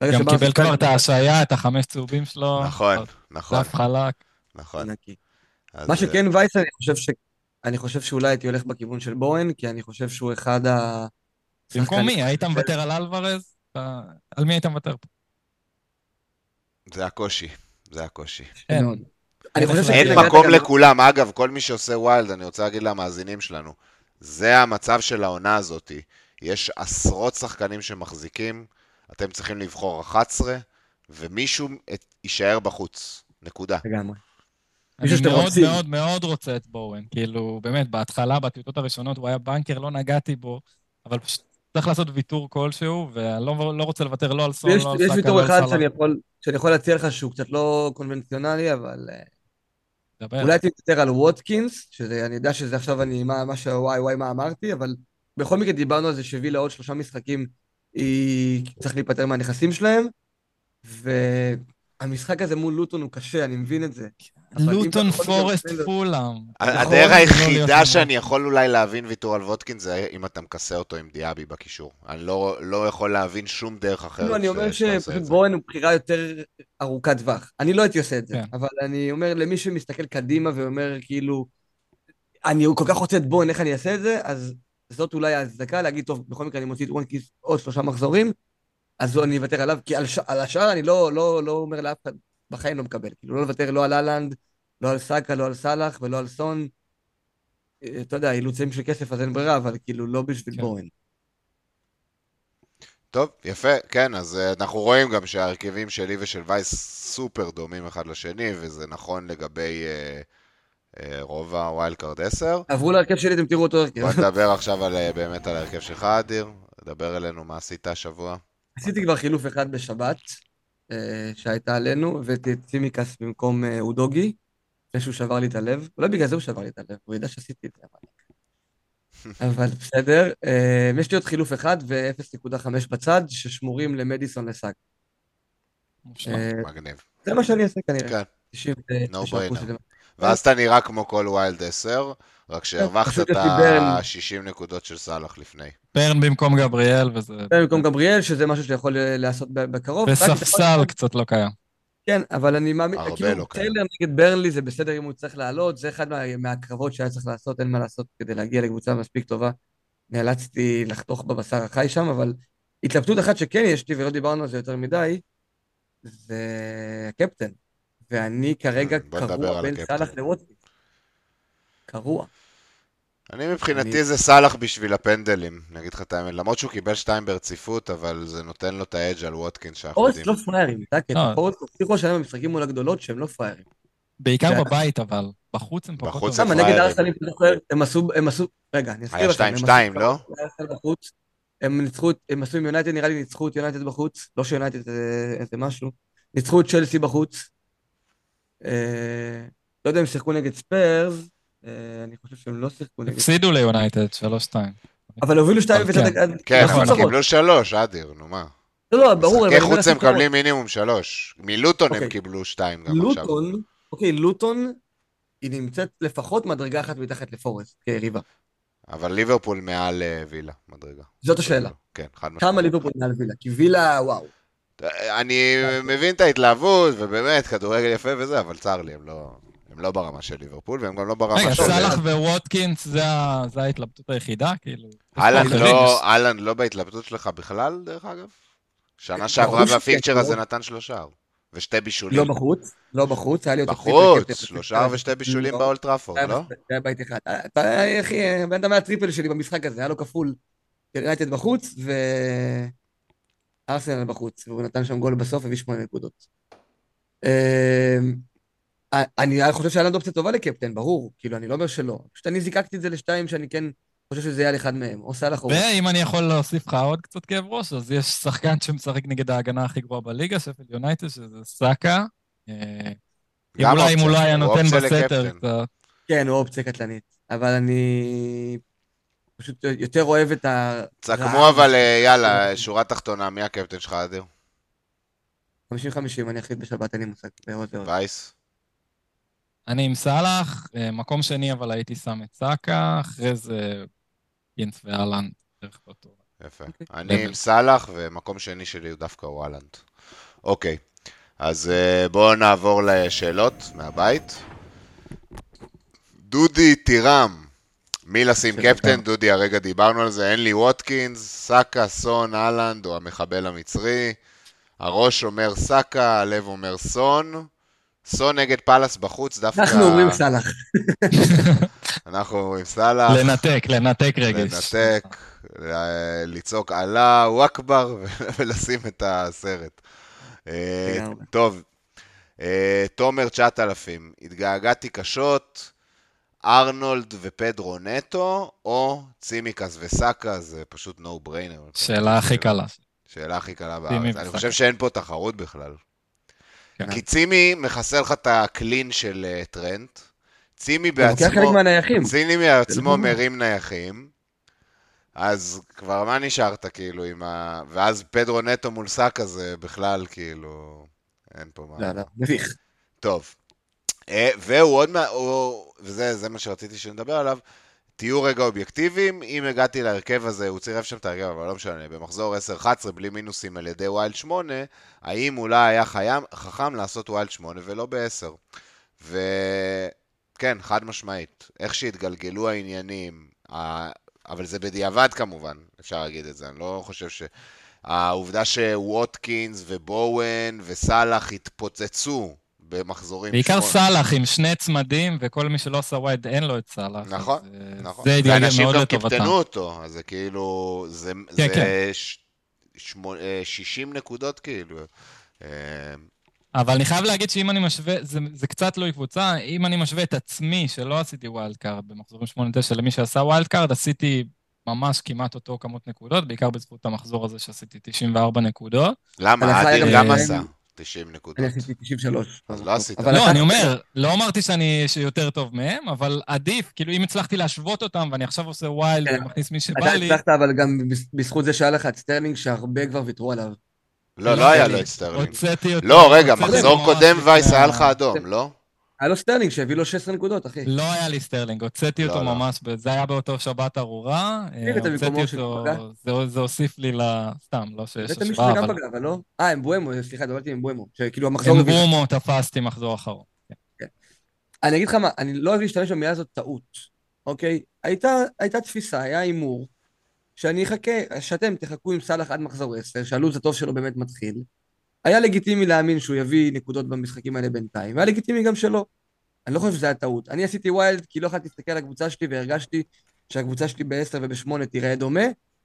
B: גם קיבל כבר את ההשעיה, את החמש צהובים שלו.
A: נכון, נכון. דף
B: חלק.
A: נכון.
C: מה שכן וייס, אני חושב ש... אני חושב שאולי הייתי הולך בכיוון של בוהן, כי אני חושב שהוא אחד ה...
B: במקום מי? היית מוותר על אלוורז? על מי היית מוותר פה?
A: זה הקושי, זה הקושי.
B: אין.
A: אין מקום לכולם. אגב, כל מי שעושה wild, אני רוצה להגיד למאזינים שלנו, זה המצב של העונה הזאת. יש עשרות שחקנים שמחזיקים, אתם צריכים לבחור 11, ומישהו יישאר בחוץ. נקודה.
C: לגמרי.
B: אני מאוד רוצים. מאוד מאוד רוצה את בואן. כאילו, באמת, בהתחלה, בטיוטות הראשונות, הוא היה banker, לא נגעתי בו, אבל פשוט צריך לעשות ויתור כלשהו, ואני לא, לא רוצה לוותר לא על סון,
C: לא על סאקה,
B: יש
C: ויתור אחד שאני יכול, שאני יכול להציע לך שהוא קצת לא קונבנציונלי, אבל... אה, דבר. אולי תוותר על ווטקינס, שאני יודע שזה עכשיו אני, מה, מה שוואי וואי מה אמרתי, אבל בכל מקרה דיברנו על זה שהביא לעוד שלושה משחקים, היא צריך להיפטר מהנכסים שלהם, והמשחק הזה מול לוטון הוא קשה, אני מבין את זה.
B: לוטון פורסט פולאם.
A: הדרך היחידה שאני יכול אולי להבין ויתור על וודקין זה אם אתה מכסה אותו עם דיאבי בקישור. אני לא, לא יכול להבין שום דרך אחרת.
C: לא, אני אומר שפשוט בורן הוא בחירה יותר ארוכת טווח. אני לא הייתי עושה את זה, כן. אבל אני אומר למי שמסתכל קדימה ואומר כאילו, אני כל כך רוצה את בורן, איך אני אעשה את זה, אז זאת אולי ההצדקה להגיד, טוב, בכל מקרה אני מוציא את וונקיס עוד שלושה מחזורים, אז אני אוותר עליו, כי על, על השאר אני לא, לא, לא אומר לאף אחד, בחיים לא מקבל. כאילו, לא לוותר לא על אהלנד, לא על סאקה, לא על סאלח ולא על סון. אתה יודע, אילוצים של כסף אז אין ברירה, אבל כאילו לא בשביל
B: כן.
C: בורן.
A: טוב, יפה, כן, אז אה, אנחנו רואים גם שההרכבים שלי ושל וייס סופר דומים אחד לשני, וזה נכון לגבי אה, אה, רוב ה wild card 10.
C: עברו להרכב שלי, אתם תראו אותו הרכב.
A: בוא נדבר עכשיו על, אה, באמת על ההרכב שלך, אדיר. דבר אלינו מה עשית השבוע.
C: עשיתי כבר חילוף אחד בשבת, אה, שהייתה עלינו, הבאתי את צימיקאס במקום אה, אודוגי, לפני שהוא שבר לי את הלב. אולי בגלל זה הוא שבר לי את הלב, הוא ידע שעשיתי את זה, אבל... אבל בסדר. אה, יש לי עוד חילוף אחד ו-0.5 בצד, ששמורים למדיסון. אה,
A: מגניב.
C: זה מה שאני אעשה כנראה.
A: כן,
C: 99%
A: No brainer.
C: שזה-
A: ואז אתה נראה כמו כל wild 10, רק שהרווחת
C: פשוט
A: את
C: יש לי ברן.
A: ה-60 נקודות של סאלח לפני.
B: ברן במקום גבריאל, וזה...
C: זה במקום גבריאל, שזה משהו שיכול להיעשות בקרוב.
B: וספסל קצת לא קיים.
C: כן, אבל אני מאמין,
A: הרבה
C: כאילו,
A: לא קיים.
C: טיילר נגד ברנלי זה בסדר אם הוא צריך לעלות, זה אחד מה- מהקרבות שהיה צריך לעשות, אין מה לעשות כדי להגיע לקבוצה מספיק טובה. נאלצתי לחתוך בבשר החי שם, אבל התלבטות אחת שכן יש לי, ולא דיברנו על זה יותר מדי, זה הקפטן. ואני כרגע קרוע בין. סאלח לווטקינס. קרוע.
A: אני מבחינתי
C: אני-
A: זה סאלח בשביל הפנדלים, אני אגיד לך את האמת. למרות שהוא קיבל שתיים ברציפות, אבל זה נותן לו את האדג' על ווטקינס שאנחנו
C: פורסט
A: יודעים.
C: לא פראיירים, זה הקטע.
B: לא.
C: פורסט הוכיחו השנה במשחקים מול הגדולות שהם לא פראיירים.
B: בעיקר
C: זה-
B: בבית, אבל. בחוץ הם פחות
A: בחוץ. הם
C: נגד
A: פראיירים.
C: ארסנל, אם אתה זוכר, הם עשו, הם עשו, רגע, אני אזכיר
A: היה
C: לכם. הם
A: 2-2,
C: עשו-
A: לא?
C: הם ניצחו, הם עשו עם יונייטד, נראה לי ניצחו את יונייטד בחוץ, לא שיונייטד זה איזה משהו, ניצחו את צ'לסי בחוץ. אה, לא יודע אם שיחקו נגד ספיירס, אה, אני חושב שהם לא שיחקו נגד...
B: הפסידו ליונייטד, 3-2.
C: אבל הובילו 2-0
B: כן.
C: עד... עד-
A: כן,
C: עד
A: אבל. קיבלו שלוש, אדיר, נו מה.
C: לא, לא, ברור.
A: משחקי חוץ הם. מקבלים מינימום שלוש. מלוטון הם
C: אוקיי.
A: קיבלו שתיים גם עכשיו.
C: לוטון, אוקיי, לוטון, היא נמצאת לפחות מדרגה אחת מתחת לפורסט כיריבה.
A: אבל ליברפול מעל אה, וילה, מדרגה.
C: זאת השאלה.
A: כן, חד משמעית.
C: כמה ליברפול מעל וילה? כי וילה, וואו.
A: אני מבין את ההתלהבות, ובאמת, כדורגל יפה וזה, אבל צר לי, הם לא, הם לא ברמה של ליברפול, והם גם לא ברמה
B: רגע,
A: של...
B: סאלח וווטקינס זה זה ההתלבטות היחידה? כאילו...
A: אהלן לא, אהלן לא בהתלבטות שלך בכלל, דרך אגב? שנה שעברה
C: וה
A: fixture הזה
C: לא.
A: נתן שלושה. ושתי בישולים.
C: לא בחוץ, לא בחוץ, היה לי אותו
A: בחוץ, שלושה ושתי בישולים
C: לא.
A: באולד טראפורד,
C: היה
A: לא?
C: היה בית אחד. אתה, אחי, הבן אדם מה triple שלי במשחק הזה, היה לו כפול. יונייטד בחוץ, וארסנל בחוץ, והוא נתן שם גול בסוף, הביא שמונה נקודות. אני חושב שהיה לנו אופציה טובה לקפטן, ברור, כאילו, אני לא אומר שלא. פשוט אני זיקקתי את זה לשתיים שאני כן חושב שזה יהיה על אחד מהם, או סאלח או...
B: ואם אני יכול להוסיף לך עוד קצת כאב ראש, אז יש שחקן שמשחק נגד ההגנה הכי גרועה בליגה, שפל יונייטד, שזה סאקה. אה, אולי אם הוא לא היה נותן בסתר. קצת.
C: כן, הוא אופציה קטלנית. אבל אני פשוט יותר אוהב את ה...
A: תסכמו אבל, אה, יאללה, שורה תחתונה, מי הקפטן שלך, אדיר?
C: 50-50, אני אחליט בשבת, אין לי מושג.
A: וייס?
B: אני עם סאלח, אה, מקום שני אבל הייתי שם את סאקה, אחרי זה גינץ ואלנד, דרך בטוח.
A: יפה.
C: אוקיי.
A: אני עם סאלח, ומקום שני שלי הוא דווקא וואלנד. אוקיי, אז אה, בואו נעבור לשאלות מהבית. דודי טירם, מי לשים קפטן? דודי, הרגע דיברנו על זה, הנלי ווטקינס, סאקה, סון, אהלנד או המחבל המצרי. הראש אומר סאקה, הלב אומר סון. סון נגד פאלאס בחוץ, דווקא...
C: אנחנו אומרים סאלח.
A: אנחנו אומרים סאלח.
B: לנתק, לנתק רגש.
A: לנתק, לצעוק אללהו אכבר ולשים את הסרט. אה. טוב, אה, תומר 9000, התגעגעתי קשות, ארנולד ופדרו נטו, או צימקס וסאקה, זה פשוט נו בריינר.
B: שאלה הכי קלה.
A: שאלה הכי קלה בארץ. אני. חושב שאין פה תחרות בכלל.
B: כן.
A: כי צימי מחסל לך את הקלין של אה, טרנט. צימי
C: הוא לוקח חלק
A: בעצמו...
C: מהנייחים.
A: ציני מעצמו
C: נכון.
A: מרים נייחים, אז כבר מה נשארת כאילו עם ה... ואז פדרו נטו מול סאקה זה בכלל כאילו... אין פה מה...
C: לא, לא, מביך.
A: טוב. אה, והוא עוד מה... הוא... וזה זה מה שרציתי שנדבר עליו. תהיו רגע אובייקטיביים, אם הגעתי להרכב הזה, הוא צירף שם את ההרכב, אבל לא משנה, במחזור 10-11 בלי מינוסים על ידי wild 8, האם אולי היה חיים, חכם לעשות wild 8 ולא ב-10? וכן, חד משמעית, איך שהתגלגלו העניינים, ה... אבל זה בדיעבד כמובן, אפשר להגיד את זה, אני לא חושב ש... העובדה שווטקינס ובואן וסאלח התפוצצו במחזורים
B: בעיקר
A: שמונה.
B: סאלח עם שני צמדים, וכל מי שלא עשה wild אין לו את סאלח.
A: נכון,
B: אז, אה,
A: נכון.
B: זה
A: ואנשים
B: מאוד
A: גם
B: לטובתם.
A: קיפטנו אותו, אז זה כאילו, זה,
B: כן,
A: זה
B: כן.
A: ש, שמו, אה, 60 נקודות כאילו. אה,
B: אבל אני חייב להגיד שאם אני משווה, זה, זה קצת תלוי קבוצה, אם אני משווה את עצמי, שלא עשיתי wild card במחזורים 8-9 למי שעשה wild card, עשיתי ממש כמעט אותו כמות נקודות, בעיקר בזכות המחזור הזה שעשיתי 94 נקודות.
A: למה? אדיר
B: גם
A: גם. עשה 90 נקודות.
C: אני עשיתי 93.
A: אז לא עשית.
B: לא,
C: אתה-
B: אני אומר, לא אמרתי שאני יותר טוב מהם, אבל עדיף, כאילו אם הצלחתי להשוות אותם, ואני עכשיו עושה wild
C: כן.
B: ומכניס מי שבא
C: אתה
B: לי,
C: הצלחת, אבל גם בז- בזכות זה שהיה לך את סטרלינג, שהרבה כבר ויתרו עליו.
A: לא, לא היה לו. את סטרלינג.
B: הוצאתי אותו.
A: לא, רגע, מחזור קודם וייס היה לך אדום, לא?
C: היה לו סטרלינג שהביא לו 16 נקודות, אחי.
B: לא היה לי סטרלינג, הוצאתי
A: לא,
B: אותו
A: לא.
B: ממש, זה היה באותו שבת ארורה, אה, הוצאתי אותו? זה- הוסיף לי ל... סתם, לא שיש
C: הבאת מישהו
B: השוואה, אבל...
C: פגע, אבל לא? אה, אמבומו, סליחה, דיברתי עם אמבומו. שכאילו המחזור הביא...
B: אמבומו תפסתי מחזור אחרון.
C: אני אגיד לך מה, אני לא אוהב להשתמש במילה הזאת טעות, אוקיי? הייתה תפיסה, היה הימור, שאני אחכה, שאתם תחכו עם סאלח עד מחזור 10, שהלו"ז הטוב שלו באמת מתחיל. היה לגיטימי להאמין שהוא יביא נקודות במשחקים האלה בינתיים, והיה לגיטימי גם שלא. אני לא חושב שזה היה טעות. אני עשיתי wild כי לא יכולתי להסתכל על הקבוצה שלי והרגשתי שהקבוצה שלי ב-10 וב-8 תיראה דומה,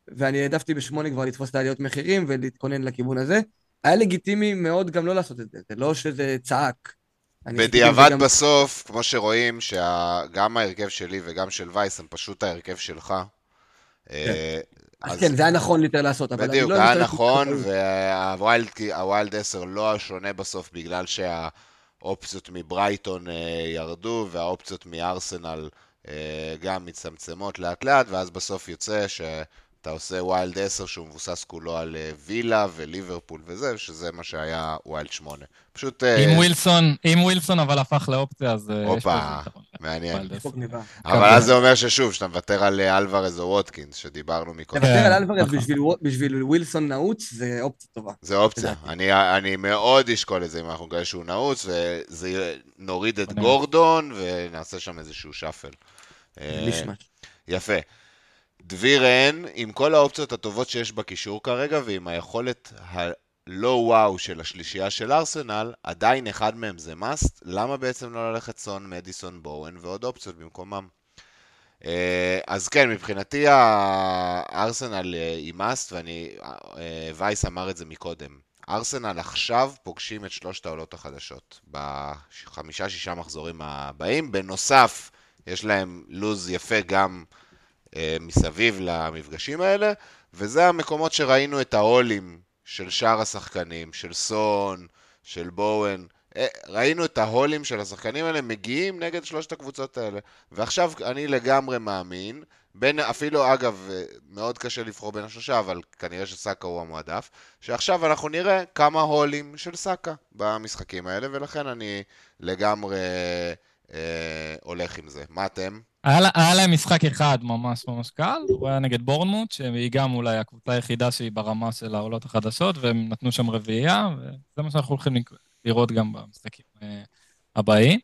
C: ואני העדפתי ב-8 כבר לתפוס את העליות מחירים ולהתכונן לכיוון הזה. היה לגיטימי מאוד גם לא לעשות את זה, זה לא שזה צעק.
A: בדיעבד
C: גם-
A: בסוף, כמו שרואים, שגם ההרכב שלי וגם של וייס הם פשוט ההרכב שלך. אה,
C: אז כן, זה היה נכון יותר לעשות, אבל אני
A: בדיוק,
C: לא
A: היה
C: אוהב את
A: נכון.
C: וה
A: wild ה wild 10 לא היה שונה בסוף בגלל שהאופציות מברייטון אה, ירדו והאופציות מארסנל אה, גם מצטמצמות לאט לאט, ואז בסוף יוצא שאתה עושה wild 10 שהוא מבוסס כולו על אה, וילה וליברפול וזה, שזה מה שהיה wild 8. פשוט
B: אם ווילסון, אם ווילסון אבל הפך לאופציה, אז
A: הופה. מעניין. אבל אז זה אומר ששוב, שאתה מוותר על אה, אלוורז או ווטקינס, שדיברנו מקודם.
C: לוותר על
B: כן,
C: אלוורז
B: נכון.
C: בשביל וו- בשביל ווילסון נעוץ זה אופציה טובה.
A: זה אופציה. אני, אני מאוד אשקול את זה אם אנחנו נגלה שהוא נעוץ, וזה נוריד את. גורדון ונעשה שם איזשהו שאפל. אה. יפה. דביר אין, עם כל האופציות הטובות שיש בקישור כרגע, ועם היכולת הלא וואו של השלישייה של ארסנל, עדיין אחד מהם זה מאסט, למה בעצם לא ללכת סון, מדיסון, בואן ועוד אופציות במקומם? אה, אז כן, מבחינתי הארסנל אה, היא מאסט, ואני, אה, וייס אמר את זה מקודם. ארסנל עכשיו פוגשים את שלושת העולות החדשות בחמישה-שישה מחזורים הבאים. בנוסף, יש להם לוז יפה גם אה, מסביב למפגשים האלה, וזה המקומות שראינו את ההולים של שאר השחקנים, של סון, של בואן. אה, ראינו את ההולים של השחקנים האלה מגיעים נגד שלושת הקבוצות האלה. ועכשיו אני לגמרי מאמין, בין, אפילו אגב, אה, מאוד קשה לבחור בין השלושה, אבל כנראה שסאקה הוא המועדף, שעכשיו אנחנו נראה כמה הולים של סאקה במשחקים האלה, ולכן אני לגמרי אה, הולך עם זה. מה אתם?
B: היה היה להם משחק אחד ממש ממש קל, הוא היה נגד בורנמוט, שהיא גם אולי הקבוצה היחידה שהיא ברמה של העולות החדשות, והם נתנו שם רביעייה, וזה מה שאנחנו הולכים לראות גם במשחקים אה, הבאים.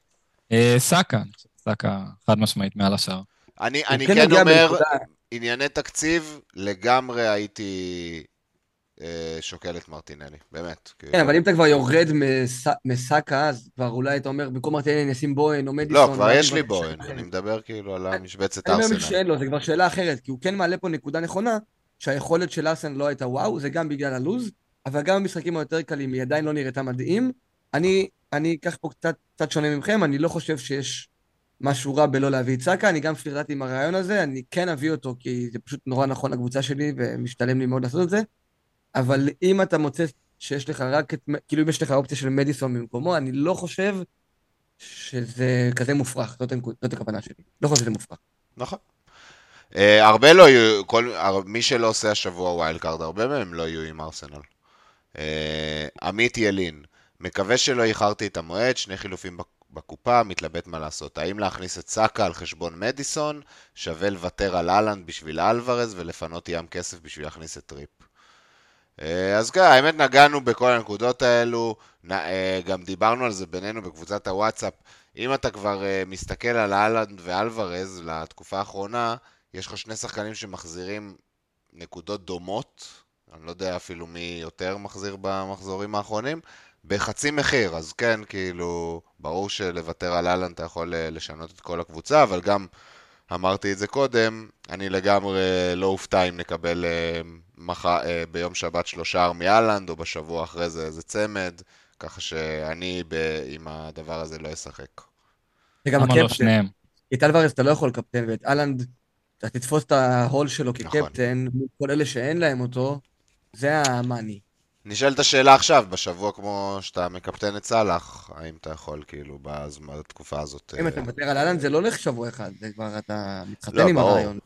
B: אה, סאקה, אני חושב סאקה חד משמעית מעל השאר.
A: אני,
C: הוא
A: אני
C: כן
A: כן אומר,
C: בנקודה-
A: ענייני תקציב, לגמרי הייתי שוקל את מרטינלי, באמת.
C: כן,
A: כאילו.
C: אבל אם אתה כבר יורד מס- מסאקה, אז כבר אולי אתה אומר, במקום מרטינלי אני אשים בוהן או מדיסון.
A: לא, כבר יש לי בוהן, אני מדבר כאילו על המשבצת
C: אני אומר
A: ארסנל.
C: שאין לו, זה כבר שאלה אחרת, כי הוא כן מעלה פה נקודה נכונה, שהיכולת של ארסן לא הייתה וואו, זה גם בגלל הלוז, אבל גם במשחקים היותר קלים היא עדיין לא נראתה מדהים. אני, אני אקח פה קצת, קצת שונה מכם, אני לא חושב שיש משהו רע בלא להביא את סאקה, אני גם פלירטטתי עם הרעיון הזה, אני כן אביא אותו, כי זה פשוט נורא נכון לקבוצה שלי, ומשתלם לי מאוד לעשות את זה, אבל אם אתה מוצא שיש לך רק את, כאילו אם יש לך אופציה של מדיסון במקומו, אני לא חושב שזה כזה מופרך, זאת, זאת הכוונה שלי. לא חושב שזה מופרך.
A: נכון. אה, הרבה לא יהיו, כל, הר- מי שלא עושה השבוע wild card, הרבה מהם לא יהיו עם ארסנל. אה, עמית ילין, מקווה שלא איחרתי את המועד, שני חילופים בק- בקופה, מתלבט מה לעשות. האם להכניס את סאקה על חשבון מדיסון, שווה לוותר על האלנד בשביל אלוורז ולפנות ים כסף בשביל להכניס את טריפ. אה, אז כן, האמת נגענו בכל הנקודות האלו, אה, גם דיברנו על זה בינינו בקבוצת הוואטסאפ. אם אתה כבר אה, מסתכל על אהלנד ואלוורז לתקופה האחרונה, יש לך שני שחקנים שמחזירים נקודות דומות, אני לא יודע אפילו מי יותר מחזיר במחזורים האחרונים, בחצי מחיר, אז כן, כאילו, ברור שלוותר על אהלן אתה יכול לשנות את כל הקבוצה, אבל גם, אמרתי את זה קודם, אני לגמרי לא אופתע אם נקבל אה, מח... אה, ביום שבת שלושה מאלנד, או בשבוע אחרי זה איזה צמד, ככה שאני ב... עם הדבר הזה לא אשחק.
C: זה גם
B: לא
C: הקפטן. את אלוורז אתה לא יכול לקפטן, ואת אהלנד, אתה תתפוס את ההול שלו
A: נכון.
C: כקפטן, מול כל אלה שאין להם אותו, זה המאני.
A: נשאלת השאלה עכשיו, בשבוע כמו שאתה מקפטן את סאלח, האם אתה יכול, כאילו, בזמן, בתקופה הזאת...
C: אם
A: אה,
C: אתה מוותר על אהלן, זה לא הולך שבוע אחד, זה כבר אתה
A: לא,
C: מתחתן עם
A: ברור.
C: הרעיון.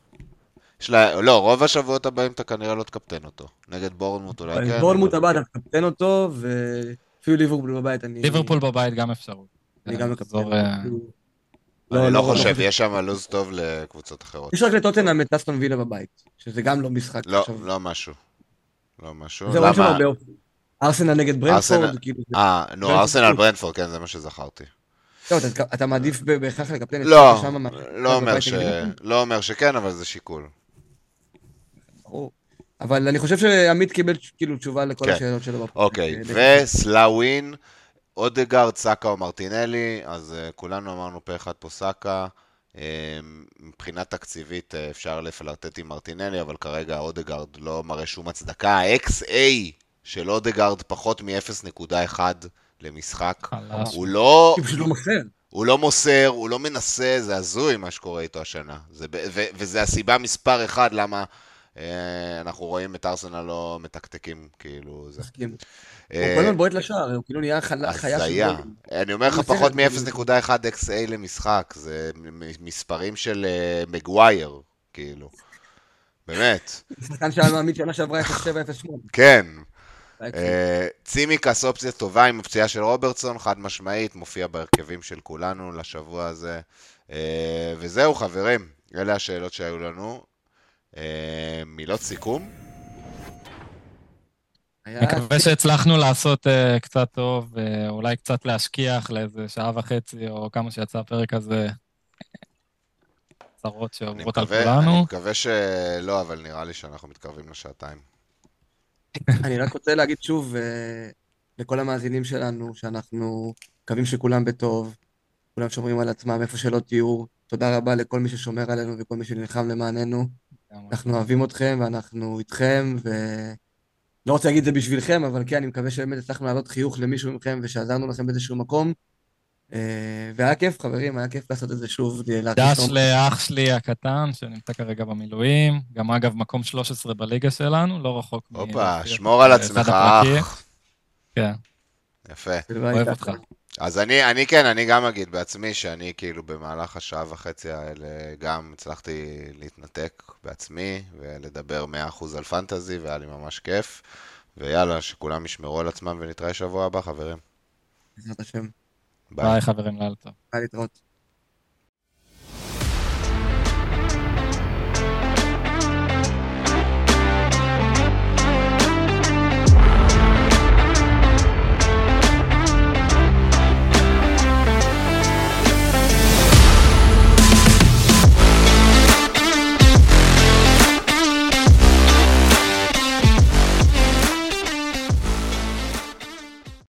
A: יש לה... לא, רוב השבועות הבאים אתה כנראה לא תקפטן אותו. נגד בורנמוט אולי כן.
C: בורנמוט הבא אתה מקפטן אותו, ואפילו ליברפול בבית אני...
B: ליברפול בבית גם אפשרות.
C: אני גם מקפטן.
B: אה,
A: אני לא חושב, יש שם לו"ז טוב לקבוצות אחרות.
C: יש רק לטוטנאם את אסטון וילה בבית, שזה גם לא משחק
A: לא. לא משהו. לא משהו.
C: זהו, אין שם? הרבה. ארסנל נגד ברנפורד, כאילו, זה-
A: אה, נו, ארסנל. ברנפורד, כן, זה מה שזכרתי.
C: לא, אתה- מעדיף בהכרח לקפטן את
A: לא, לא אומר? לא אומר שכן, אבל זה שיקול.
C: ברור. אבל אני חושב שעמית קיבל כאילו תשובה לכל
A: כן.
C: השאלות שלו.
A: אוקיי,
C: אה,
A: וסלאווין, אודגרד, סאקה או מרטינלי, אז uh, כולנו אמרנו פה אחד פה סאקה. Uh, מבחינה תקציבית uh, אפשר לפלרטט עם מרטינלי, אבל כרגע אודגרד לא מראה שום הצדקה. ה-XA של אודגרד פחות מ-0.1 למשחק. הוא לא...
C: כי פשוט לא מוסר.
A: הוא לא מוסר, הוא לא מנסה, זה הזוי מה שקורה איתו השנה. זה, ו, וזה הסיבה מספר אחד למה אה, אנחנו רואים את ארסנל לא מתקתקים, כאילו, זה.
C: מסכים.
A: אה,
C: הוא כל הזמן בועט לשער, הוא כאילו נהיה חיה של.
A: אני אומר לך,
C: הוא
A: פחות
C: מצליח-
A: מ-0.1 XA למשחק, זה מספרים של אה, מגווייר, כאילו. באמת,
C: שחקן שהיה מעמיד שנה שעברה 0-7-0-8.
A: כן. אה, צימקס אופציה טובה עם הפציעה של רוברטסון, חד משמעית, מופיע בהרכבים של כולנו לשבוע הזה. וזהו חברים, אלה השאלות שהיו לנו. מילות סיכום?
C: היה-
B: מקווה שהצלחנו לעשות אה, קצת טוב, אה, אולי קצת להשכיח לאיזה שעה וחצי, או כמה שיצא הפרק הזה, צרות שעוברות על כולנו.
A: אני מקווה שלא, אבל נראה לי שאנחנו מתקרבים לשעתיים.
C: אני רק רוצה להגיד שוב אה, לכל המאזינים שלנו, שאנחנו מקווים שכולם בטוב, כולם שומרים על עצמם איפה שלא תהיו. תודה רבה לכל מי ששומר עלינו וכל מי שנלחם למעננו. אנחנו אוהבים אתכם ואנחנו איתכם, ולא רוצה להגיד את זה בשבילכם, אבל כן, אני מקווה שבאמת הצלחנו להעלות חיוך למישהו מכם ושעזרנו לכם באיזשהו מקום. אה, והיה כיף, חברים, היה כיף לעשות את זה שוב. להרגיש
B: דש. לאח שלי הקטן, שנמצא כרגע במילואים, גם אגב מקום 13 בליגה שלנו, לא רחוק מ...
A: הופה, שמור על עצמך. אח.
B: כן,
A: יפה.
B: אוהב אותך.
A: אז אני, אני כן, אני גם אגיד בעצמי שאני כאילו במהלך השעה וחצי האלה גם הצלחתי להתנתק בעצמי ולדבר 100% על fantasy והיה לי ממש כיף. ויאללה, שכולם ישמרו על עצמם ונתראה שבוע הבא, חברים.
C: בעזרת השם.
A: ביי.
B: ביי חברים, לילה טוב.
C: ביי להתראות.